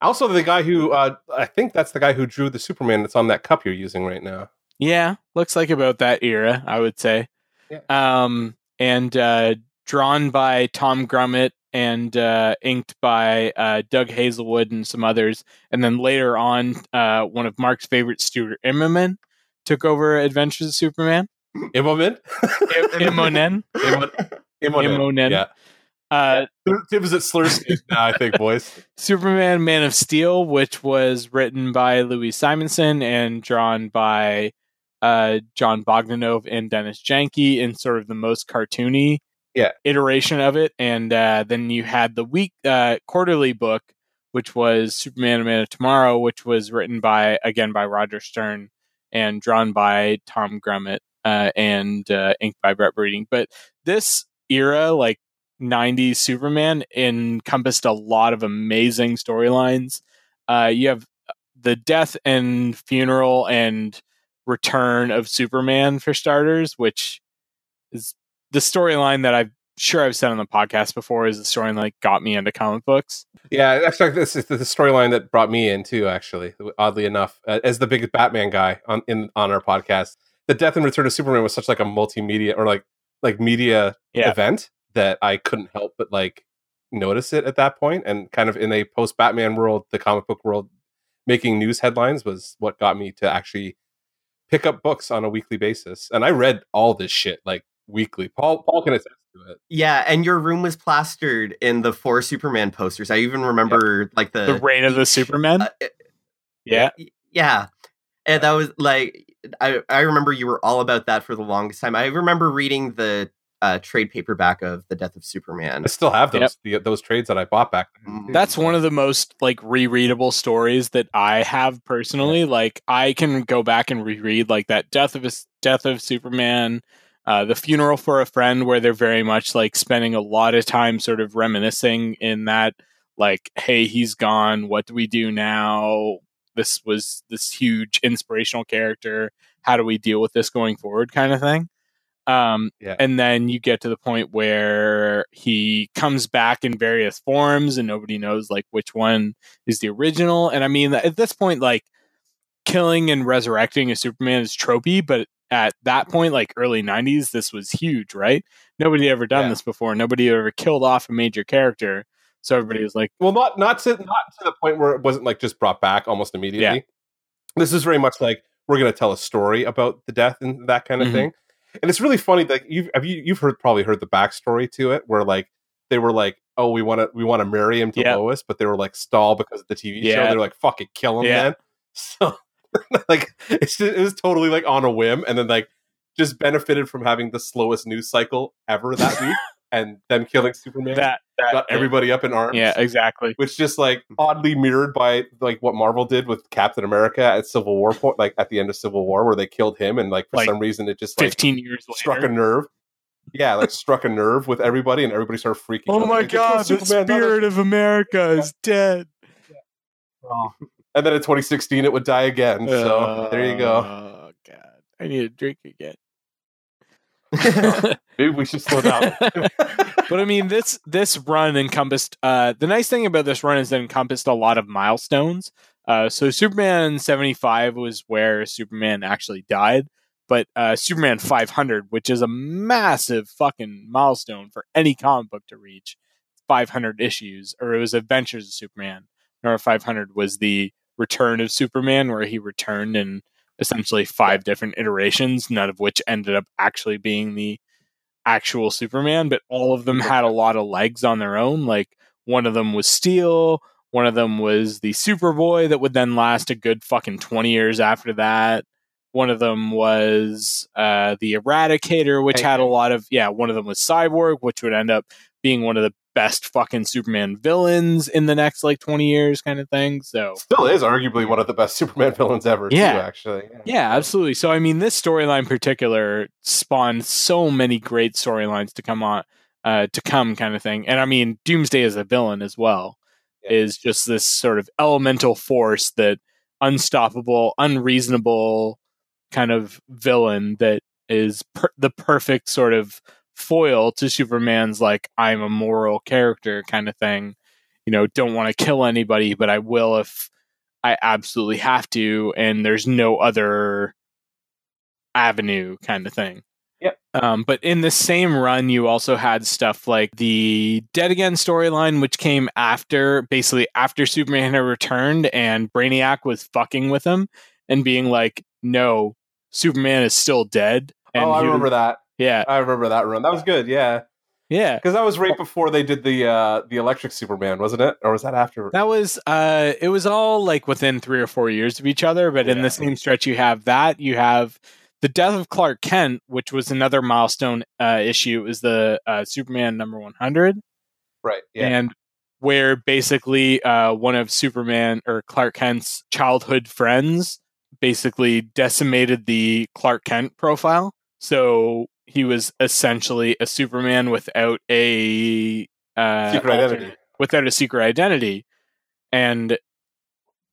Also, the guy who uh, I think that's the guy who drew the Superman that's on that cup you're using right now. Yeah, looks like about that era, I would say. Yeah. Um, and uh, drawn by Tom Grummett and uh, inked by uh, Doug Hazelwood and some others. And then later on, uh, one of Mark's favorite, Stuart Immonen, took over Adventures of Superman. Immonen? Immonen. Immonen. Immonen. Yeah. Uh, Tibbs at Slurskis now, I think, boys. Superman Man of Steel, which was written by Louise Simonson and drawn by uh, Jon Bogdanove and Dennis Janke in sort of the most cartoony Yeah. iteration of it. And uh, then you had the week uh, quarterly book, which was Superman Man of Tomorrow, which was written by again by Roger Stern and drawn by Tom Grummett uh, and uh, inked by Brett Breeding. But this era, like 90s Superman, encompassed a lot of amazing storylines. Uh, you have the death and funeral and return of Superman for starters, which is the storyline that I've sure I've said on the podcast before is the storyline that like, got me into comic books. Yeah, actually, this is the storyline that brought me in too. Actually, oddly enough, uh, as the biggest Batman guy on in on our podcast, the death and return of Superman was such like a multimedia or like like media Yeah. event that I couldn't help but like notice it at that point, and kind of in a post Batman world, the comic book world, making news headlines was what got me to actually pick up books on a weekly basis, and I read all this shit like weekly. Paul Paul can attest to it. Yeah, and your room was plastered in the four Superman posters. I even remember like the The reign of the Superman. uh, yeah. yeah, and that was like I I remember you were all about that for the longest time. I remember reading the uh, trade paperback of the Death of Superman. I still have those Yep. the, those trades that I bought back. Mhm. That's one of the most like rereadable stories that I have personally. Like I can go back and reread like that death of a, death of Superman, uh, the funeral for a friend, where they're very much like spending a lot of time sort of reminiscing in that like, hey, he's gone. What do we do now? This was this huge inspirational character. How do we deal with this going forward? Kind of thing. Um, Yeah. and then you get to the point where he comes back in various forms and nobody knows like which one is the original and i mean at this point like killing and resurrecting a superman is tropey but at that point like early 90s this was huge right nobody had ever done Yeah. this before nobody had ever killed off a major character so everybody was like Well, not not to not to the point where it wasn't like just brought back almost immediately. This is very much like we're going to tell a story about the death and that kind of Mhm. thing. And it's really funny that you've have you you've heard probably heard the backstory to it, where like they were like, "Oh, we want to we want to marry him to Yeah. Lois," but they were like stall because of the TV show. They're like, "Fuck it, kill him Yeah. then." So like it's just, it was totally like on a whim, and then like just benefited from having the slowest news cycle ever that week, and them killing Superman that, got everybody up in arms yeah exactly which just like oddly mirrored by like what Marvel did with Captain America at Civil War point, like at the end of Civil War, where they killed him, and like for Like, some reason it just like 15 years later struck a nerve. Yeah, like struck a nerve with everybody, and everybody started freaking. oh out. my Like, god the Superman, spirit of america is dead us." Oh. And then in 2016, it would die again. So there you go. oh god i need a drink again Maybe we should slow down. but I mean, this this run encompassed. Uh, the nice thing about this run is it encompassed a lot of milestones. Uh, so Superman seventy five was where Superman actually died, but uh, Superman 500, which is a massive fucking milestone for any comic book to reach. 500 issues, or it was Adventures of Superman. Number 500 was the Return of Superman, where he returned in essentially five different iterations, none of which ended up actually being the actual Superman, but all of them had a lot of legs on their own. Like one of them was Steel, one of them was the Superboy that would then last a good fucking 20 years after that. One of them was uh, the Eradicator, which had a lot of, yeah, one of them was Cyborg, which would end up being one of the best fucking Superman villains in the next like 20 years kind of thing. So Still is arguably one of the best Superman villains ever, Yeah. too, actually. yeah, absolutely. So I mean, this storyline in particular spawned so many great storylines to come on, uh, to come kind of thing. And I mean, Doomsday as a villain as well Yeah. is just this sort of elemental force that unstoppable, unreasonable kind of villain that is per- the perfect sort of foil to Superman's like I'm a moral character kind of thing. You know, don't want to kill anybody, but I will if I absolutely have to, and there's no other avenue kind of thing. Yep. Um, but in the same run, you also had stuff like the Dead Again storyline, which came after, basically after Superman had returned, and Brainiac was fucking with him and being like, "No, Superman is still dead." And oh, I was- remember that. Yeah, I remember that run. That was good, yeah. yeah. Because that was right before they did the uh the electric Superman, wasn't it? Or was that after? That was uh it was all like within 3 or 4 years of each other, but in the same stretch you have that, you have the death of Clark Kent, which was another milestone uh issue, is the uh Superman number 100 right, yeah. and where basically uh one of Superman or Clark Kent's childhood friends basically decimated the Clark Kent profile. So he was essentially a Superman without a uh, Secret identity. without a secret identity. And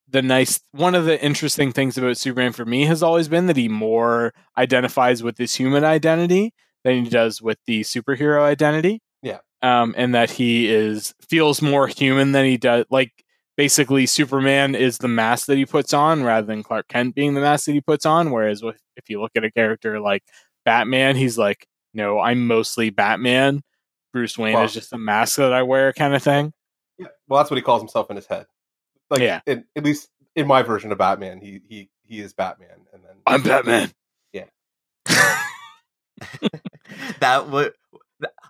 the nice one of the interesting things about Superman for me has always been that he more identifies with his human identity than he does with the superhero identity. Yeah. Um, and that he is feels more human than he does like basically Superman is the mask that he puts on rather than Clark Kent being the mask that he puts on. Whereas with, if you look at a character like Batman, he's like, no, I'm mostly Batman. Bruce Wayne Well- is just a mask that I wear, kind of thing. Yeah. Well, that's what he calls himself in his head. Like, Yeah. in, at least in my version of Batman, he he he is Batman, and then I'm Batman. Yeah. that would.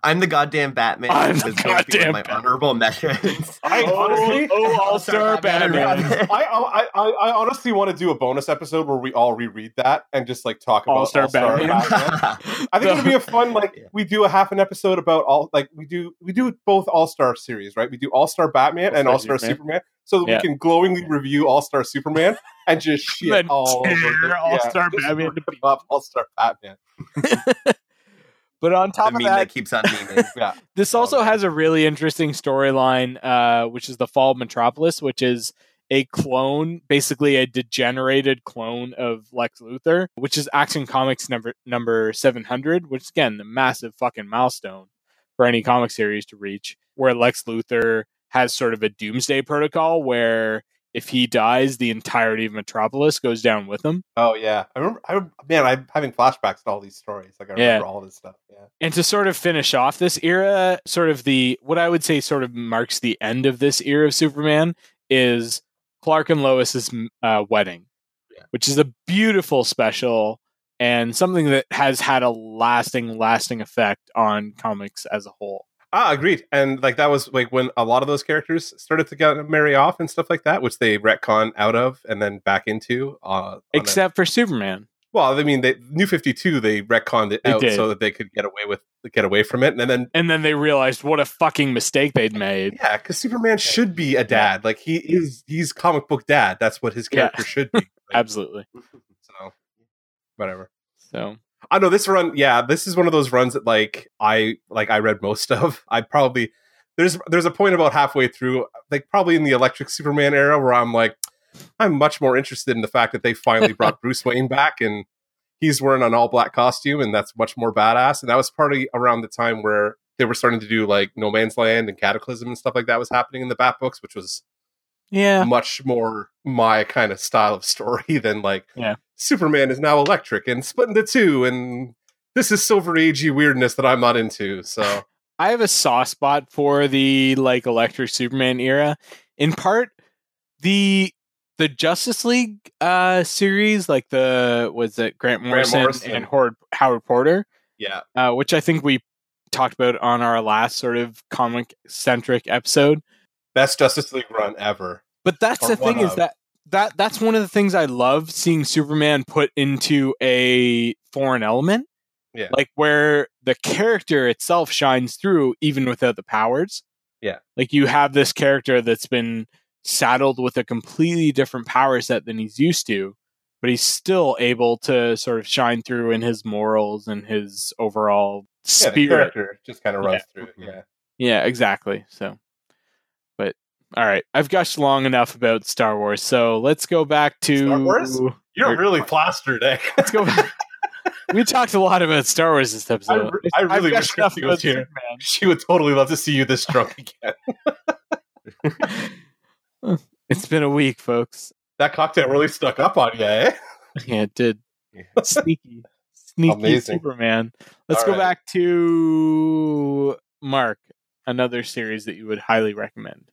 I'm the goddamn Batman. I'm the That's going to be one of goddamn my Batman. honorable mentions. I honestly- oh, oh All-Star Batman. I, I I I honestly want to do a bonus episode where we all reread that and just like talk about All-Star All-Star Batman. Batman. I think it'd be a fun like Yeah. we do a half an episode about all like we do we do both All Star series right we do All Star Batman and All All-Star Superman. Superman so that Yeah. we can glowingly review All Star Superman and just shit all over tear the- All-Star just Batman up All Star Batman But on top meme of that, that keeps on memeing. yeah this also has a really interesting storyline, uh, which is the Fall of Metropolis, which is a clone, basically a degenerated clone of Lex Luthor, which is Action Comics number number seven hundred, which again a massive fucking milestone for any comic series to reach, where Lex Luthor has sort of a doomsday protocol where if he dies, the entirety of Metropolis goes down with him. oh yeah I remember I man I'm having flashbacks to all these stories like I Yeah. remember all this stuff yeah And to sort of finish off this era, sort of the what I would say sort of marks the end of this era of Superman is Clark and Lois's uh, wedding, Yeah. which is a beautiful special and something that has had a lasting, lasting effect on comics as a whole. Ah, agreed. And like that was like when a lot of those characters started to get marry off and stuff like that, which they retcon out of and then back into. Uh, on a- Except for Superman. well, I mean, they, New Fifty Two, they retconned it They out did. so that they could get away with get away from it, and then And then they realized what a fucking mistake they'd made. yeah, because Superman should be a dad. Like he is, he's comic book dad. That's what his Yeah. character should be. Like, Absolutely. so, whatever. So I know this run. Yeah, this is one of those runs that like I like. I read most of. I probably there's there's a point about halfway through, like probably in the Electric Superman era, where I'm like, I'm much more interested in the fact that they finally brought Bruce Wayne back and he's wearing an all black costume, and that's much more badass. And that was probably around the time where they were starting to do like No Man's Land and Cataclysm and stuff like that was happening in the Bat books, which was yeah. much more my kind of style of story than like Yeah. Superman is now electric and split into two, and this is Silver Agey weirdness that I'm not into. So I have a soft spot for the like electric Superman era. In part, the the Justice League uh series, like the was it Grant Morrison, Morrison. and Howard, Howard Porter, yeah, uh, which I think we talked about on our last sort of comic centric episode. best Justice League run ever. But that's the thing one is that that that's one of the things I love seeing Superman put into a foreign element. Yeah. Like where the character itself shines through even without the powers. Yeah. Like you have this character that's been saddled with a completely different power set than he's used to, but he's still able to sort of shine through in his morals and his overall Yeah, the spirit. character just kind of runs Yeah. through it. Yeah. Yeah, exactly. So, all right, I've gushed long enough about Star Wars, so let's go back to Star Wars? You're really plastered, eh? Let's go back. we talked a lot about Star Wars this episode. I I've really wish Christy was here. Superman. she would totally love to see you this drunk again. It's been a week, folks. That cocktail really stuck up on you, eh? Yeah, it did. Sneaky, sneaky Amazing. Superman. Let's All go right. back to Mark. Another series that you would highly recommend.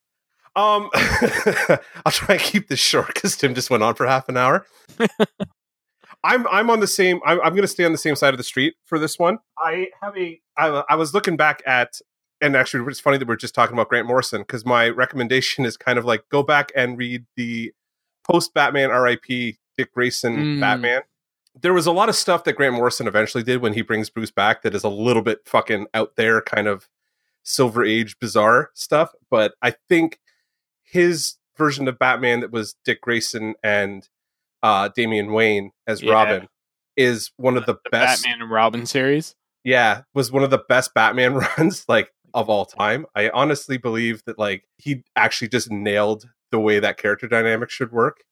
Um, I'll try and keep this short because Tim just went on for half an hour. I'm I'm on the same. I'm, I'm going to stay on the same side of the street for this one. I have a. I, I was looking back at, and actually, it's funny that we're just talking about Grant Morrison because my recommendation is kind of like go back and read the post Batman R.I.P. Dick Grayson Mm. Batman. There was a lot of stuff that Grant Morrison eventually did when he brings Bruce back that is a little bit fucking out there, kind of Silver Age bizarre stuff. But I think his version of Batman that was Dick Grayson and uh, Damian Wayne as Yeah. Robin is one of the, The best. Batman and Robin series. Yeah, was one of the best Batman runs like of all time. I honestly believe that like he actually just nailed the way that character dynamic should work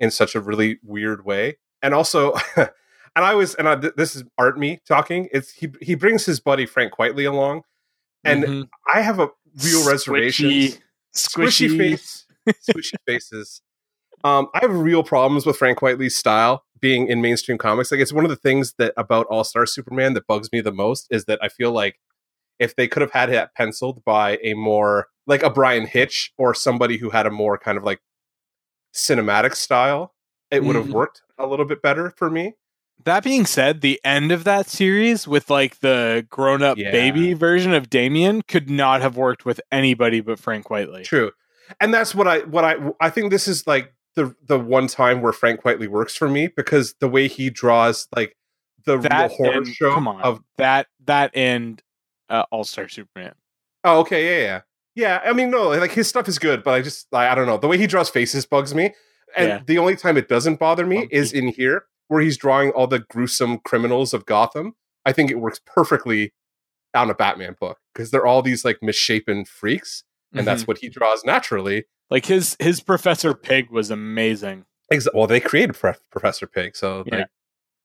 in such a really weird way. And also and I was and I, this is art me talking. It's he he brings his buddy Frank Quitely along and Mhm. I have a real reservation Squishy, squishy, squishy. face, squishy faces. Um, I have real problems with Frank Quitely's style being in mainstream comics. Like it's one of the things that about All Star Superman that bugs me the most is that I feel like if they could have had it penciled by a more like a Brian Hitch or somebody who had a more kind of like cinematic style, it would have Mhm. worked a little bit better for me. That being said, the end of that series with like the grown up Yeah. baby version of Damian could not have worked with anybody but Frank Quitely. True, and that's what I what I I think this is like the the one time where Frank Quitely works for me because the way he draws like the That real horror and, show come on, of that that and uh, All Star Superman. oh okay yeah yeah yeah I mean no like his stuff is good but I just I, I don't know the way he draws faces bugs me and Yeah. the only time it doesn't bother me Bumpy. is in here where he's drawing all the gruesome criminals of Gotham I think it works perfectly on a Batman book because they're all these like misshapen freaks and that's Mhm. what he draws naturally like his his Professor Pig was amazing. Well, they created Prof- Professor Pig, so Yeah. like,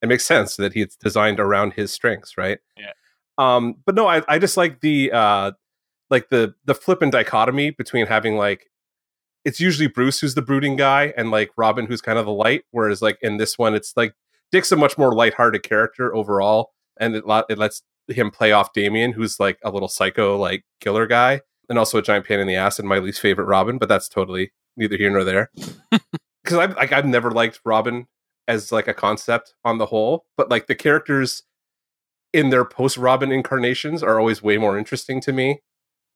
it makes sense that he's designed around his strengths, right? Yeah. Um, but no, I, I just like the uh, like the the flip and dichotomy between having like it's usually Bruce who's the brooding guy and like Robin who's kind of the light, whereas like in this one it's like Dick's a much more lighthearted character overall, and it, it lets him play off Damian, who's like a little psycho like killer guy, and also a giant pain in the ass and my least favorite Robin, but that's totally neither here nor there because I've like I've never liked Robin as like a concept on the whole, but like the characters in their post Robin incarnations are always way more interesting to me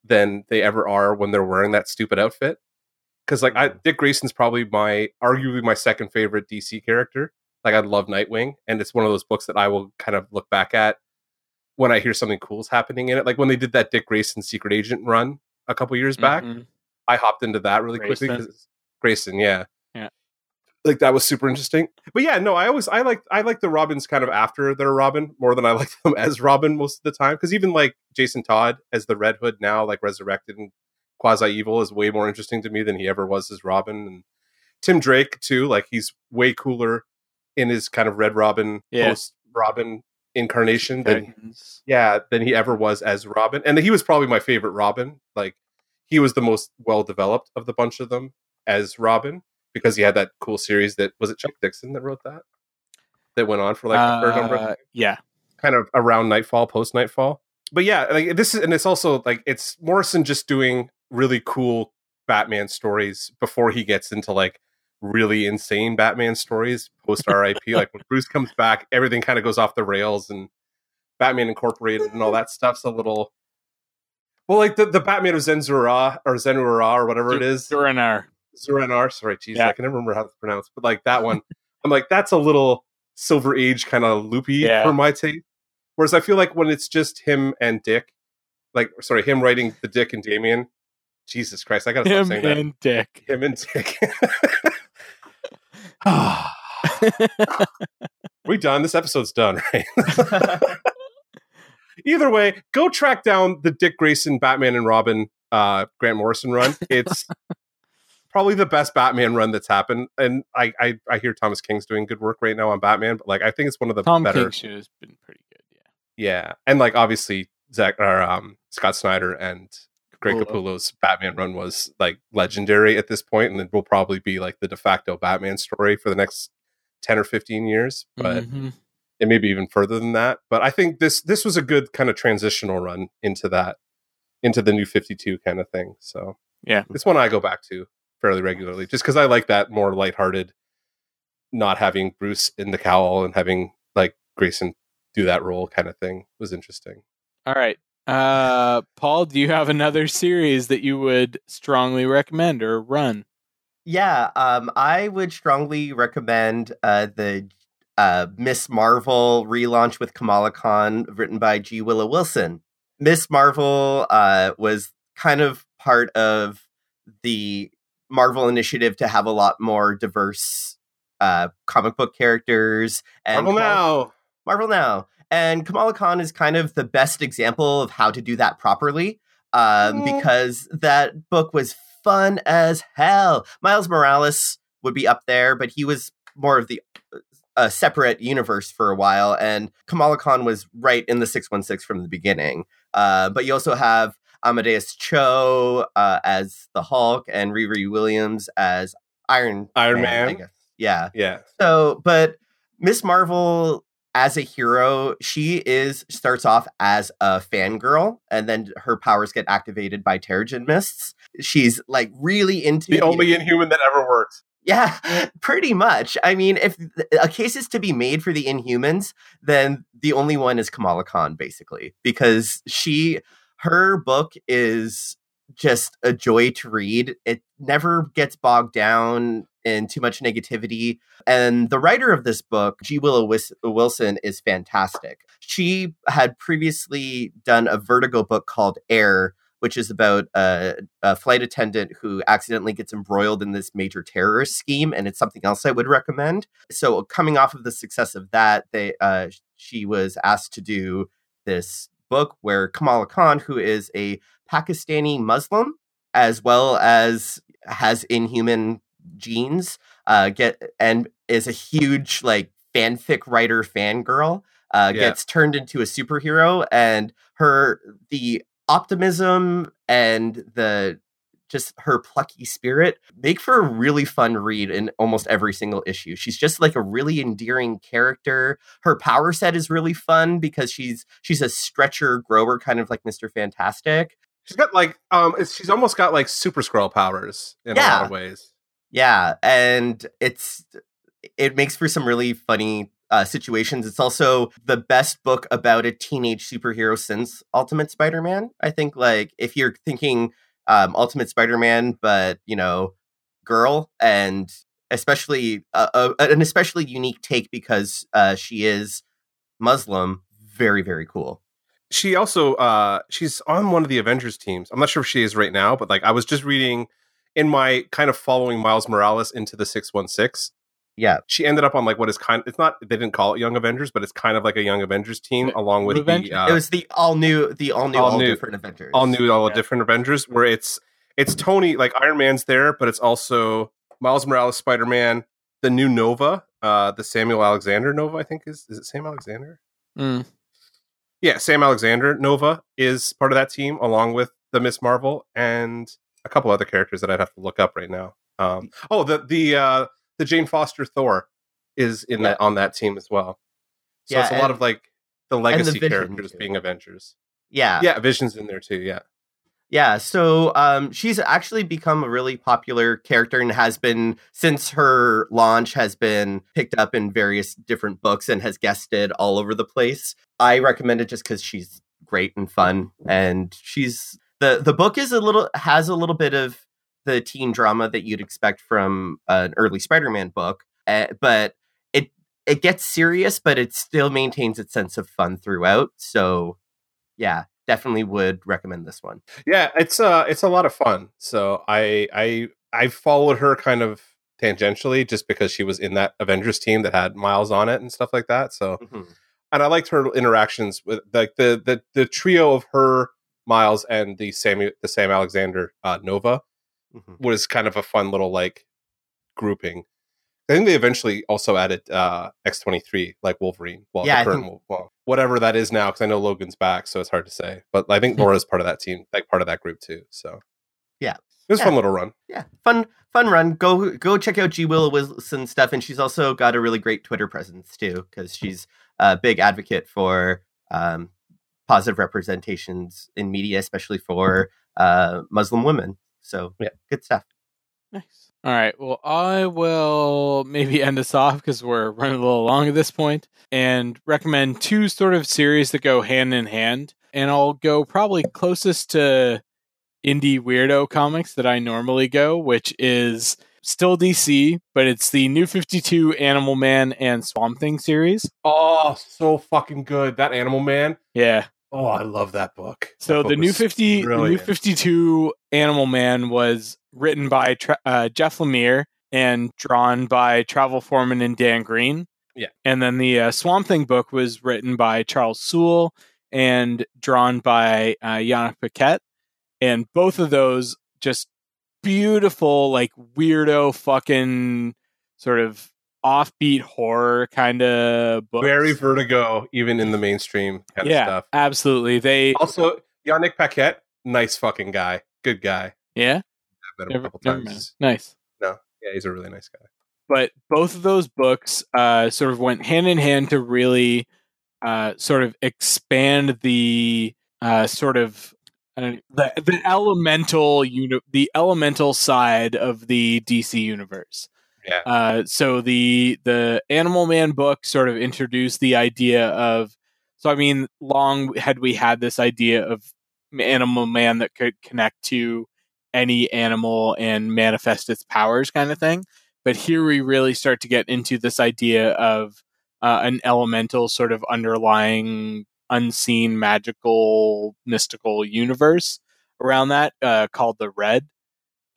than they ever are when they're wearing that stupid outfit. Because like I, Dick Grayson's probably my arguably my second favorite DC character. Like I love Nightwing, and it's one of those books that I will kind of look back at when I hear something cool's happening in it. Like when they did that Dick Grayson Secret Agent run a couple years back, Mhm. I hopped into that really quickly Grayson. because Grayson, yeah, Yeah. like that was super interesting. But yeah, no, I always I like I like the Robins kind of after their Robin more than I like them as Robin most of the time because even like Jason Todd as the Red Hood now, like resurrected and quasi evil, is way more interesting to me than he ever was as Robin. And Tim Drake too, like he's way cooler in his kind of Red Robin Yeah. post Robin incarnation than Titans. yeah than he ever was as robin and he was probably my favorite robin like he was the most well developed of the bunch of them as robin because he had that cool series that was it chuck dixon that wrote that that went on for like a fair number of Uh, yeah. kind of around nightfall, post nightfall. But yeah, like this is, and it's also like it's Morrison just doing really cool Batman stories before he gets into like really insane Batman stories post RIP. like when Bruce comes back, everything kind of goes off the rails, and Batman Incorporated and all that stuff's a little. Well, like the, the Batman of Zenzura or Zenura or whatever it is, Zuranar. Zuranar. Sorry, geez, Yeah. I can never remember how it's pronounced, but like that one, I'm like that's a little Silver Age kind of loopy Yeah. for my taste. Whereas I feel like when it's just him and Dick, like sorry, him writing the Dick and Damian. Jesus Christ, I gotta stop Him saying that. and Dick. Him and Dick. we done. This episode's done, right? Either way, go track down the Dick Grayson Batman and Robin uh, Grant Morrison run. It's probably the best Batman run that's happened. And I, I I hear Thomas King's doing good work right now on Batman, but like I think it's one of the Tom better. King show has been pretty good. Yeah. Yeah, and like obviously Zach or um, Scott Snyder and Greg Capullo. Capullo's Batman run was like legendary at this point, and it will probably be like the de facto Batman story for the next ten or fifteen years. But Mhm. it may be even further than that. But I think this this was a good kind of transitional run into that into the new 52 kind of thing. So Yeah. it's one I go back to fairly regularly just because I like that more lighthearted, not having Bruce in the cowl and having like Grayson do that role kind of thing was interesting. All right. Uh, Paul, do you have another series that you would strongly recommend or run? Yeah, um, I would strongly recommend uh, the uh, Miss Marvel relaunch with Kamala Khan, written by G. Willow Wilson. Miss Marvel uh, was kind of part of the Marvel initiative to have a lot more diverse uh, comic book characters. And Marvel Kamala- now. Marvel Now. And Kamala Khan is kind of the best example of how to do that properly um, Mm. because that book was fun as hell. Miles Morales would be up there, but he was more of the a separate universe for a while, and Kamala Khan was right in the 616 from the beginning. Uh, but you also have Amadeus Cho uh, as the Hulk and Riri Williams as Iron Iron Man. guess. Yeah. Yeah. So, but Miss Marvel as a hero, she is starts off as a fangirl, and then her powers get activated by Terrigen mists. She's like really into The only inhuman that ever worked. yeah, pretty much. I mean, if a case is to be made for the Inhumans, then the only one is Kamala Khan, basically, because she, her book is just a joy to read. It never gets bogged down in too much negativity. And the writer of this book, G. Willow Wilson, is fantastic. She had previously done a Vertigo book called Air, which is about a, a flight attendant who accidentally gets embroiled in this major terrorist scheme, and it's something else I would recommend. So, coming off of the success of that, they uh, she was asked to do this book where Kamala Khan, who is a Pakistani Muslim, as well as has inhuman genes, uh, get and is a huge like fanfic writer fangirl. Uh, Yeah. gets turned into a superhero, and her the optimism and the just her plucky spirit make for a really fun read in almost every single issue. She's just like a really endearing character. Her power set is really fun because she's she's a stretcher grower kind of like Mr. Fantastic. She's got like um she's almost got like super scroll powers in a lot of ways. Yeah, and it's it makes for some really funny uh, situations. It's also the best book about a teenage superhero since Ultimate Spider-Man. I think like if you're thinking um, Ultimate Spider-Man, but you know, girl, and especially uh, uh, an especially unique take because uh, she is Muslim. Very very cool. She also uh she's on one of the Avengers teams. I'm not sure if she is right now, but like I was just reading in my kind of following Miles Morales into the 616. Yeah, She ended up on like what is kind it's not they didn't call it Young Avengers, but it's kind of like a Young Avengers team along with Avengers? the uh, it was the all new, the all new, All all, new. different Avengers. all new all Yeah. different Avengers where it's it's Tony like Iron Man's there, but it's also Miles Morales, Spider Man, the new Nova, uh, the Samuel Alexander Nova. I think is is it Sam Alexander? Mm. Yeah, Sam Alexander Nova is part of that team along with the Miss Marvel and a couple other characters that I'd have to look up right now. Um, oh, the the uh, the Jane Foster Thor is in Yeah. that on that team as well. So Yeah, it's a lot of like the the legacy Vision, characters too. being Avengers. Yeah. Yeah, Vision's in there too. Yeah. Yeah, so um, she's actually become a really popular character and has been since her launch has been picked up in various different books and has guested all over the place. I recommend it just because she's great and fun, and she's the the book is a little has a little bit of the teen drama that you'd expect from an early Spider-Man book, uh, but it it gets serious, but it still maintains its sense of fun throughout. So, yeah, definitely would recommend this one. Yeah, it's uh it's a lot of fun. So I I I followed her kind of tangentially just because she was in that Avengers team that had Miles on it and stuff like that. So and I liked her interactions with like the the the trio of her, Miles, and the Sammy the Sam Alexander uh, Nova Mhm. was kind of a fun little like grouping. I think they eventually also added uh, X twenty three like Wolverine. Well, Yeah, I the current, Wol- well, whatever that is now, because I know Logan's back, so it's hard to say. But I think Laura's part of that team, like part of that group too. So Yeah. it was a Yeah. fun little run. yeah, fun fun run. Go go check out G Willow Wilson stuff, and she's also got a really great Twitter presence too, because she's a big advocate for um, positive representations in media, especially for uh, Muslim women. So Yeah. good stuff. Nice. All right. Well, I will maybe end us off because we're running a little long at this point and recommend two sort of series that go hand in hand. And I'll go probably closest to indie weirdo comics that I normally go, which is still DC, but it's the New 52 Animal Man and Swamp Thing series. Oh, so fucking good. That Animal Man. Yeah. Oh, I love that book. So That the book new was fifty, the new brilliant. fifty two Animal Man was written by uh, Jeff Lemire and drawn by Travel Foreman and Dan Green. Yeah. and then the uh, Swamp Thing book was written by Charles Soule and drawn by uh, Yanick Paquette, and both of those just beautiful, like weirdo, fucking sort of offbeat horror kind of books. Very vertigo, even in the mainstream kind yeah, of stuff. absolutely. They Also, Yanick Paquette, nice fucking guy. Good guy. yeah. I've met him Never, a couple times. Nice. Yeah, he's a really nice guy. but both of those books uh, sort of went hand in hand to really uh, sort of expand the uh, sort of I don't, the the elemental uni- the elemental side of the DC universe. Yeah. Uh, so the the Animal Man book sort of introduced the idea of so I mean long had we had this idea of Animal Man that could connect to any animal and manifest its powers kind of thing but here we really start to get into this idea of uh, an elemental sort of underlying unseen magical mystical universe around that uh, called the red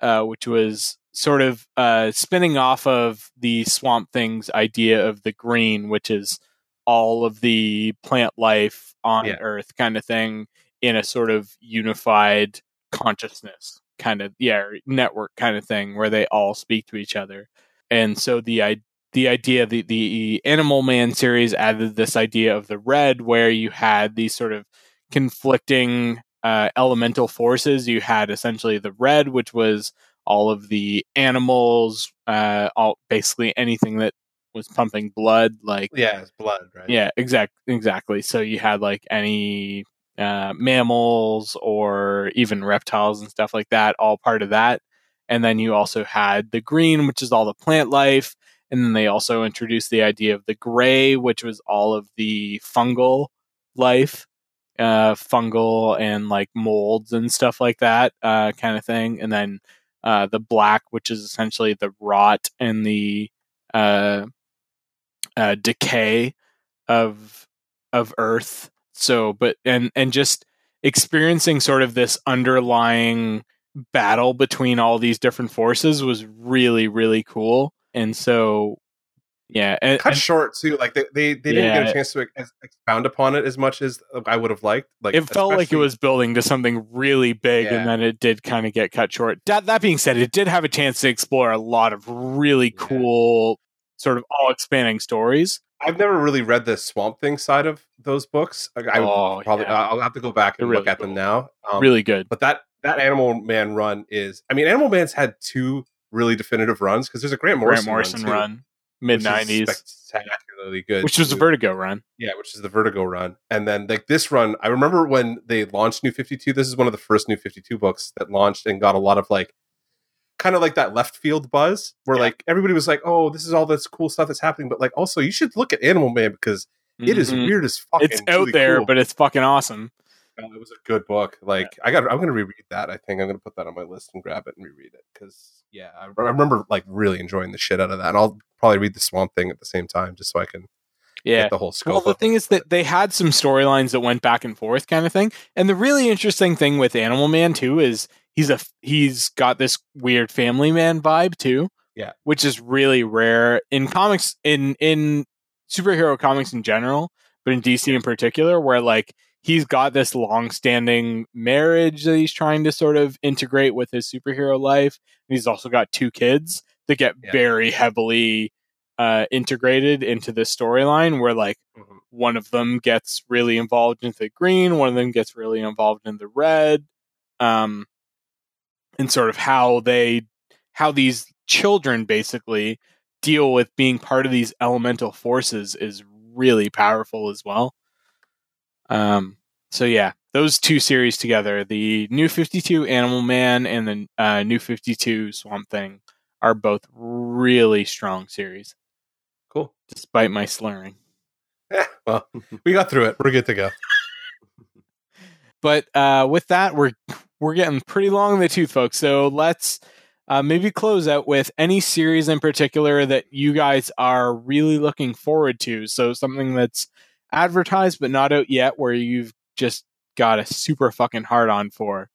uh, which was sort of uh, spinning off of the swamp things idea of the green which is all of the plant life on Yeah. earth kind of thing in a sort of unified consciousness kind of yeah network kind of thing where they all speak to each other and so the i the idea the the animal man series added this idea of the red where you had these sort of conflicting uh, elemental forces you had essentially the red which was all of the animals uh all basically anything that was pumping blood like Yeah, it's blood, right? yeah, exact exactly. So you had like any uh, mammals or even reptiles and stuff like that, all part of that. And then you also had the green, which is all the plant life. And then they also introduced the idea of the gray, which was all of the fungal life, uh, fungal and like molds and stuff like that, uh, kind of thing. And then uh, the black, which is essentially the rot and the uh, uh, decay of of Earth. So, but and and just experiencing sort of this underlying battle between all these different forces was really really cool. And so, yeah, and, Cut and- short too. Like they they, they didn't get a chance to ex- expound upon it as much as I would have liked. Like it felt like it was building to something really big, Yeah. and then it did kind of get cut short. That that being said, it did have a chance to explore a lot of really Yeah. cool, sort of all expanding stories. I've never really read the Swamp Thing side of those books. Like, I Oh, probably yeah. I'll have to go back and They're look really at them now. Um, really good. but that that Animal Man run is. I mean, Animal Man's had two really definitive runs because there's a Grant Morrison, Grant Morrison run. Mid '90s, spectacularly good. which was too. Vertigo run. Yeah, which is the Vertigo run. And then like this run, I remember when they launched New 52, this is one of the first New 52 books that launched and got a lot of like kind of like that left field buzz where Yeah. like everybody was like, "Oh, this is all this cool stuff that's happening," but like also you should look at Animal Man because it is Mhm. weird as fuck. It's out really there, cool. but it's fucking awesome. Uh, it was a good book. Like I got, I'm gonna reread that. I think I'm gonna put that on my list and grab it and reread it because yeah, I, I remember like really enjoying the shit out of that. And I'll probably read the Swamp Thing at the same time just so I can Yeah. get the whole scope. Well, the thing is that they had some storylines that went back and forth, kind of thing. And the really interesting thing with Animal Man too is he's a he's got this weird Family Man vibe too. Yeah. which is really rare in comics in in superhero comics in general, but in DC in particular, where like he's got this long-standing marriage that he's trying to sort of integrate with his superhero life. And he's also got two kids that get Yeah. very heavily uh, integrated into this storyline, where like Mhm. one of them gets really involved in the green, one of them gets really involved in the red, um, and sort of how they, how these children basically deal with being part of these elemental forces is really powerful as well. Um, so yeah, those two series together, the New Fifty Two Animal Man and the uh, New Fifty Two Swamp Thing, are both really strong series, cool. despite my slurring. Yeah, well, we got through it. We're good to go. But uh, with that, we're we're getting pretty long in the tooth, folks. So let's uh, maybe close out with any series in particular that you guys are really looking forward to. So something that's advertised but not out yet, where you've just got a super fucking hard on for.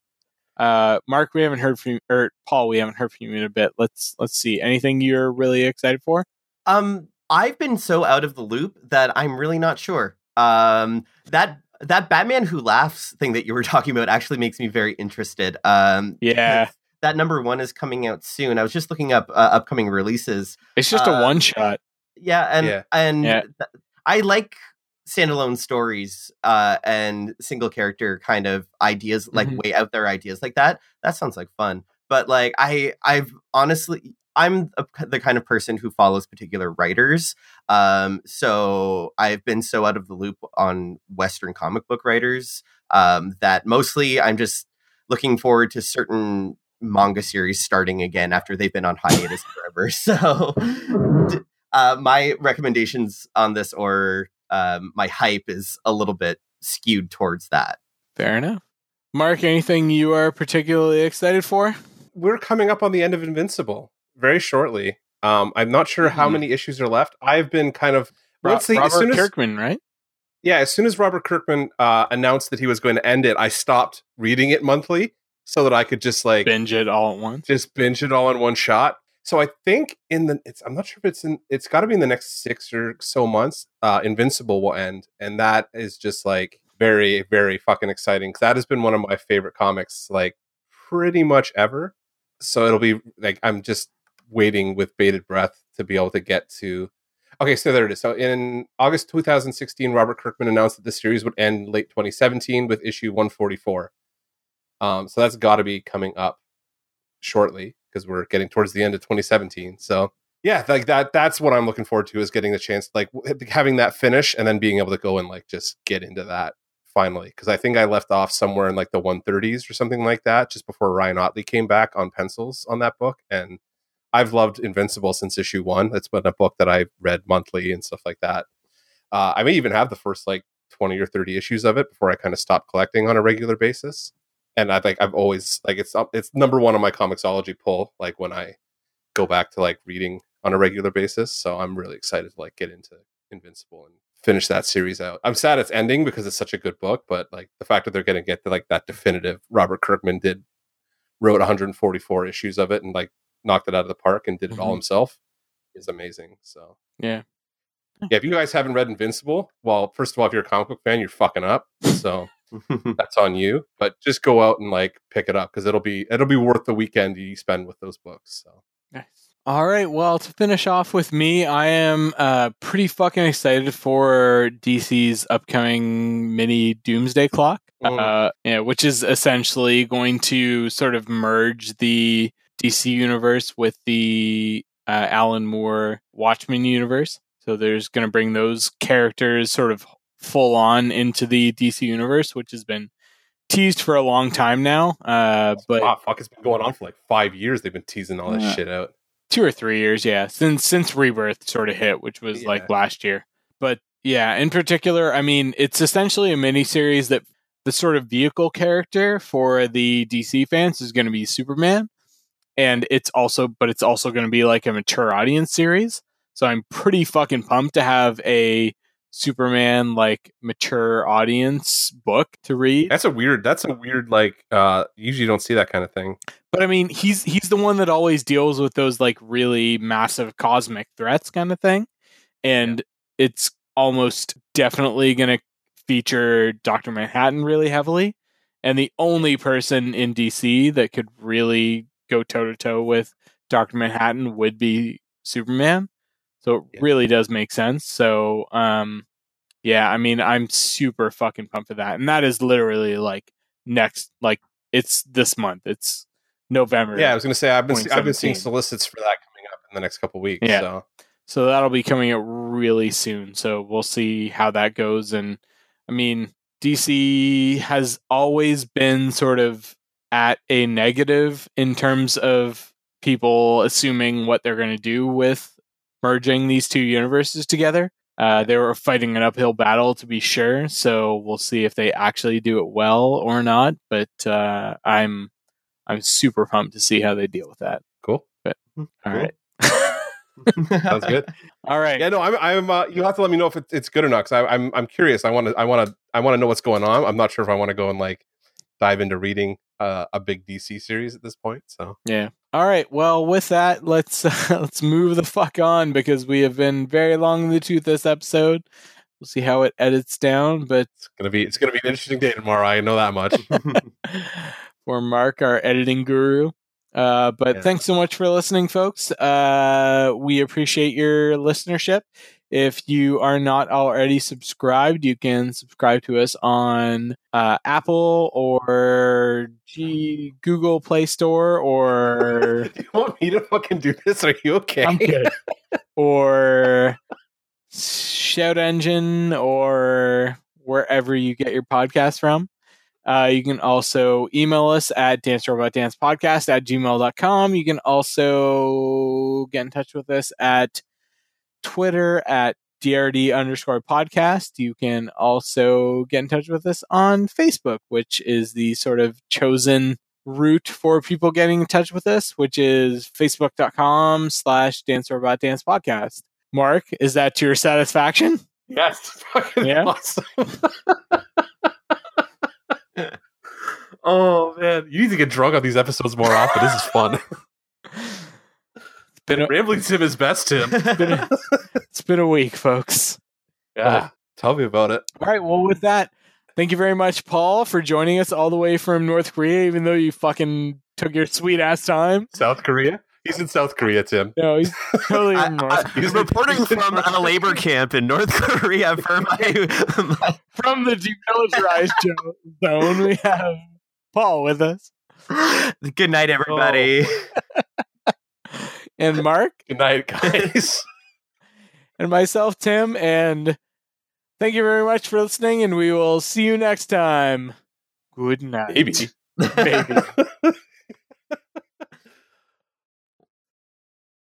Uh, Mark, we haven't heard from you, or Paul, we haven't heard from you in a bit. Let's let's see. Anything you're really excited for? Um, I've been so out of the loop that I'm really not sure. Um, that that Batman Who Laughs thing that you were talking about actually makes me very interested. Um, Yeah. that number one is coming out soon. I was just looking up uh, upcoming releases. It's just Uh, a one shot. Yeah, and Yeah. and Yeah. th- I like standalone stories uh, and single character kind of ideas, like Mhm. way out there ideas like that. That sounds like fun. But like I, I've honestly, I'm a, the kind of person who follows particular writers. Um, so I've been so out of the loop on Western comic book writers um, that mostly I'm just looking forward to certain manga series starting again after they've been on hiatus forever. So uh, my recommendations on this or um, my hype is a little bit skewed towards that. Fair enough. Mark, anything you are particularly excited for? We're coming up on the end of Invincible very shortly. Um, I'm not sure how Mhm. many issues are left. I've been kind of Ro- let's see. Robert As soon as Kirkman, right? yeah, as soon as Robert Kirkman uh, announced that he was going to end it, I stopped reading it monthly so that I could just like Binge it all at once. just binge it all in one shot. So I think in the it's I'm not sure if it's in it's got to be in the next six or so months. Uh, Invincible will end, and that is just like very very fucking exciting. that has been one of my favorite comics like pretty much ever. So it'll be like I'm just waiting with bated breath to be able to get to. Okay, so there it is. So in August 2016, Robert Kirkman announced that the series would end late 2017 with issue 144. Um, so that's got to be coming up shortly because we're getting towards the end of 2017. So yeah, like that. That's what I'm looking forward to is getting the chance, like having that finish and then being able to go and like just get into that finally. Because I think I left off somewhere in like the 130s or something like that, just before Ryan Ottley came back on pencils on that book. And I've loved Invincible since issue one. It's been a book that I read monthly and stuff like that. Uh, I may even have the first like 20 or 30 issues of it before I kind of stopped collecting on a regular basis and I think I've always like it's it's number one on my comiXology pull like when I go back to like reading on a regular basis. So I'm really excited to like get into Invincible and finish that series out. I'm sad it's ending because it's such a good book, but like the fact that they're going to get to like that definitive Robert Kirkman did wrote 144 issues of it and like knocked it out of the park and did it all Mhm. himself is amazing. So Yeah. yeah, if you guys haven't read Invincible, well, first of all, if you're a comic book fan, you're fucking up. So that's on you. But just go out and like pick it up because it'll be it'll be worth the weekend you spend with those books. So Nice. All right. Well, to finish off with me, I am uh, pretty fucking excited for DC's upcoming mini Doomsday Clock, Mm. uh, yeah, which is essentially going to sort of merge the DC universe with the uh, Alan Moore Watchmen universe. So there's going to bring those characters sort of full on into the DC universe, which has been teased for a long time now. Uh, but Ah, fuck, it's been going on for like five years. They've been teasing all this Yeah. shit out. two or three years, yeah, since since Rebirth sort of hit, which was Yeah. like last year. But yeah, in particular, I mean, it's essentially a miniseries that the sort of vehicle character for the DC fans is going to be Superman, and it's also, but it's also going to be like a mature audience series. So I'm pretty fucking pumped to have a Superman like mature audience book to read. That's a weird. That's a weird. Like, uh, usually you don't see that kind of thing. But I mean, he's he's the one that always deals with those like really massive cosmic threats kind of thing. And it's almost definitely going to feature Dr. Manhattan really heavily. And the only person in DC that could really go toe to toe with Dr. Manhattan would be Superman. So it Yeah. really does make sense. So um yeah, I mean, I'm super fucking pumped for that. And that is literally like next like it's this month. It's November. Yeah, I was gonna say I've been I've been seeing 2017. solicits for that coming up in the next couple weeks. Yeah. So So that'll be coming out really soon. So we'll see how that goes. And I mean, DC has always been sort of at a negative in terms of people assuming what they're going to do with merging these two universes together. Uh, they were fighting an uphill battle to be sure. So we'll see if they actually do it well or not. But uh, I'm I'm super pumped to see how they deal with that. cool. All Cool. right. Sounds good. All right. Yeah, no, I'm. I'm. Uh, you have to let me know if it, it's good or not because I'm. I'm curious. I want to. I want to. I want to know what's going on. I'm not sure if I want to go and like dive into reading uh, a big DC series at this point. So Yeah. All right. Well, with that, let's uh, let's move the fuck on because we have been very long in the tooth this episode. We'll see how it edits down, but it's gonna be. It's gonna be an interesting day tomorrow. I know that much. for Mark, our editing guru. Uh, but Yeah. thanks so much for listening, folks. Uh, we appreciate your listenership. If you are not already subscribed, you can subscribe to us on uh, Apple or G- Google Play Store or do you want me to fucking do this? Are you okay? I'm good. or Shout Engine or wherever you get your podcast from. Uh, you can also email us at dancerobotdancepodcast at gmail.com. You can also get in touch with us at Twitter at DRD underscore podcast. You can also get in touch with us on Facebook, which is the sort of chosen route for people getting in touch with us, which is facebook.com slash dance robot dance podcast. Mark, is that to your satisfaction? Yes. Fucking Yeah? Awesome. oh man, you need to get drunk on these episodes more often. This is fun. It's been a, Rambling Tim is best, Tim. been a- it's been a week, folks. Yeah. Tell me about it. All right. Well, with that, thank you very much, Paul, for joining us all the way from North Korea, even though you fucking took your sweet ass time. South Korea? He's in South Korea, Tim. No, he's totally I, in North. am reporting from a labor camp in North Korea for my, my from the demilitarized zone, we have Paul with us Good night, everybody. Oh. And Mark Good night, guys. and myself, Tim. And thank you very much for listening, and we will see you next time. Good night. Maybe. Maybe.